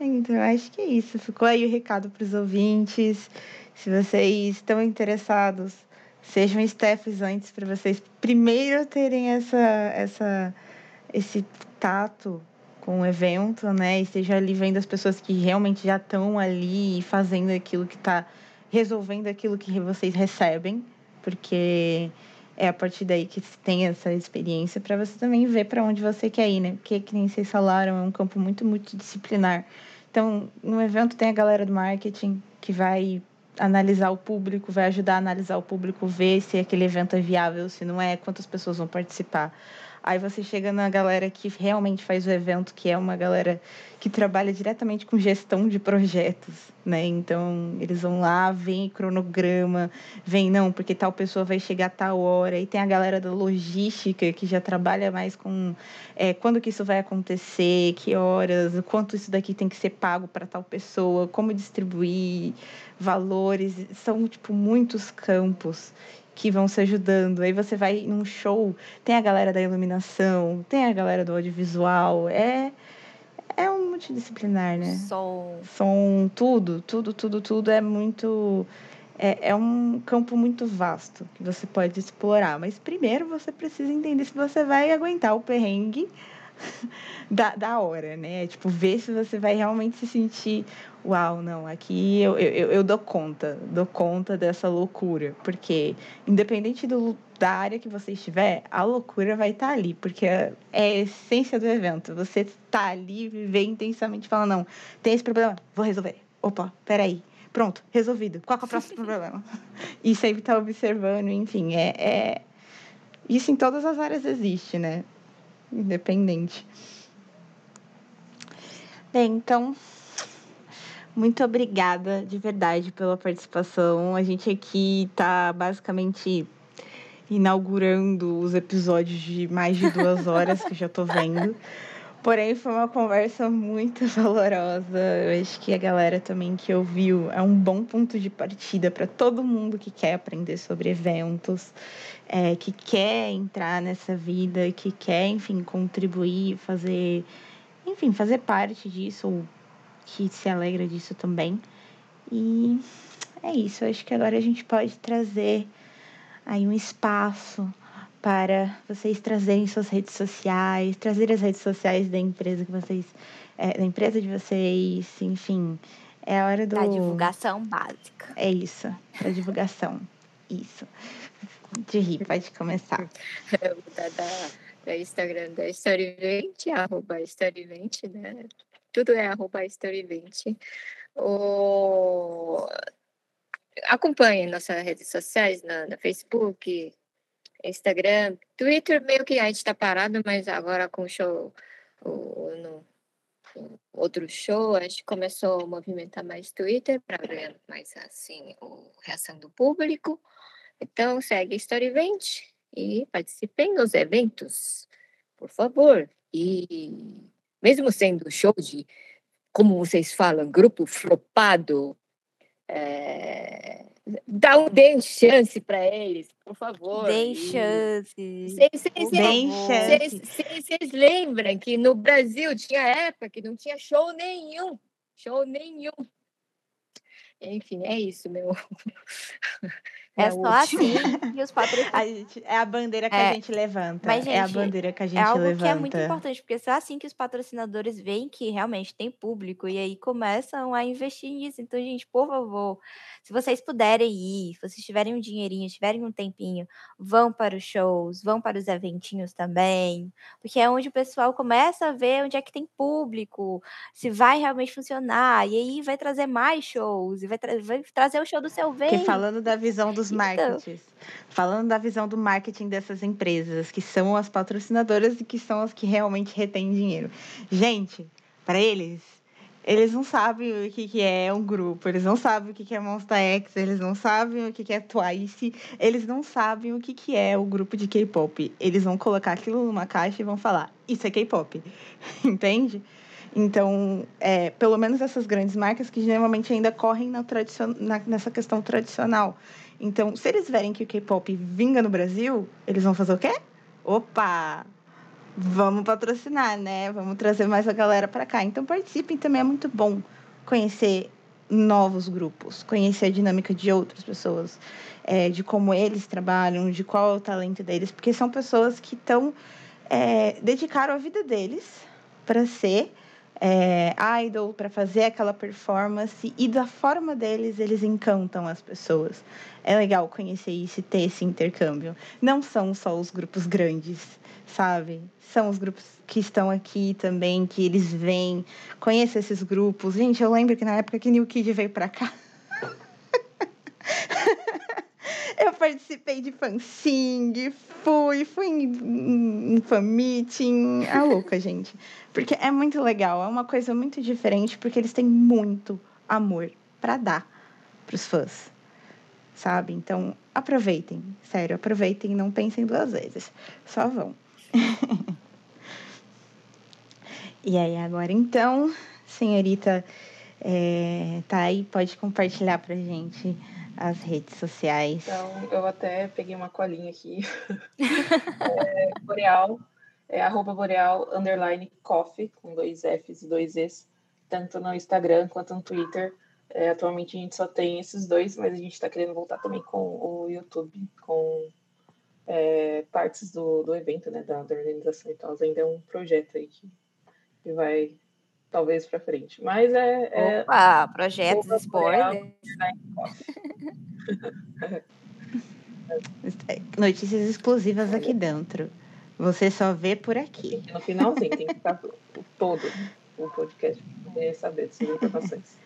Então, eu acho que é isso. Ficou aí o recado para os ouvintes. Se vocês estão interessados, sejam staffs antes para vocês primeiro terem essa, essa, esse tato com o evento, né? E esteja ali vendo as pessoas que realmente já estão ali fazendo aquilo que está resolvendo aquilo que vocês recebem, porque é a partir daí que se tem essa experiência para você também ver para onde você quer ir, né? Porque, que nem vocês falaram, é um campo muito multidisciplinar. Então, no evento tem a galera do marketing que vai analisar o público, vai ajudar a analisar o público, ver se aquele evento é viável, se não é, quantas pessoas vão participar. Aí você chega na galera que realmente faz o evento, que é uma galera que trabalha diretamente com gestão de projetos, né? Então, eles vão lá, vem cronograma, vem não, porque tal pessoa vai chegar a tal hora. E tem a galera da logística que já trabalha mais com é, quando que isso vai acontecer, que horas, quanto isso daqui tem que ser pago para tal pessoa, como distribuir valores. São, tipo, muitos campos que vão se ajudando. Aí você vai num show, tem a galera da iluminação, tem a galera do audiovisual, é é um multidisciplinar, né? Som. Som, tudo, tudo, tudo, tudo é muito é, é um campo muito vasto que você pode explorar, mas primeiro você precisa entender se você vai aguentar o perrengue da, da hora, né? Tipo, ver se você vai realmente se sentir, uau, não, aqui eu, eu, eu dou conta, dou conta dessa loucura. Porque, independente do, da área que você estiver, a loucura vai estar tá ali, porque é, é a essência do evento. Você está ali, viver intensamente, fala, não, tem esse problema, vou resolver. Opa, peraí. Pronto, resolvido. Qual é o próximo problema? E sempre tá observando, enfim, é, é... Isso em todas as áreas existe, né? Independente. Bem, então, muito obrigada de verdade pela participação. A gente aqui está basicamente inaugurando os episódios de mais de duas horas que já estou vendo. Porém, foi uma conversa muito valorosa. Eu acho que a galera também que ouviu é um bom ponto de partida para todo mundo que quer aprender sobre eventos é, que quer entrar nessa vida, que quer, enfim, contribuir, fazer, enfim, fazer parte disso, ou que se alegra disso também. E é isso, acho que agora a gente pode trazer aí um espaço para vocês trazerem suas redes sociais, trazer as redes sociais da empresa que vocês, é, da empresa de vocês, enfim, é a hora do... Da divulgação básica. É isso, da divulgação, isso de rir, pode começar. da, da, da Instagram da Storyvent, arroba Storyvent, né? Tudo é arroba Storyvent. O... Acompanhe nossas redes sociais, na, na Facebook, Instagram, Twitter, meio que a gente está parado, mas agora com o show, o, no, outro show, a gente começou a movimentar mais Twitter para ver mais assim a reação do público. Então, segue Story Event e participem dos eventos, por favor. E mesmo sendo show de, como vocês falam, grupo flopado, é, dá um, deem chance para eles, por favor. Deem chance. Vocês lembram que no Brasil tinha época que não tinha show nenhum, show nenhum. Enfim, é isso, meu. É, é só assim que os patrocinadores. é a bandeira que é. a gente levanta. Mas, gente, é a bandeira que a gente levanta. É algo levanta. que é muito importante, porque só assim que os patrocinadores veem que realmente tem público e aí começam a investir nisso. Então, gente, por favor, se vocês puderem ir, se vocês tiverem um dinheirinho, tiverem um tempinho, vão para os shows, vão para os eventinhos também, porque é onde o pessoal começa a ver onde é que tem público, se vai realmente funcionar, e aí vai trazer mais shows, e vai, tra vai trazer o show do seu vem. Porque falando da visão do dos marketings. Então. Falando da visão do marketing dessas empresas, que são as patrocinadoras e que são as que realmente retêm dinheiro. Gente, para eles, eles não sabem o que, que é um grupo, eles não sabem o que, que é Monster X, eles não sabem o que, que é Twice, eles não sabem o que, que é o grupo de K-pop. Eles vão colocar aquilo numa caixa e vão falar: Isso é K-pop. Entende? Então, é, pelo menos essas grandes marcas que geralmente ainda correm na tradicion... Na, nessa questão tradicional. Então, se eles verem que o K-pop vinga no Brasil, eles vão fazer o quê? Opa! Vamos patrocinar, né? Vamos trazer mais a galera para cá. Então, participem também, é muito bom conhecer novos grupos, conhecer a dinâmica de outras pessoas, é, de como eles trabalham, de qual é o talento deles, porque são pessoas que estão é, dedicaram a vida deles para ser é, idol, para fazer aquela performance e da forma deles, eles encantam as pessoas. É legal conhecer isso e ter esse intercâmbio. Não são só os grupos grandes, sabe? São os grupos que estão aqui também, que eles vêm, conheçam esses grupos. Gente, eu lembro que na época que New Kid veio para cá, eu participei de fansing, fui, fui em, em fan meeting, a louca, gente. Porque é muito legal, é uma coisa muito diferente, porque eles têm muito amor para dar para os fãs, sabe? Então, aproveitem, sério, aproveitem, não pensem duas vezes, só vão. e aí, agora então, senhorita é, tá aí, pode compartilhar pra gente as redes sociais. Então, eu até peguei uma colinha aqui. é, Boreal, é arroba Boreal, underline coffee, com dois Fs e dois Es, tanto no Instagram quanto no Twitter. É, atualmente a gente só tem esses dois, mas a gente está querendo voltar também com o YouTube, com é, partes do, do evento, né, da, da organização e tal. Ainda é um projeto aí que, que vai talvez para frente. Mas é. é Opa, projetos spoiler. Notícias exclusivas aqui dentro. Você só vê por aqui. No finalzinho, tem que ficar todo o podcast para poder saber dessas informações.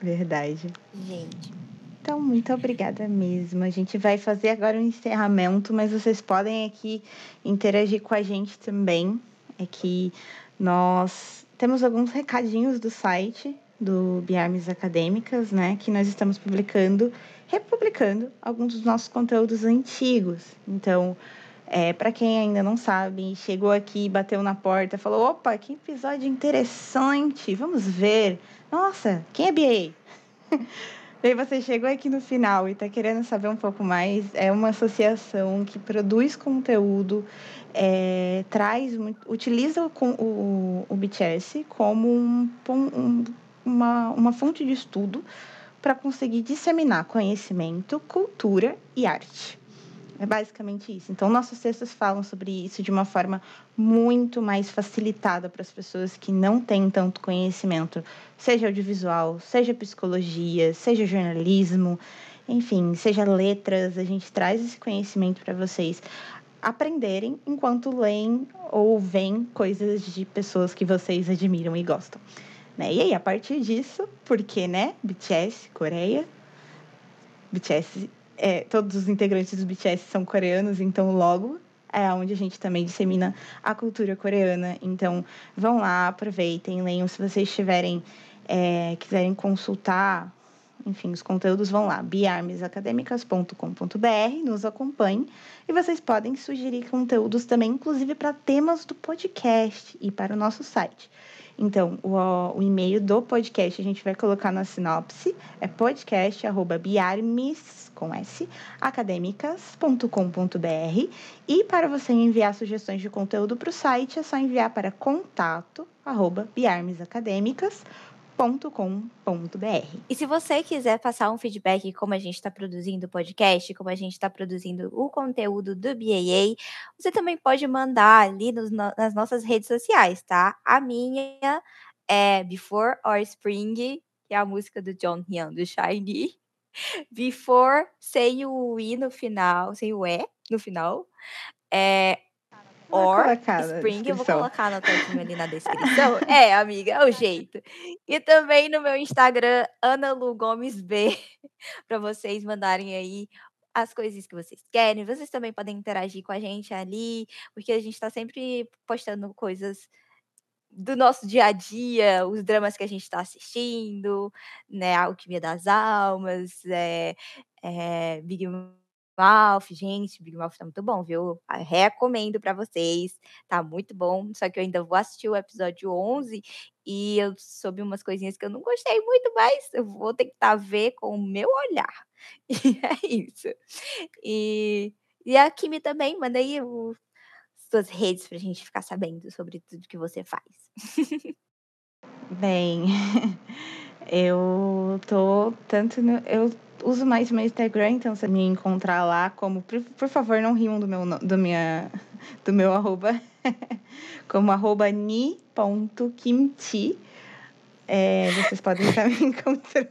Verdade. Gente. Então, muito obrigada mesmo. A gente vai fazer agora um encerramento, mas vocês podem aqui interagir com a gente também. É que nós temos alguns recadinhos do site do Biarmes Acadêmicas, né, que nós estamos publicando, republicando alguns dos nossos conteúdos antigos. Então, é, para quem ainda não sabe, chegou aqui, bateu na porta, falou: opa, que episódio interessante, vamos ver. Nossa, quem é BA? E aí você chegou aqui no final e está querendo saber um pouco mais. É uma associação que produz conteúdo, é, traz, utiliza o, o, o BTS como um, um, uma, uma fonte de estudo para conseguir disseminar conhecimento, cultura e arte. É basicamente isso. Então, nossos textos falam sobre isso de uma forma muito mais facilitada para as pessoas que não têm tanto conhecimento, seja audiovisual, seja psicologia, seja jornalismo, enfim, seja letras. A gente traz esse conhecimento para vocês aprenderem enquanto leem ou veem coisas de pessoas que vocês admiram e gostam. Né? E aí, a partir disso, porque, né, BTS, Coreia, BTS é, todos os integrantes do BTS são coreanos, então logo é onde a gente também dissemina a cultura coreana. Então, vão lá, aproveitem, leiam. Se vocês tiverem, é, quiserem consultar, enfim, os conteúdos, vão lá, biarmesacademicas.com.br, nos acompanhem. E vocês podem sugerir conteúdos também, inclusive para temas do podcast e para o nosso site. Então, o, o e-mail do podcast a gente vai colocar na sinopse, é podcast.biarmes, com S, acadêmicas.com.br. E para você enviar sugestões de conteúdo para o site, é só enviar para contato, arroba, biarmesacadêmicas.com.br www.podcast.com.br. E se você quiser passar um feedback como a gente está produzindo o podcast, como a gente está produzindo o conteúdo do BAA, você também pode mandar ali nos, nas nossas redes sociais, tá? A minha é Before or Spring, que é a música do John Hyun, do Shiny. Before, sem o I no final, sem o E no final. É Or Spring, eu vou colocar no todinho ali na descrição. é, amiga, é o jeito. E também no meu Instagram, Ana Lu Gomes B, para vocês mandarem aí as coisas que vocês querem. Vocês também podem interagir com a gente ali, porque a gente está sempre postando coisas do nosso dia a dia, os dramas que a gente está assistindo, né? A Alquimia das Almas, é, é, Big Mouth, gente, Big Mouth tá muito bom, viu? Ah, recomendo para vocês, tá muito bom. Só que eu ainda vou assistir o episódio 11 e eu soube umas coisinhas que eu não gostei muito, mas eu vou tentar ver com o meu olhar. E é isso. E, e a Kimi também, manda aí o, suas redes pra gente ficar sabendo sobre tudo que você faz. Bem, eu tô tanto no, eu uso mais meu Instagram, então você me encontrar lá como. Por, por favor, não riam do meu do minha do meu arroba como arroba ni.kimchi. É, vocês podem estar me encontrando.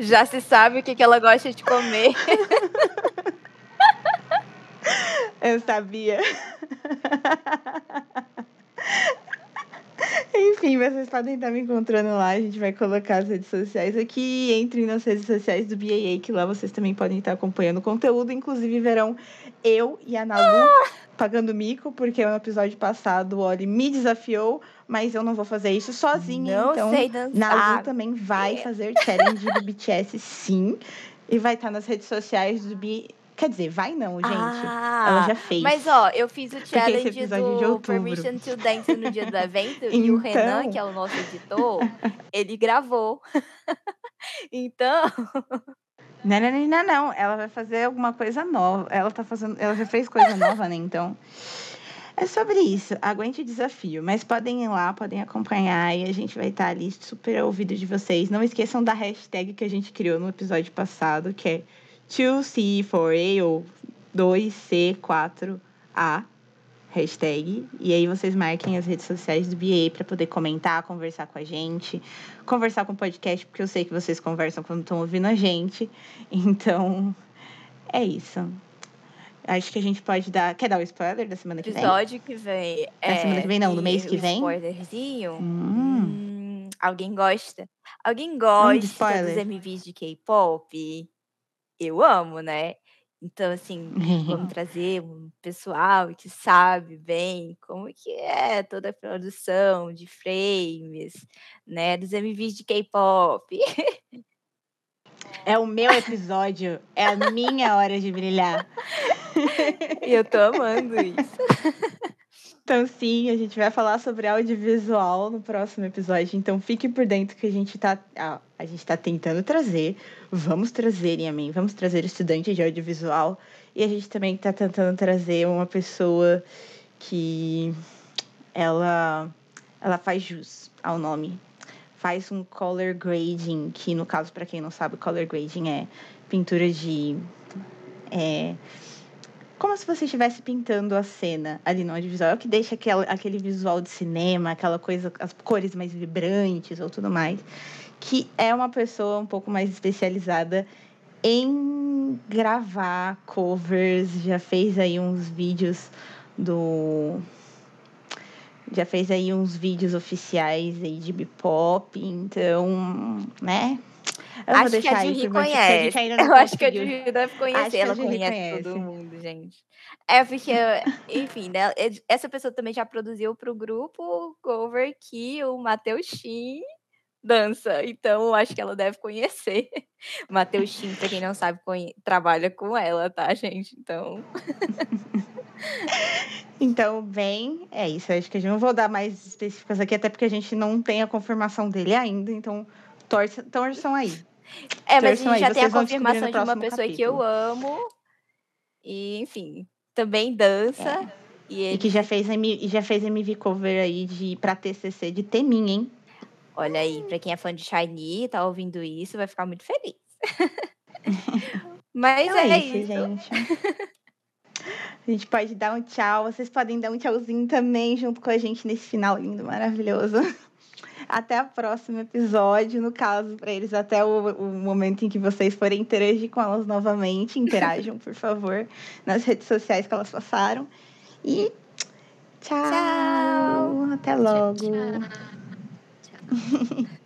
Já se sabe o que, que ela gosta de comer. Eu sabia. Enfim, vocês podem estar me encontrando lá. A gente vai colocar as redes sociais aqui. Entrem nas redes sociais do BAA, que lá vocês também podem estar acompanhando o conteúdo. Inclusive, verão eu e a Nalu ah! pagando mico, porque no episódio passado o Oli me desafiou, mas eu não vou fazer isso sozinha. Não então, sei dançar. Nalu também vai fazer challenge do BTS, sim. E vai estar nas redes sociais do BAA Quer dizer, vai não, gente. Ah, Ela já fez. Mas, ó, eu fiz o challenge do Permission to Dance no dia do evento então... e o Renan, então. que é o nosso editor, ele gravou. então. Não, não, não, não, Ela vai fazer alguma coisa nova. Ela tá fazendo. Ela já fez coisa nova, né? Então. É sobre isso. Aguente o desafio. Mas podem ir lá, podem acompanhar e a gente vai estar ali super ouvido de vocês. Não esqueçam da hashtag que a gente criou no episódio passado, que é 2C4A ou 2C4A hashtag. E aí vocês marquem as redes sociais do BA para poder comentar, conversar com a gente, conversar com o podcast, porque eu sei que vocês conversam quando estão ouvindo a gente. Então, é isso. Acho que a gente pode dar. Quer dar o spoiler da semana que vem? Episódio que vem. Da é, semana que vem, não, do mês que vem. Spoilerzinho. Hum. Hum, alguém gosta? Alguém gosta hum, dos MVs de K-pop? Eu amo, né? Então, assim, vamos trazer um pessoal que sabe bem como que é toda a produção de frames, né, dos MVs de K-pop. É o meu episódio, é a minha hora de brilhar. E eu tô amando isso. Então, sim, a gente vai falar sobre audiovisual no próximo episódio. Então, fique por dentro que a gente tá, a gente tá tentando trazer. Vamos trazer, Yamin, vamos trazer estudante de audiovisual. E a gente também está tentando trazer uma pessoa que ela, ela faz jus ao nome. Faz um color grading, que no caso, para quem não sabe, color grading é pintura de. É, como se você estivesse pintando a cena ali no audiovisual, é o que deixa aquele, aquele visual de cinema, aquela coisa, as cores mais vibrantes ou tudo mais, que é uma pessoa um pouco mais especializada em gravar covers, já fez aí uns vídeos do já fez aí uns vídeos oficiais aí de Bipop, então, né? Eu acho que a Julie conhece. Eu acho que a Julie deve conhecer. Ela conhece, conhece, todo mundo, gente. É porque, enfim, né? Essa pessoa também já produziu para o grupo cover que o Matheus Shin dança. Então, acho que ela deve conhecer. Matheus Shin, para quem não sabe, trabalha com ela, tá, gente? Então. Então, bem, é isso. Acho que a gente não vou dar mais específicas aqui, até porque a gente não tem a confirmação dele ainda. Então, torçam aí. É, mas a gente já tem a confirmação de uma pessoa capítulo. que eu amo. E, enfim, também dança. É. E, ele... e, que já fez, já fez MV cover aí de, pra TCC de Temin, hein? Olha aí, pra quem é fã de Shiny, tá ouvindo isso, vai ficar muito feliz. Mas então é, é, isso, isso, gente. A gente pode dar um tchau. Vocês podem dar um tchauzinho também junto com a gente nesse final lindo, maravilhoso. Até o próximo episódio, no caso, para eles, até o, o, momento em que vocês forem interagir com elas novamente. Interajam, por favor, nas redes sociais que elas passaram. E tchau! tchau. Até logo! tchau. tchau.